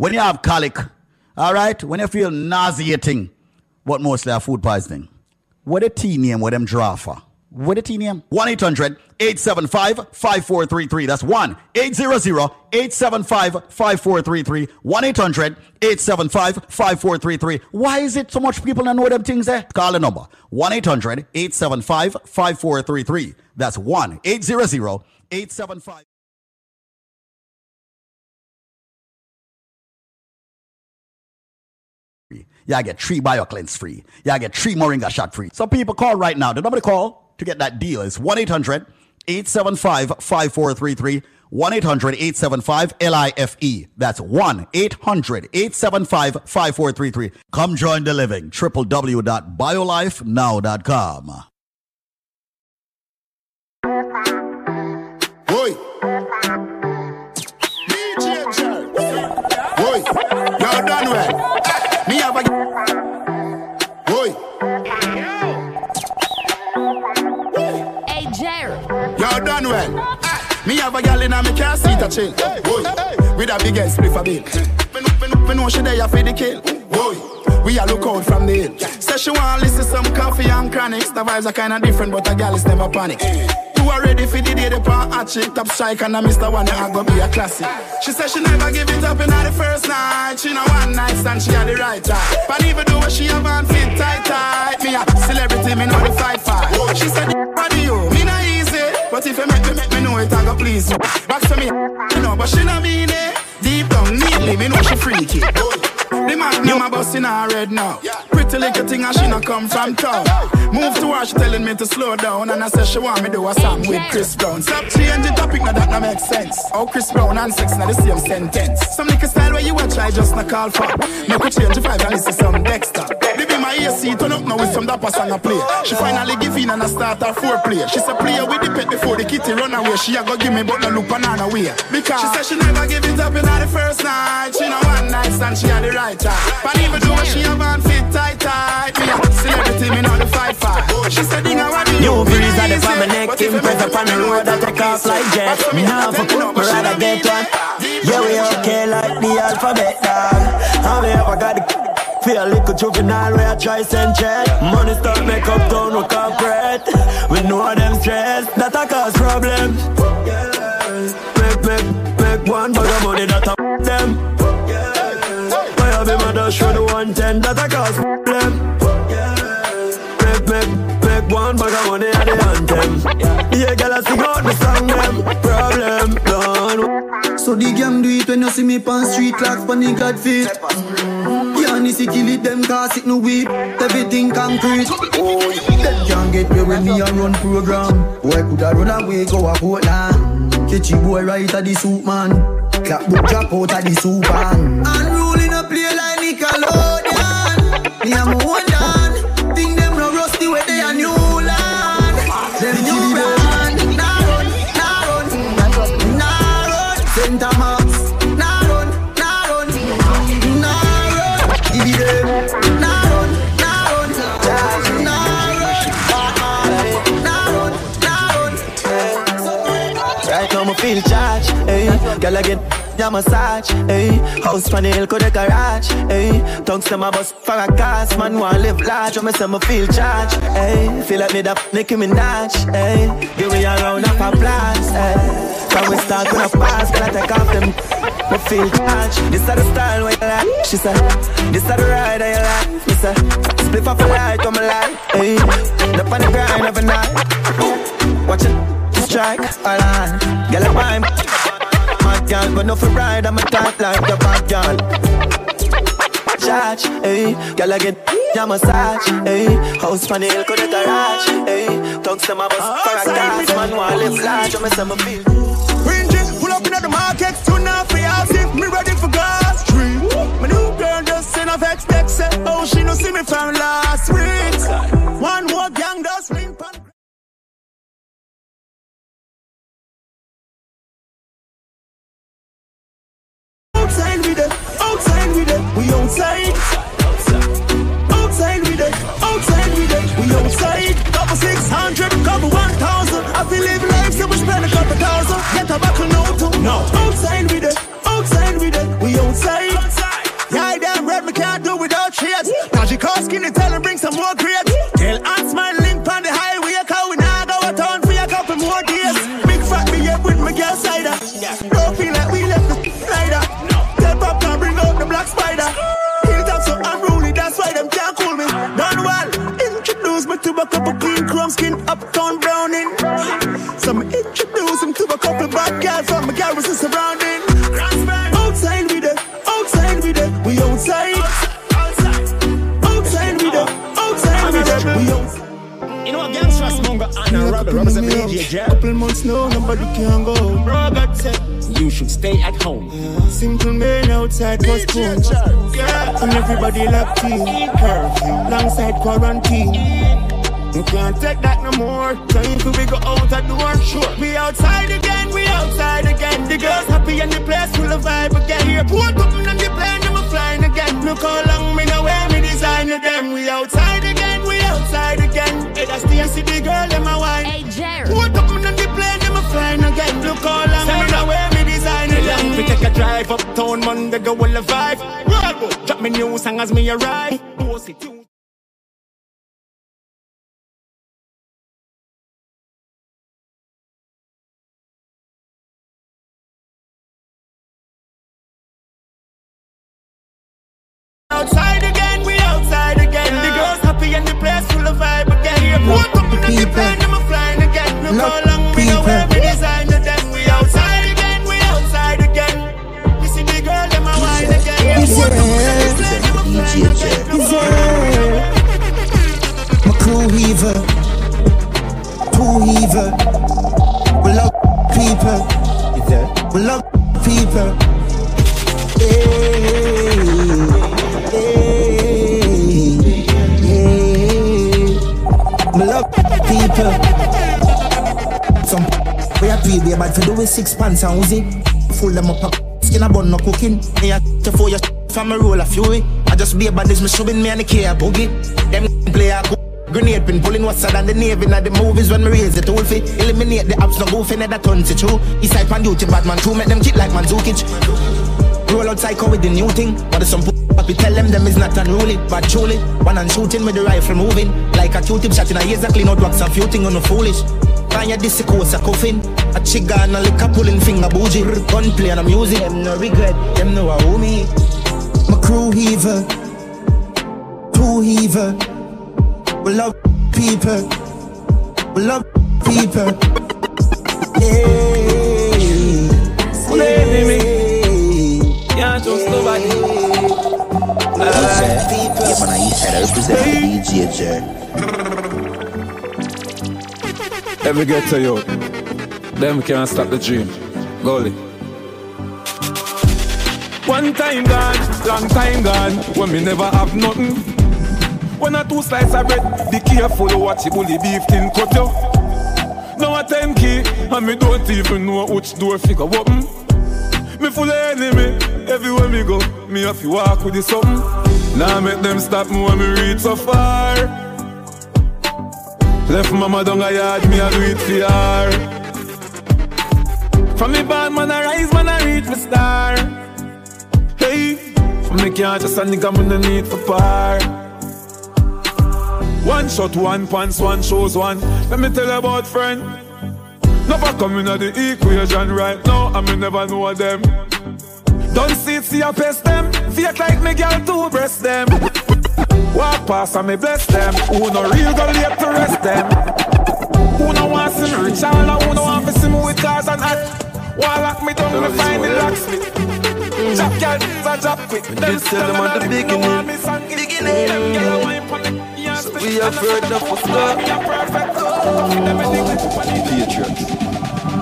when you have colic, all right, when you feel nauseating, what mostly have food poisoning. What a T name, what them draw for? What a T name? 1 800 875 5433. That's 1 800 875 5433. 1 800 875 5433. Why is it so much people don't know them things there? Call the number 1 800 875 5433. That's 1 800 875. Yeah, get three bio cleanse free. Yeah, get three Moringa shot free. So people call right now. The number to call to get that deal is 1 800 875 5433. 1 800 875 LIFE. That's 1 800 875 5433. Come join the living. www.biolifenow.com. Boy. DJ. Boy. Y'all done well. Me have a. Boy. Hey, Jerry. Y'all done well. Me have a gal in a me car seat a chill. Boy. With a big ass spliff a bill. Me know- me know- Me know she there for the kill. Boy. We a look out from the hill. Say she want listen some coffee and chronics. The vibes are kinda different, but a gal is never panic. You are ready for the day the pan hot chick top strike and I Mr. One I go be a classic. She said she never give it up in the first night. She know one night stand she had the right time. But even though she have on fit tight tight, me a celebrity me know the fight fight. She said body you, me not easy, but if you make me make me know it I go please you. Back to me, you know, but she not mean it. Deep down neatly, me know she freaky. The magnum my bust in her red now. Pretty little thing and she not come from town. Move to her, she telling me to slow down. And I said she want me do a song with Chris Brown. Stop changing topic, now that no make sense. Oh, Chris Brown and sex, now the same sentence. Some little style where you a try, just not call for. Make we change the and listen some Dexter. They be my AC, turn up now with some dapper song I play. She finally give in and I start her foreplay. She said play with the pet before the kitty run away. She a go give me but no look banana way. Because she said she never give it up in the first night. She know one night stand, she had the right time. But even though she have on fit tight tight, me a celebrity, me know the fight fight. She said, "Ding, I want you." New breeze not at the my neck, but if you impress make up on the road, that take off like jet. Me now for cook, me rather get one. Yeah, we okay like the alphabet, dog. How me ever got the Feel like a juvenile where I try send check Money start make up town with corporate We know them stress, that a cause problem Make, make, make one bag of money have him a for the 110 that a cause problem Make, make, make one bag of money at the anthem Yeah, girl, I sing out the song them Problem done So the gang do it when you see me pan street clocks pan the god feet. Yanni see kill it them cause it no weed. Everything concrete. Oh, them can't get me when me a run program. Boy coulda run away go a Portland. Catchy boy right at the soup man. Clap book drop out of the soup man. Unruling a play like Nickelodeon. Me a my own land. Think them no rusty where they a new land. Them new land. Nah run, nah run, nah run. Center Max. Nah run, nah run, nah run. Give it them. Nah run, nah run, nah run. Nah run. Right now, me feel charged, eh. Girl, I get your massage, eh. House pan the hill, could the garage, eh. Tongues to my bus for a cast, man, want live large. When me say me feel charged, eh. Feel like me da Nicki Minaj, eh. Give me a round of applause, eh. From we start when I pass, can I take off them? Me feel charged. This is the style where you like. She said, this is the ride that you like. Me say, split off a light, on my life. eh. Up on the grind every night. Watch it strike, all on. Girl, I'm mine. Girl, Never know for ride, I'm a tight like the bad girl. Charge, hey, girl I get a massage, hey. House the hill, could it garage, hey. Tongues to my bus for a gas, man, want live large, I'm a summer feel. Jeans, pull up in the market, tune up for house if me ready for God's street. My new girl just send off expect say, oh she no see me from last week. One more gang does ring Outside with it, outside with it, we outside. Outside with it, outside with it, we outside. Couple six hundred, couple one thousand. I feel live life, so we spend a couple thousand. Get a buckle no too. No. Outside with it, outside with it, we outside. Yeah, damn red, me can't do without shades. Now she call skinny, tell her bring some more grades. To a couple clean chrome skin uptown browning. So me introduce him to a couple bad girls from my garrison surrounding. Outside with it, outside with it, we outside. Outside with it, outside with it, we outside. You know what gangsters mongo and a represent the DJ Jam. Couple months now, nobody can go. Robert said, You should stay at home. Simple man outside was cool. Yeah, and everybody locked in. Curfew, alongside quarantine. You can't take that no more. Time to we go out the door. Sure. We outside again, we outside again. The girls happy and the place full of vibe again. Here, put up on the plane and we flying again. Look how long me know where me design them. We outside again, we outside again. Hey, that's the city girl in my wine. Hey, Jerry. Put up on the plane and flying again. Look how long me know where me design them. We take a drive uptown Monday, go all the vibe. Roll, drop me new song as me arrive. It, pants and Uzi. Full them up, skin a bun no cooking. Me a to for your from a roll of fury. I just be a bad this me shoving me and the care boogie. Them play a Grenade pin pulling what's than the navy in the movies when me raise it all fi Eliminate the apps no goofy never turn to true East side pan duty Batman true make them kick like Mandzukic Roll out psycho with the new thing But some Papi tell them them is not unruly But truly One and shooting with the rifle moving Like a Q-tip shot in a ears that clean out wax and few thing on the foolish Find your disc course a coffin A chiga and a liquor pulling finger bougie Gunplay and a music Them no regret Them no a me My crew heaver Two heaver We love people We love people Hey Baby, me Can't trust nobody Yeah, man, I used to represent DJ Jer. Every ghetto yo Them can't stop the dream. Goalie One time gone, long time gone When me never have nothing. When a two slices of bread Be careful you watch the bully beef tin cut you Now a 10 key And me don't even know which door figure open. Me full of enemy Everywhere me go Me have to walk with the something. Now make them stop me when me reach so far. Left mama down a yard, me a do it for. From me bad man I rise, man I reach my star. Hey, from me can't just a nigga me no need for par. One shot, one pants, one shows one. Let me tell you about friend. Never coming at the equation right now, and me never know them. Don't see it, see I pest them. Fake like me girl to breast them. Walk past and me bless them. Who no real go late to rest them. Who no want me rich and who no want to see me with cars and hat. Warlock me down, me find the locksmith. Chop your lips a drop quick. Them tell them at the beginning. Beginning. Them girl a wine pon we afraid of us, God. Patriots.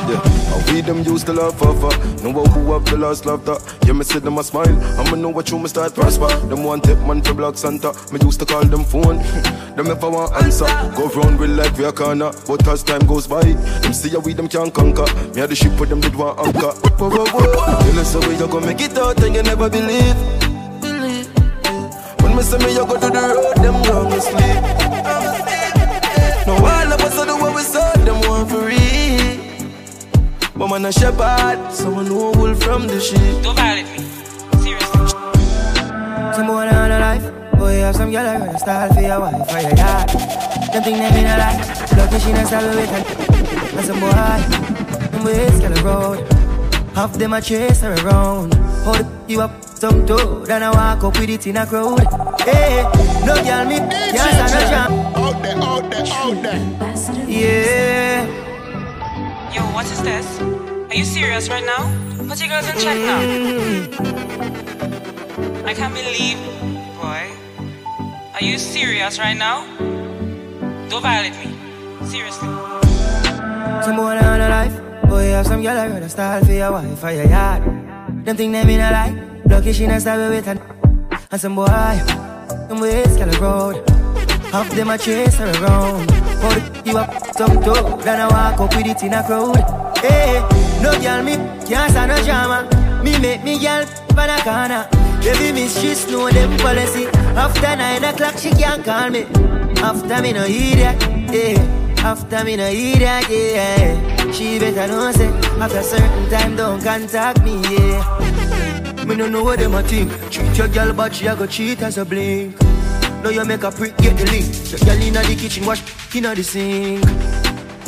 Yeah, and we them used to love forever. Know who have the last laughter. Yeah, me see them a smile. I'ma know what you me start prosper. Them one tip man for Black Santa. Me used to call them phone. them never want answer. Go round with like we a corner. But as time goes by, them see how we them can't conquer. Me had the ship with them did want anchor. Whoa, whoa, whoa. Tell us how we you gonna make it out and you never believe. Believe. When me say me you go to the road, them wrong sleep. But man a shepherd, someone who wool from the sheep. Don't violate me. Seriously. Some boy on a life. Boy, have some girl I gonna style for your wife or your yard. Them think they mean a lot. Lucky she not style with her. And some boy, them ways get road. Half them a chase her around. Hold you up some toad and I walk up with it in a crowd. Hey, no girl me can't stand no jam. Out there, out there, out there. Yeah. Yo, what is this? Are you serious right now? Put your girls in check now. I can't believe, boy. Are you serious right now? Don't violate me. Seriously. Some boy on a life. Boy, have some girl I gonna style for your wife or your yard. Them think they mean a lie. Lucky she not style with her. And some boy, them ways a road. Half them a chase her around. Hold you up some toe, then I walk up with it in a crowd. Hey, no girl me can't stand no drama. Me make me girl pan a corner. Baby miss know them policy. After nine o'clock she can't call me. After me no hear that, yeah. After me no hear that, yeah. She better know say after certain time don't contact me, yeah. Me no know what them a think. Treat your girl but she a go cheat as a blink. Now you make a prick get the link. Your girl inna the kitchen wash inna the sink.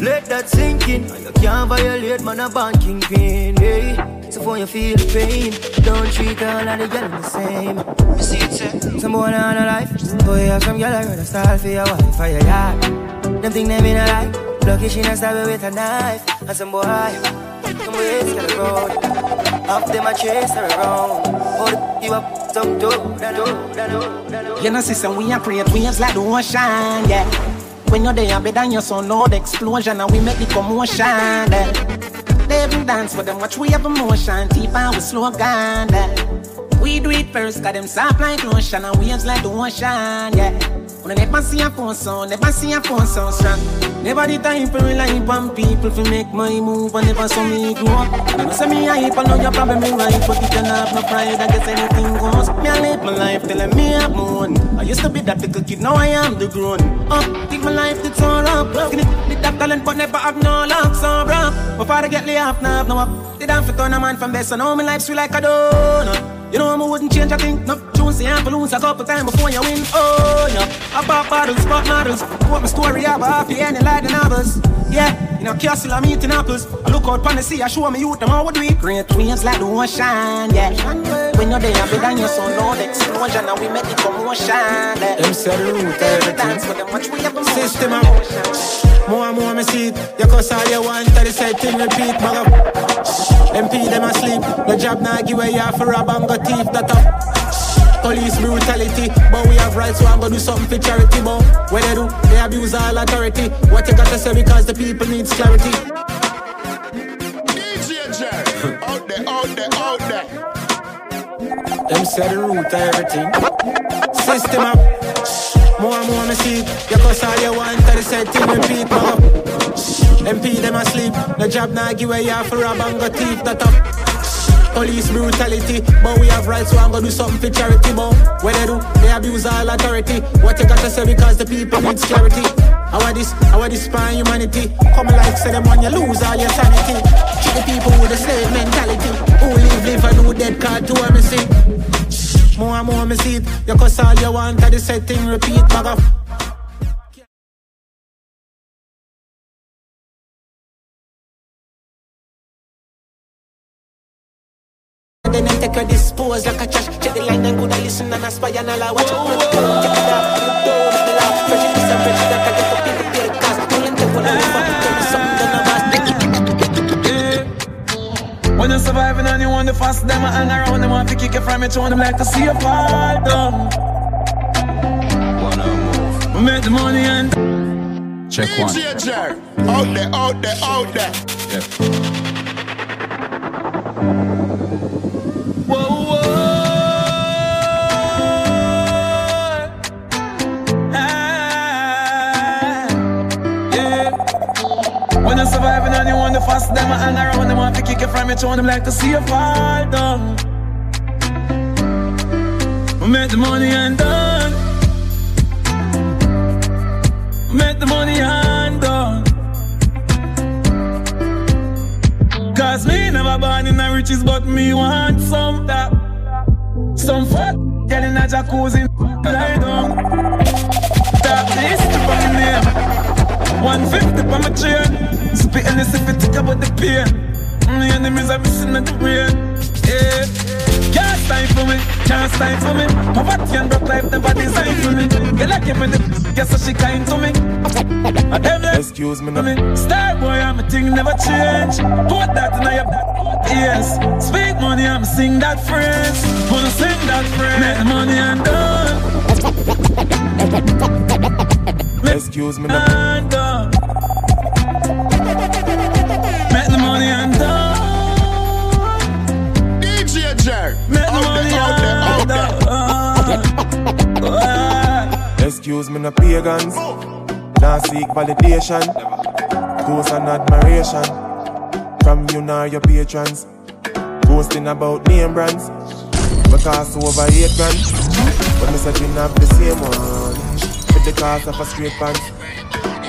Let that sink in. You can't violate man a band kingpin. Hey. So for you feel the pain, don't treat all of the girl the same. You see it say, some boy on a life. Boy have some girl I gonna style for your wife or your yard. Them think they mean a lie. Lucky she not stab with a knife. And some boy, some ways a road. Half them a chase her around. Hold you up, You know, sister, we are create waves like the ocean, yeah. When you're there, better than your son, the explosion, and we make the commotion, yeah. They even dance with them, watch we have emotion, deep and we slow down, yeah. We do it first, got them soft like lotion, and waves like the ocean, yeah. When I never see a phone sound, never see a phone sound strong. Never the time for rely on people to make my move, and never saw me grow up. Never say me hype, I know your problem in life, but you have no pride, I guess anything goes. Me I live my life telling me I'm moon. I used to be that little kid, now I am the grown up. take my life to turn up. Skinny, with that talent, but never have no luck, so bro. Before I get laid off, now have no up. They don't fit turn a man from best, so now my life's sweet like a donut. You know I wouldn't change a thing. No tune say I'm lose a couple times before you win. Oh yeah, I bought bottles, bought models. What my story about happy like the novels. Yeah, in a castle I'm eating apples. I look out pon the sea, I show me youth them how we do it. Great waves like the ocean, yeah. When you're there, I'm better than your son, no the explosion, and we make the commotion. Yeah. Them the root everything. Dance with them, watch we have. System. More and more me see it. You cuss all you want, tell the same thing repeat. Bag up. MP them asleep. The job now give away half for rob and go thief that up. Police brutality, but we have rights, so I'm gonna do something for charity. But what they do, they abuse all authority. What you gotta say because the people needs clarity. DJ. Out there, out there, out there. Them say the root of everything. System up. More and more me see. You cuss all you want, tell the same thing repeat. Up. MP them asleep. The job now give away half for rob and go thief that up. Police brutality, but we have rights, so I'm gonna do something for charity. But what they do, they abuse all authority. What you gotta say because the people needs clarity. How this, how this spine humanity? Come like say them when you lose all your sanity. Treat the people with a slave mentality. Who live, live and who dead card to me see. More and more me see it. You cuss all you want, I the same thing repeat, bag up. Take her dispose like a trash. Check the line, then go to listen and aspire and all I watch. Check it out, check it out. Don't make me laugh. Prejudice and prejudice I get for people the cost. Don't let them go to live up. Tell me something, then eh, eh. I'm When you're surviving and you want to fight fast, them a hang around, them want to kick it from your tone, them like to see you fall down. We make the money and Check one. DJ Jerry. Out there, out there, out there. Whoa, surviving and you want the fast, them hang around, them want to kick it from your tone, them like to see you fall down. We make the money and done. We make the money and done. Cause me never born in the riches, but me want some that. Some fuck, get in a jacuzzi, lie down. That this for me name. 150 for my chain. Spitting this if it think about the pain. Mm, my enemies are missing at the brain. Yeah. Can't time for me, can't time for me. Poverty and broke life never designed for me. Get like him in the guess so she kind to me. I them like Excuse me, no. me. Star boy, I'm a thing never change. Put that in your yes. Speak money, I'm sing that phrase. Wanna sing that phrase. Make the money and done. Excuse me, And done. Make the money and done. DJ Jerry. Make the money and done. Excuse me, no pagans. Now seek validation, ghost and admiration from you nor your patrons. Boasting about name brands, because over eight grand. But me searching up the same one with the cost of a straight pants.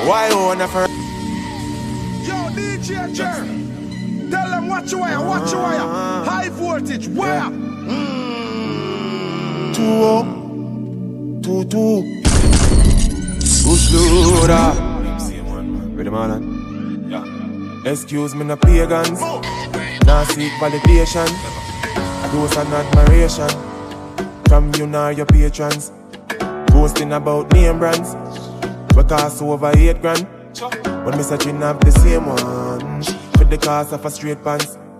Why own a for? Yo, DJ Jerry. Tell them watch your wire, watch your wire. High voltage, wire. Mm. Two oh, two two. Push loader. Ready man? Yeah. Excuse me, no pagans. Oh. Now seek validation, ghost and admiration from you nor your patrons. Boasting about name brands, We because over eight grand. But me searching up the same one with the cost of a straight pants.